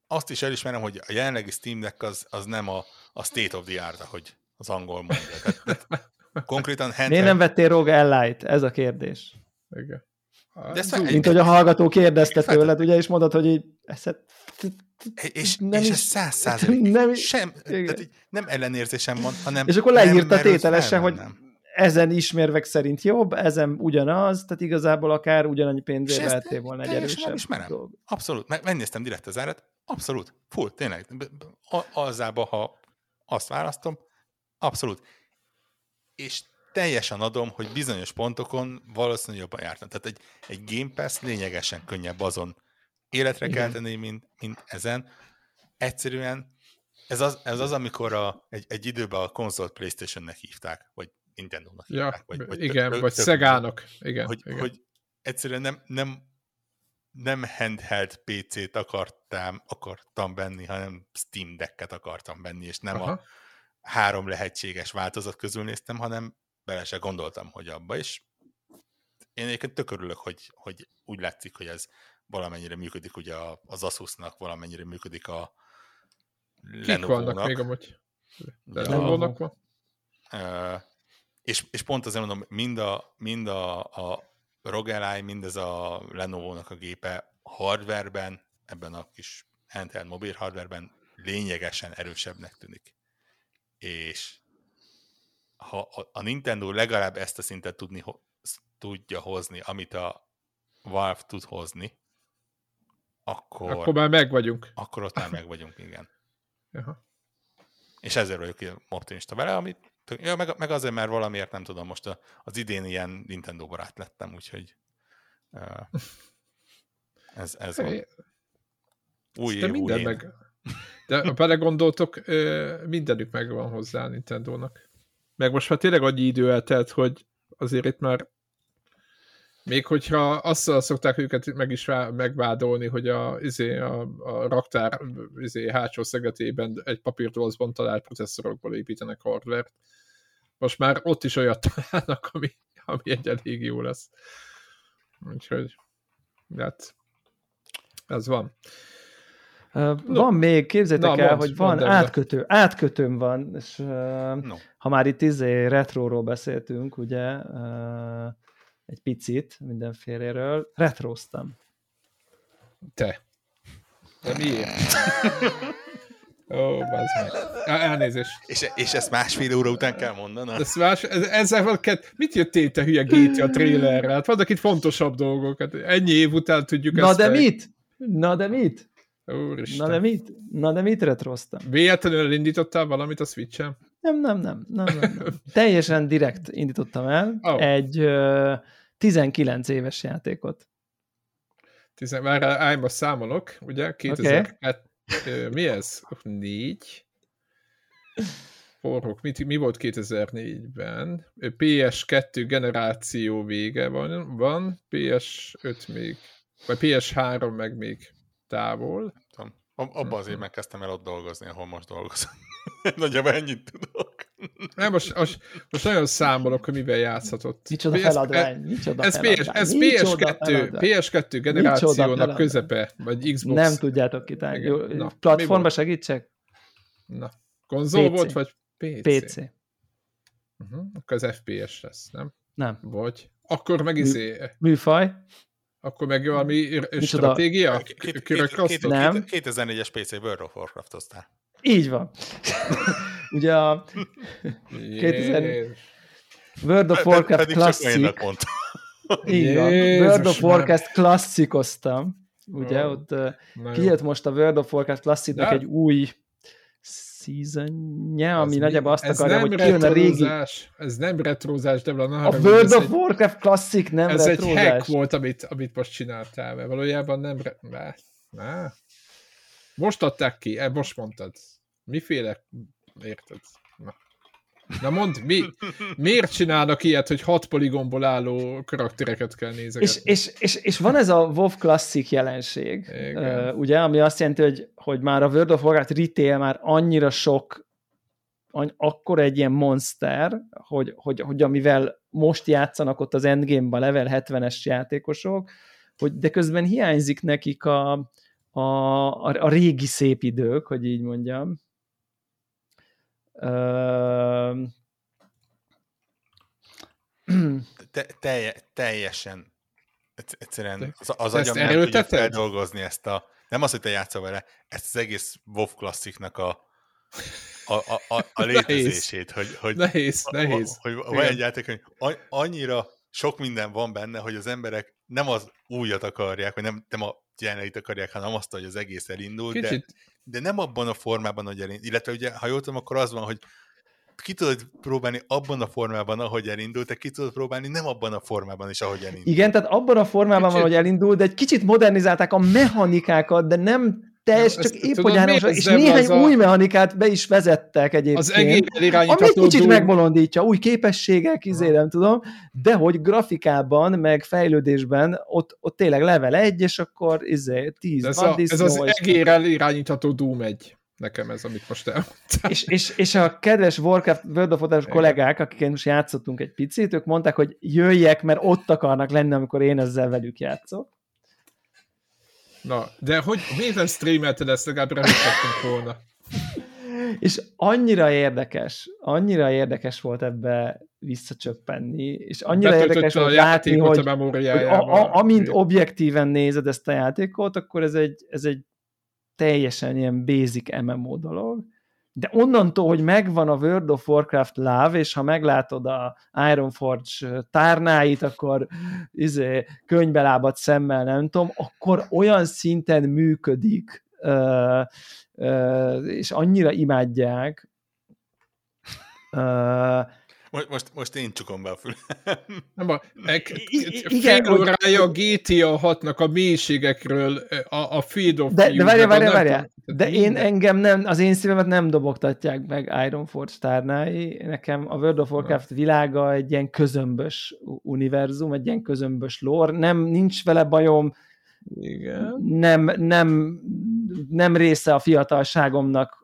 azt is elismerem, hogy a jelenlegi Steam Deck az, az nem a, a state of the art, ahogy az angol mondja. Tehát, konkrétan handheld... Miért nem vettél ROG Ellight? Ez a kérdés. Igen. De ezt Mint hogy a hallgató kérdezte tőled, ugye, és mondod, hogy így, ezt, és, nem és ez száz százalék. Nem, sem, tehát így nem ellenérzésem van, hanem És akkor leírta tételesen, hogy ezen ismérvek szerint jobb, ezen ugyanaz, tehát igazából akár ugyanannyi pénzért vehettél volna egy erősebb dolog. Abszolút, megnéztem direkt az árat, abszolút, full, tényleg, azába, ha azt választom, abszolút. És teljesen adom, hogy bizonyos pontokon valószínűleg jobban jártam. Tehát egy, egy Game Pass lényegesen könnyebb azon életre tenni, mint, mint ezen. Egyszerűen ez az, ez az amikor a, egy, egy időben a konzolt Playstation-nek hívták, vagy Nintendo-nak hívták. Ja, vagy, vagy igen, tök, vagy Szegának. Igen, hogy, igen. hogy egyszerűen nem, nem, nem handheld PC-t akartam, akartam venni, hanem Steam Deck-et akartam venni, és nem Aha. a három lehetséges változat közül néztem, hanem bele se gondoltam, hogy abba is. Én egyébként tök örülök, hogy, hogy úgy látszik, hogy ez valamennyire működik ugye az Asusnak, valamennyire működik a Kik vannak még amúgy? Lenovo-nak van? Uh, és, és pont azért mondom, mind a, mind a, a ROG Ally, mind ez a Lenovo-nak a gépe hardwareben, ebben a kis handheld mobil hardwareben lényegesen erősebbnek tűnik. És ha a Nintendo legalább ezt a szintet tudni, tudja hozni, amit a Valve tud hozni, akkor... Akkor már meg vagyunk. Akkor ott már meg vagyunk, igen. Aha. És ezért vagyok optimista vele, amit ja, meg, meg azért, mert valamiért nem tudom, most a, az idén ilyen Nintendo barát lettem, úgyhogy uh, ez, ez van. Új év, minden új meg... De ha belegondoltok, mindenük megvan hozzá a Nintendo-nak. Meg most már tényleg annyi idő eltelt, hogy azért itt már még hogyha azt szokták őket meg is megvádolni, hogy a, izé, a, a raktár izé, hátsó szegetében egy papírtolcban talált processzorokból építenek hardware Most már ott is olyat találnak, ami, ami egy elég jó lesz. Úgyhogy, hát, ez van. No. Van még, képzétek Na, el, mond, hogy van átkötő, átkötőm van, és no. ha már itt izé retróról beszéltünk, ugye, egy picit mindenféléről, retróztam. Te. De miért? Ó, oh, meg. Elnézést. És, és ezt másfél óra után kell mondanom? Ez más, ez, ezzel van kett, mit jöttél te hülye GTA trailerre? Hát vannak itt fontosabb dolgok. Hát ennyi év után tudjuk Na ezt... de el... mit? Na de mit? Úristen. Na de mit? Na de mit retroztam? Véletlenül indítottál valamit a Switch-en? Nem, nem, nem. nem, nem, nem. Teljesen direkt indítottam el oh. egy uh, 19 éves játékot. Tizen, már most számolok, ugye? 2002, okay. mi ez? Négy. forrok. Mi, mi volt 2004-ben? PS2 generáció vége van, van, PS5 még, vagy PS3 meg még távol. Abban azért megkezdtem el ott dolgozni, ahol most dolgozom. Nagyjából ennyit tudok. Nem, most, most, most nagyon számolok, hogy mivel játszhatott. Micsoda PS, feladvány, micsoda ez, feladvány. Ez, PS2, PS2 generációnak közepe, vagy Xbox. Nem tudjátok kitálni. Platformba segítsek? Na, konzol PC. volt, vagy PC? PC. Uh-huh. Akkor az FPS lesz, nem? Nem. Vagy? Akkor meg izé... Műfaj? Akkor meg valami stratégia? Nem. 2004-es PC World of Warcraft osztál. Így van. Ugye a 2000... World of Warcraft Classic. Így van. World of Warcraft klasszikoztam. Ugye, ott kijött most a World of Warcraft Classicnek egy új seasonje, ami ez nagyjából azt akarja, hogy kijön a régi... Ez nem retrózás, de van A World of egy, Warcraft Classic nem ez retrózás. Ez egy hack volt, amit, amit most csináltál, mert valójában nem... Ne, ne. Most adták ki, e, most mondtad. Miféle... Érted? Na. Na mondd, mi, miért csinálnak ilyet, hogy hat poligomból álló karaktereket kell nézni? És, és, és, és van ez a WoW Classic jelenség, uh, ugye, ami azt jelenti, hogy, hogy már a World of Warcraft retail már annyira sok, akkor egy ilyen monster, hogy, hogy, hogy amivel most játszanak ott az endgame-ban level 70-es játékosok, hogy de közben hiányzik nekik a, a, a, a régi szép idők, hogy így mondjam te, telje, teljesen egyszerűen az, az agyam nem tudja feldolgozni ezt a, nem az, hogy te játszol vele, ezt az egész WoW klassziknak a, a, a, a, a létezését, hogy, hogy, nehéz, nehéz. hogy, van egy játék, hogy annyira sok minden van benne, hogy az emberek nem az újat akarják, vagy nem, nem a jelenlegit akarják, hanem azt, hogy az egész elindul, Kicsit. de, de nem abban a formában, hogy elindul. Illetve ugye, ha jól tudom, akkor az van, hogy ki tudod próbálni abban a formában, ahogy elindult, te ki tudod próbálni nem abban a formában is, ahogy elindult. Igen, tehát abban a formában kicsit... van, hogy elindult, de egy kicsit modernizálták a mechanikákat, de nem teljes, csak épp hogy háromos, és néhány a... új mechanikát be is vezettek egyébként. Az egész irányítható Ami egy kicsit megbolondítja, új képességek, izé nem tudom, de hogy grafikában, meg fejlődésben ott, ott tényleg level 1, és akkor izé 10 ez, a, ez az egérrel irányítható Doom 1 nekem ez, amit most elmondtál. És, és, és a kedves Warcraft World of Warcraft kollégák, akik most játszottunk egy picit, ők mondták, hogy jöjjek, mert ott akarnak lenni, amikor én ezzel velük játszok. Na, de hogy miért nem streamelted ezt, legalább remélkedtünk volna. És annyira érdekes, annyira érdekes volt ebbe visszacsöppenni, és annyira Betöltött érdekes volt látni, hogy, a hogy a, a, amint objektíven nézed ezt a játékot, akkor ez egy, ez egy teljesen ilyen basic MMO dolog, de onnantól, hogy megvan a World of Warcraft láv, és ha meglátod a Ironforge tárnáit, akkor izé, könybelábat szemmel, nem tudom, akkor olyan szinten működik, uh, uh, és annyira imádják, uh, most, most, most én csukom be a fülem. Nem a, igen, fél órája a GTA 6-nak a mélységekről, a, a Field of De, de várja, várja, várja. De én engem nem, az én szívemet nem dobogtatják meg Ironforge tárnái. Nekem a World of Warcraft világa egy ilyen közömbös univerzum, egy ilyen közömbös lore. Nem, nincs vele bajom, igen. Nem, nem, nem része a fiatalságomnak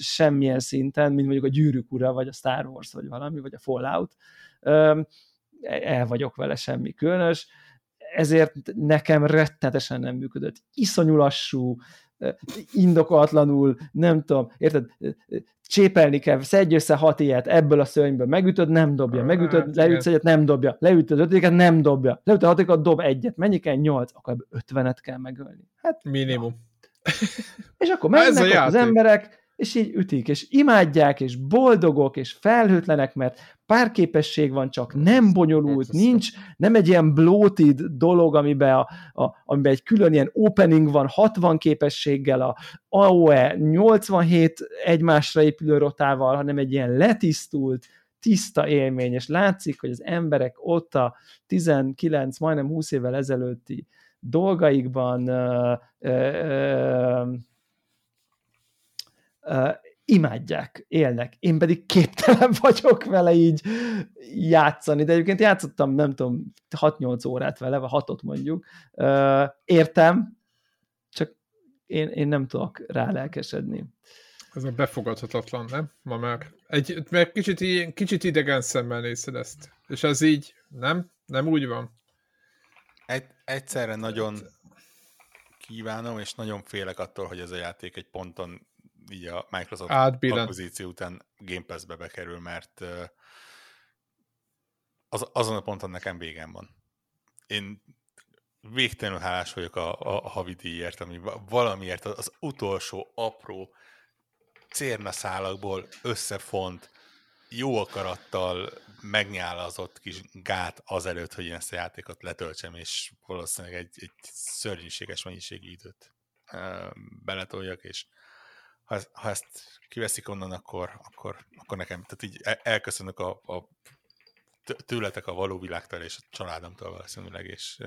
semmilyen szinten, mint mondjuk a Gyűrűk ura, vagy a Star Wars, vagy valami, vagy a Fallout. El vagyok vele semmi különös, ezért nekem rettenetesen nem működött. Iszonyú lassú, indokolatlanul, nem tudom, érted, csépelni kell, szedj össze hat ilyet, ebből a szörnyből. Megütöd, nem dobja, megütöd, hát, leütsz egyet, nem dobja, leütöd ötödiket, nem dobja, leütöd a hatodikat, dob egyet, mennyi kell? Nyolc, akkor ebből ötvenet kell megölni. Hát, Minimum. És akkor mennek az emberek, és így ütik, és imádják, és boldogok, és felhőtlenek, mert párképesség van, csak nem bonyolult, nincs, nem egy ilyen bloated dolog, amiben, a, a, amiben egy külön ilyen opening van 60 képességgel, a AOE 87 egymásra épülő rotával, hanem egy ilyen letisztult, tiszta élmény, és látszik, hogy az emberek ott a 19, majdnem 20 évvel ezelőtti dolgaikban uh, uh, uh, imádják, élnek. Én pedig képtelen vagyok vele így játszani, de egyébként játszottam, nem tudom, 6-8 órát vele, vagy 6 mondjuk. Értem, csak én, én nem tudok rá lelkesedni. Ez a befogadhatatlan, nem? Ma már. Egy, mert kicsit, kicsit idegen szemmel nézed ezt. És ez így, nem? Nem úgy van? Egy, egyszerre nagyon kívánom, és nagyon félek attól, hogy ez a játék egy ponton így a Microsoft akvizíció után Game Pass-be bekerül, mert az, azon a ponton nekem végem van. Én végtelenül hálás vagyok a, a, a havidíjért, ami valamiért az, az utolsó apró cérnaszálakból összefont, jó akarattal megnyálazott kis gát azelőtt, hogy én ezt a játékot letöltsem, és valószínűleg egy, egy szörnyűséges mennyiségű időt beletoljak, és ha, ha ezt kiveszik onnan, akkor, akkor, akkor nekem, tehát így elköszönök a, a tőletek a való világtól és a családomtól valószínűleg, és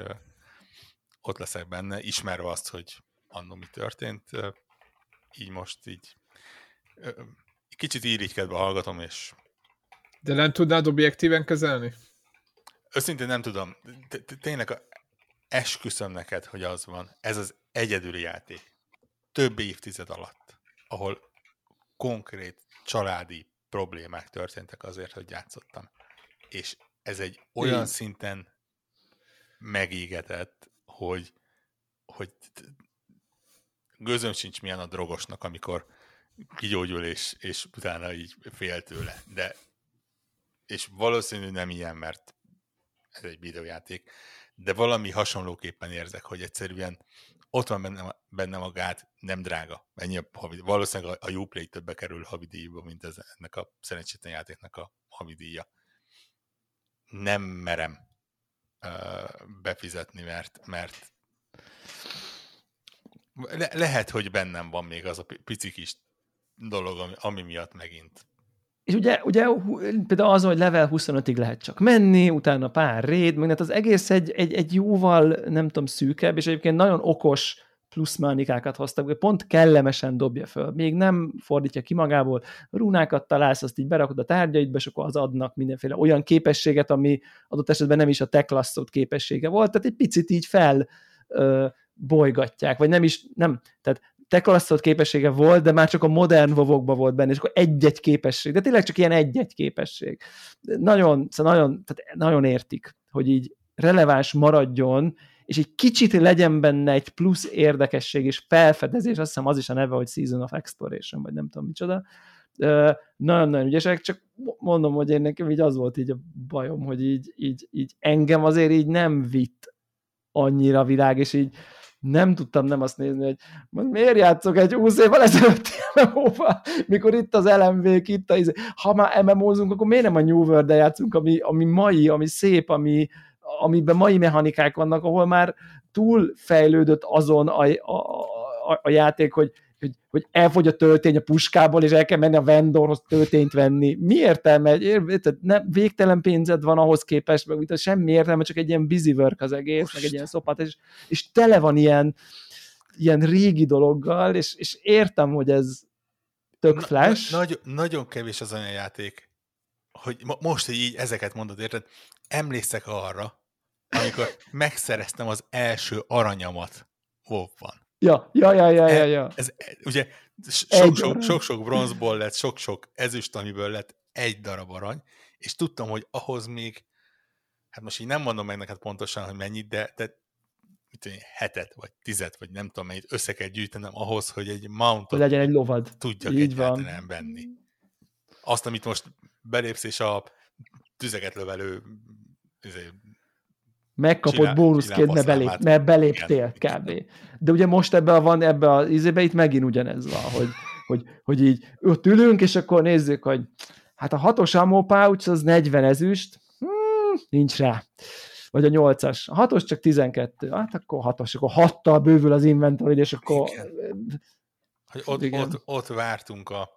ott leszek benne, ismerve azt, hogy annó mi történt, így most így kicsit irigykedve hallgatom, és... De nem tudnád objektíven kezelni? Őszintén nem tudom. Tényleg esküszöm neked, hogy az van. Ez az egyedüli játék. Több évtized alatt ahol konkrét családi problémák történtek azért, hogy játszottam. És ez egy olyan Én. szinten megégetett, hogy, hogy gőzöm sincs milyen a drogosnak, amikor kigyógyul, és, és utána így fél tőle. De, és valószínű nem ilyen, mert ez egy videójáték, de valami hasonlóképpen érzek, hogy egyszerűen ott van benne, benne magát, nem drága. Ennyi a havi, valószínűleg a, a Uplay többe kerül havidíjba, mint ez, ennek a szerencsétlen játéknak a havidíja. Nem merem uh, befizetni, mert, mert le, lehet, hogy bennem van még az a pici kis dolog, ami, ami miatt megint és ugye, ugye például az, hogy level 25-ig lehet csak menni, utána pár réd, meg hát az egész egy, egy, egy jóval, nem tudom, szűkebb, és egyébként nagyon okos plusz mechanikákat hoztak, hogy pont kellemesen dobja föl. Még nem fordítja ki magából, runákat találsz, azt így berakod a tárgyaidba, és akkor az adnak mindenféle olyan képességet, ami adott esetben nem is a te képessége volt, tehát egy picit így fel ö, bolygatják, vagy nem is, nem, tehát te klasszod képessége volt, de már csak a modern vovokban volt benne, és akkor egy-egy képesség, de tényleg csak ilyen egy-egy képesség. Nagyon, szóval nagyon, tehát nagyon értik, hogy így releváns maradjon, és egy kicsit legyen benne egy plusz érdekesség és felfedezés, azt hiszem az is a neve, hogy Season of Exploration, vagy nem tudom micsoda. Nagyon-nagyon ügyesek, csak mondom, hogy én nekem így az volt így a bajom, hogy így, így, így engem azért így nem vitt annyira világ, és így nem tudtam nem azt nézni, hogy miért játszok egy 20 évvel ezelőtt MMO-val, mikor itt az lmv itt a, izé, ha már MMO-zunk, akkor miért nem a New world játszunk, ami, ami mai, ami szép, ami, amiben mai mechanikák vannak, ahol már túl fejlődött azon a, a, a, a játék, hogy hogy, hogy elfogy a töltény a puskából, és el kell menni a vendorhoz töltényt venni. Mi értelme? Érted? Nem, végtelen pénzed van ahhoz képest, meg mint semmi értelme, csak egy ilyen busy work az egész, Most. meg egy ilyen szopat, és, és tele van ilyen, ilyen régi dologgal, és, és értem, hogy ez tök flash. Na, na, nagy, nagyon kevés az olyan játék, hogy most, hogy így ezeket mondod, érted? Emlékszek arra, amikor megszereztem az első aranyamat WoW-ban. Ja, ja, ja, ja, ja. ja. Ez, ez, ugye sok-sok bronzból lett, sok-sok ezüst, amiből lett egy darab arany, és tudtam, hogy ahhoz még, hát most így nem mondom meg neked pontosan, hogy mennyit, de, de mit tudom, hetet, vagy tizet, vagy nem tudom mennyit össze kell gyűjtenem ahhoz, hogy egy mountot legyen egy lovad. tudjak Így egyáltalán van. venni. Azt, amit most belépsz, és a tüzeget lövelő izé, megkapott Csinál, bónuszként, mert, belép, mert beléptél igen. kb. De ugye most ebbe van, ebbe az izébe itt megint ugyanez van, hogy, hogy, hogy így ott ülünk, és akkor nézzük, hogy hát a hatos ammo pouch az 40 ezüst, hmm, nincs rá. Vagy a nyolcas. A hatos csak 12. Hát akkor hatos, akkor hattal bővül az inventory, és akkor... Igen. Hogy ott, igen. Ott, ott, vártunk a...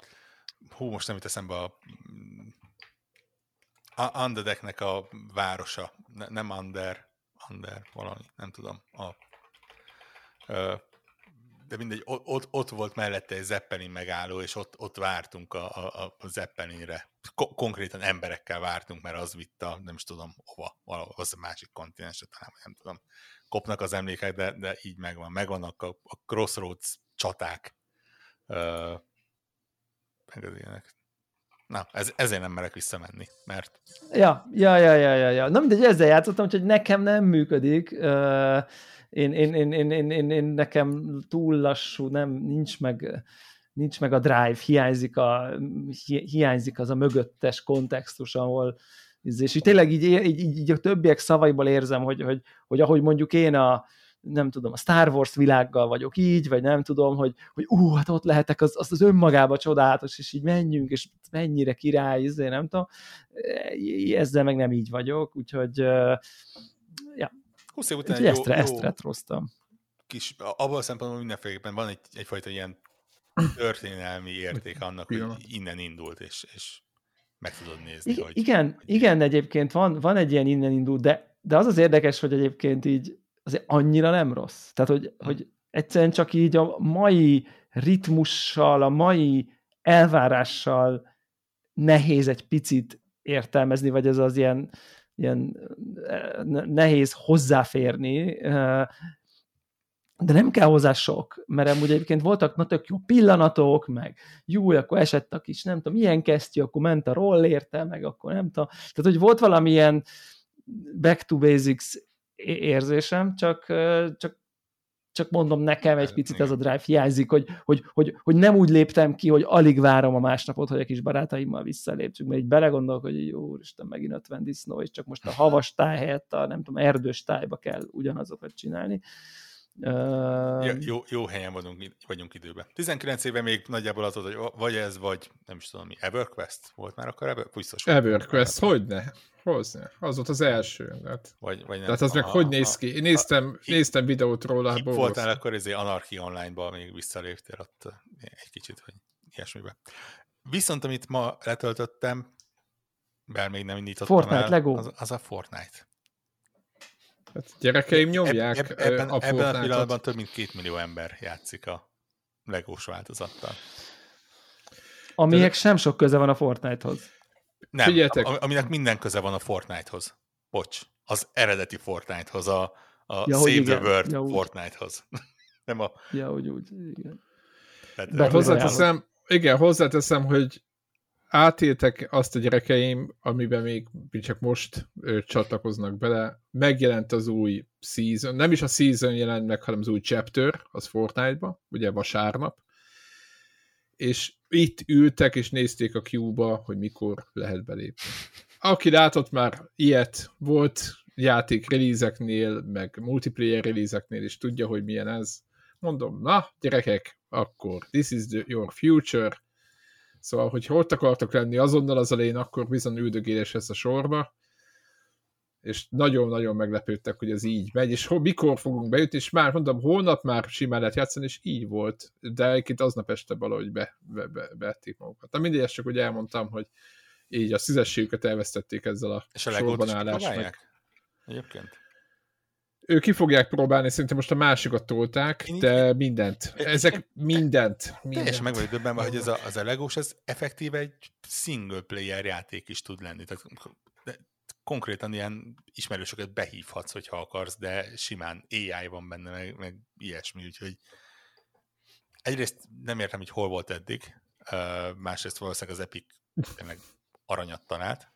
Hú, most nem teszem be a a Underdecknek a városa, ne, nem Under, Under valami, nem tudom. A, ö, de mindegy, ott, ott volt mellette egy Zeppelin megálló, és ott, ott vártunk a, a, a Zeppelinre. Ko- konkrétan emberekkel vártunk, mert az vitt a, nem is tudom, hova, valahol, az a másik kontinensre, talán nem tudom. Kopnak az emlékek, de, de így megvan. Megvannak a, a Crossroads csaták. Meg az ilyenek. Na, ez, ezért nem merek visszamenni, mert... Ja, ja, ja, ja, ja. ja. Na mindegy, ezzel játszottam, hogy nekem nem működik. Én, én, én, én, én, én, én, nekem túl lassú, nem, nincs meg, nincs meg a drive, hiányzik, a, hi, hiányzik az a mögöttes kontextus, ahol és tényleg így, így, így, így a többiek szavaiból érzem, hogy, hogy, hogy ahogy mondjuk én a, nem tudom, a Star Wars világgal vagyok így, vagy nem tudom, hogy, hogy ú, hát ott lehetek, az, az, az önmagába csodálatos, és így menjünk, és mennyire király, ezért nem tudom. Ezzel meg nem így vagyok, úgyhogy ja. 20 év után úgyhogy jó, ezt, jó, ezt retroztam. Kis, abban a szempontból mindenféleképpen van egy, egyfajta ilyen történelmi érték annak, hogy innen indult, és, és meg tudod nézni, I- hogy... Igen, hogy igen, egyébként van, van egy ilyen innen indult, de, de az az érdekes, hogy egyébként így azért annyira nem rossz. Tehát, hogy, hm. hogy egyszerűen csak így a mai ritmussal, a mai elvárással nehéz egy picit értelmezni, vagy ez az ilyen, ilyen nehéz hozzáférni, de nem kell hozzá sok, mert amúgy egyébként voltak na tök jó pillanatok, meg jó, akkor esett a kis, nem tudom, milyen kesztyű, akkor ment a roll érte, meg akkor nem tudom. Tehát, hogy volt valamilyen back to basics érzésem, csak, csak, csak mondom, nekem egy picit ez a drive hiányzik, hogy, hogy, hogy, hogy nem úgy léptem ki, hogy alig várom a másnapot, hogy a kis barátaimmal visszalépcsünk, mert így belegondolok, hogy jó, úristen, megint 50 disznó, és csak most a havas táj helyett a, nem tudom, erdős tájba kell ugyanazokat csinálni. Uh... Jó, jó, jó helyen vagyunk, vagyunk időben. 19 éve még nagyjából az hogy vagy ez, vagy nem is tudom mi, EverQuest volt már akkor? Ever, biztos EverQuest, hogyne? Hozne. Az volt az első. Hát, vagy, vagy nem. Tehát az meg hogy néz ki? Én néztem, a, néztem videót róla. Itt voltál akkor ezért Anarchy Online-ba, még visszaléptél ott egy kicsit, hogy ilyesmibe. Viszont amit ma letöltöttem, bár még nem indítottam Fortnite, el, Lego. Az, az a Fortnite. Hát gyerekeim nyomják eb, eb, ebben, a ebben a pillanatban több mint két millió ember játszik a legós változattal. Aminek De... sem sok köze van a Fortnite-hoz. Nem, Figyeljetek. aminek minden köze van a Fortnite-hoz. Bocs, az eredeti Fortnite-hoz, a, a ja, Save igen. the World ja, Fortnite-hoz. Nem a... Ja, úgy, úgy, igen. De hozzáteszem, igen, hozzáteszem, hogy átéltek azt a gyerekeim, amiben még csak most ö, csatlakoznak bele. Megjelent az új season, nem is a season jelent meg, hanem az új chapter, az Fortnite-ba, ugye vasárnap. És itt ültek és nézték a Q-ba, hogy mikor lehet belépni. Aki látott már ilyet, volt játék release meg multiplayer release és tudja, hogy milyen ez. Mondom, na, gyerekek, akkor this is the, your future, Szóval, hogy ott akartok lenni azonnal az elején, akkor bizony üldögélés lesz a sorba, és nagyon-nagyon meglepődtek, hogy ez így megy, és ho, mikor fogunk bejutni, és már mondom, holnap már simán lehet játszani, és így volt, de egyébként aznap este valahogy be, be, be, beették magukat. Na mindegy, csak hogy elmondtam, hogy így a szüzességüket elvesztették ezzel a, és a sorban állást. Egyébként? Ő ki fogják próbálni, szerintem most a másikat tolták, Én de így... mindent. Ezek mindent. mindent. Teljesen meg vagyok döbbenve, hogy ez a, az a legós, ez effektíve egy single player játék is tud lenni. Tehát de konkrétan ilyen ismerősöket behívhatsz, hogyha akarsz, de simán AI van benne, meg, meg ilyesmi, úgyhogy egyrészt nem értem, hogy hol volt eddig, uh, másrészt valószínűleg az Epic tényleg aranyat talált.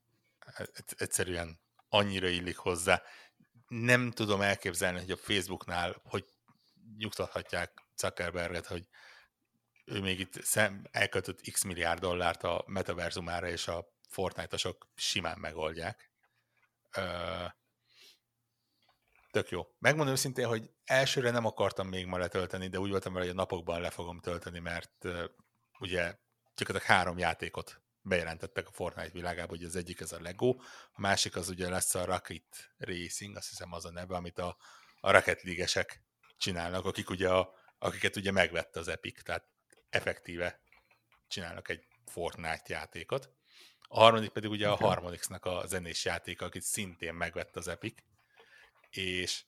Egyszerűen annyira illik hozzá nem tudom elképzelni, hogy a Facebooknál, hogy nyugtathatják Zuckerberget, hogy ő még itt szem, elköltött x milliárd dollárt a metaverzumára, és a Fortnite-osok simán megoldják. Ö, tök jó. Megmondom őszintén, hogy elsőre nem akartam még ma letölteni, de úgy voltam vele, hogy a napokban le fogom tölteni, mert uh, ugye gyakorlatilag három játékot bejelentettek a Fortnite világába, hogy az egyik ez a Lego, a másik az ugye lesz a Rocket Racing, azt hiszem az a neve, amit a, a Rocket League-esek csinálnak, akik ugye a, akiket ugye megvette az Epic, tehát effektíve csinálnak egy Fortnite játékot. A harmadik pedig ugye okay. a Harmonixnak a zenés játéka, akit szintén megvette az Epic, és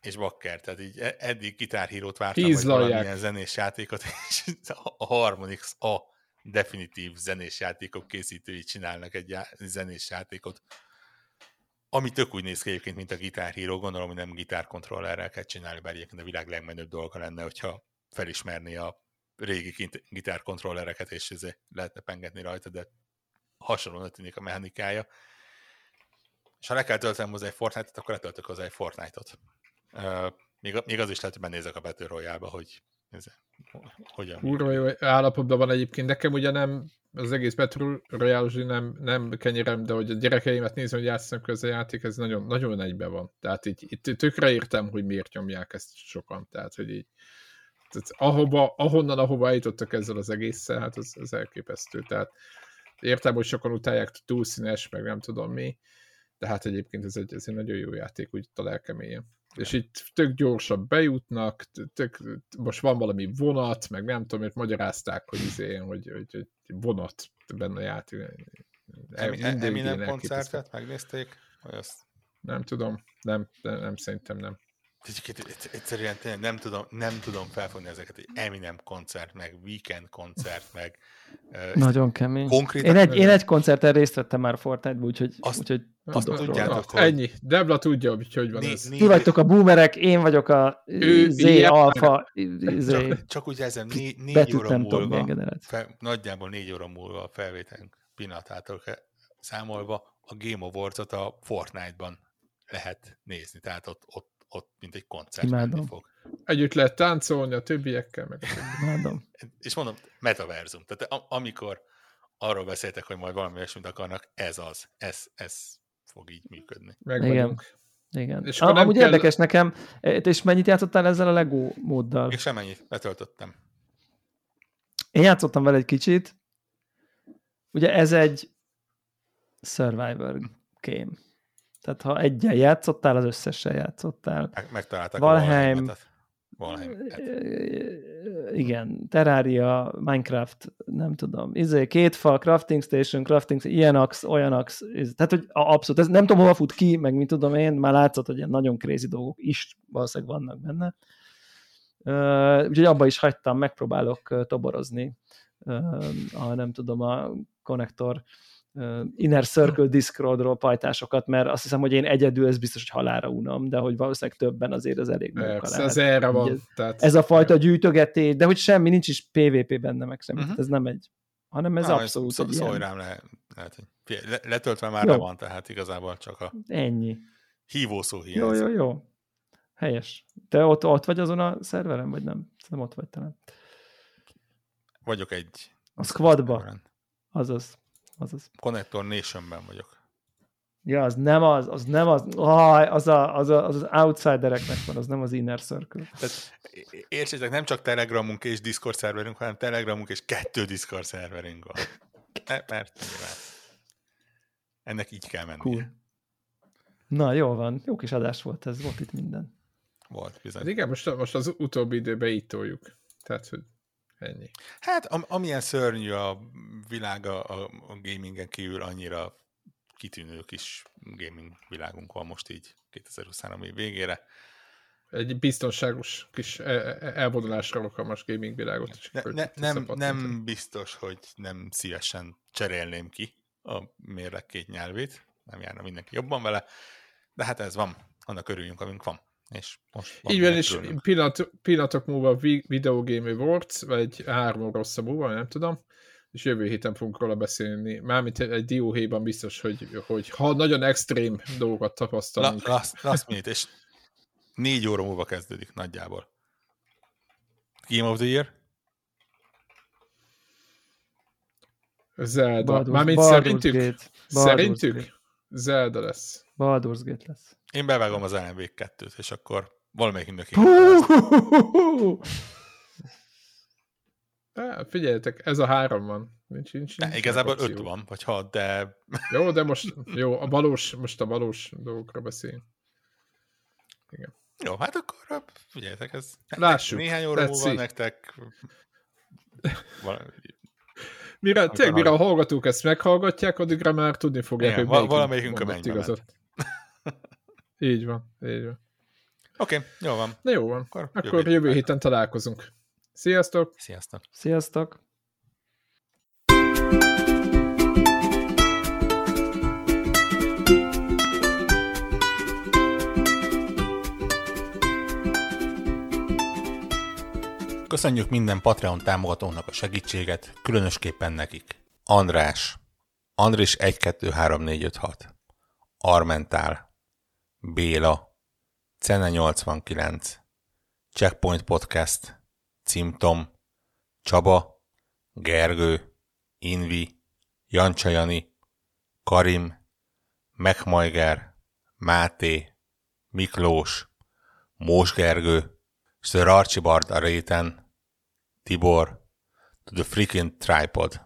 és bakker, tehát így e- eddig gitárhírót vártam, hogy valamilyen zenés játékot, és a harmadik a definitív zenés játékok készítői csinálnak egy já- zenés játékot, ami tök úgy néz ki egyébként, mint a gitárhíró, gondolom, hogy nem gitárkontrollerrel kell csinálni, bár egyébként a világ legmenőbb dolga lenne, hogyha felismerni a régi gitárkontrollereket, és ezért lehetne pengetni rajta, de hasonlóan tűnik a mechanikája. És ha le kell töltenem hozzá egy Fortnite-ot, akkor letöltök hozzá egy Fortnite-ot. Még, az is lehet, hogy benézek a Battle hogy ez, hogyan. Kurva jó állapotban van egyébként. Nekem ugye nem az egész Battle royale nem, nem kenyerem, de hogy a gyerekeimet nézem, hogy játszanak közé játék, ez nagyon, nagyon egybe van. Tehát így, itt tökre értem, hogy miért nyomják ezt sokan. Tehát, hogy így tehát ahova, ahonnan, ahova eljutottak ezzel az egésszel, hát az, az elképesztő. Tehát értem, hogy sokan utálják túlszínes, meg nem tudom mi, de hát egyébként ez egy, ez egy nagyon jó játék, úgy a lelkemélyen. És itt tök gyorsabb bejutnak, tök, most van valami vonat, meg nem tudom, hogy magyarázták, hogy, izé, hogy, hogy, hogy vonat benne a játék. Eminem koncertet megnézték? Vagy azt? Nem tudom, nem, nem, nem szerintem nem. Egyszerűen tényleg nem tudom, nem tudom felfogni ezeket, hogy Eminem koncert, meg Weekend koncert, meg... Nagyon kemény. Konkrétan, én, egy, én egy koncerten részt vettem már Fortnite-ban, úgyhogy, azt, úgyhogy azt tudjátok, hogy... Ennyi. Debla tudja, hogy hogy van né, ez. Ti vagytok a boomerek, én vagyok a ő, Z, ilyen, alfa, Z. Csak, csak úgy ezem, né, négy óra múlva, fel, nagyjából négy óra múlva a felvételünk pillanatától számolva a Game Awards-ot a Fortnite-ban lehet nézni, tehát ott, ott ott mint egy koncert Imádom. fog. Együtt lehet táncolni a többiekkel, meg a Imádom. És mondom, metaverzum. Tehát amikor arról beszéltek, hogy majd valami olyasmit akarnak, ez az. Ez, ez fog így működni. Meg Igen. Igen. És Am- amúgy kell... érdekes nekem, e, és mennyit játszottál ezzel a Lego móddal? Még semmennyit, betöltöttem. Én játszottam vele egy kicsit. Ugye ez egy Survivor game. Tehát ha egyen játszottál, az összessel játszottál. Meg, megtaláltak Valheim, Valheim. Igen, Terraria, Minecraft, nem tudom. Izé, két fal, Crafting Station, Crafting, ilyen ax, olyan ax. Tehát, hogy abszolút, ez nem tudom, hova fut ki, meg mit tudom én, már látszott, hogy ilyen nagyon crazy dolgok is valószínűleg vannak benne. Uh, úgyhogy abba is hagytam, megpróbálok toborozni uh, a, nem tudom, a konnektor Inner Circle Discordról pajtásokat, mert azt hiszem, hogy én egyedül ez biztos, hogy halára unom, de hogy valószínűleg többen azért az elég munka. Ez erre van. Ez, tehát... ez a fajta gyűjtögetés, de hogy semmi, nincs is PvP benne, meg semmi. Uh-huh. Ez nem egy, hanem ez Na, abszolút szó, egy szó, ilyen... rám lehet, lehet le, letöltve már le van, tehát igazából csak a Ennyi. hívószó hiányzik. Jó, jó, jó. Helyes. Te ott, ott vagy azon a szerveren, vagy nem? Nem ott vagy talán. Vagyok egy... A squadba. Azaz azaz. Connector Nationben vagyok. Ja, az nem az, az nem az, ah, az, a, az, a, az, az outsidereknek van, az nem az inner circle. Tehát, értsétek, nem csak Telegramunk és Discord szerverünk, hanem Telegramunk és kettő Discord szerverünk van. E, mert nyilván. Ennek így kell menni. Cool. Na, jó van. Jó kis adás volt ez, volt itt minden. Volt, bizony. Hát igen, most, most az utóbbi időben így toljuk. Tehát, hogy Ennyi. Hát am, amilyen szörnyű a világ a, a gamingen kívül, annyira kitűnő kis gaming világunk van most így 2023 év végére. Egy biztonságos kis e, e, elvonulásra alkalmas gaming világot is. Ne, ne, nem, nem biztos, hogy nem szívesen cserélném ki a mérleg két nyelvét, nem járna mindenki jobban vele, de hát ez van, annak örüljünk, amink van. És most Így van, és pillanat, pillanatok múlva Video Game Awards, vagy három rosszabb múlva, nem tudom, és jövő héten fogunk róla beszélni. Mármint egy dióhéjban biztos, hogy, hogy ha nagyon extrém dolgokat tapasztalunk. La, last, last minute, és négy óra múlva kezdődik nagyjából. Game of the Year? Zelda. Mármint szerintük? Gate. Szerintük? Gate. Zelda lesz. Baldur's Gate lesz. Én bevágom az LMV 2-t, és akkor valamelyik neki. Figyeljetek, ez a három van. Nincs, nincs, nincs ne, igazából öt van, vagy hat, de... Jó, de most, jó, a valós, most a valós dolgokra beszélünk. Igen. Jó, hát akkor figyeljetek, ez Lássuk. néhány óra múlva nektek mire, tényleg, mire a hallgatók ezt meghallgatják, addigra már tudni fogják, Igen, hogy valamelyikünk a igazat. Így van, így van. Oké, okay, jó van. Na jó van. Akkor, Akkor jövő, jövő héten találkozunk. Sziasztok! Sziasztok! Sziasztok! Köszönjük minden Patreon támogatónak a segítséget, különösképpen nekik. András, Andris 1 2 3 4 5 6 Armentál, Béla, Cene 89, Checkpoint Podcast, Cimtom, Csaba, Gergő, Invi, Jancsajani, Karim, Megmajger, Máté, Miklós, Mós Gergő, Sir Archibald a réten, Tibor, to the freaking tripod.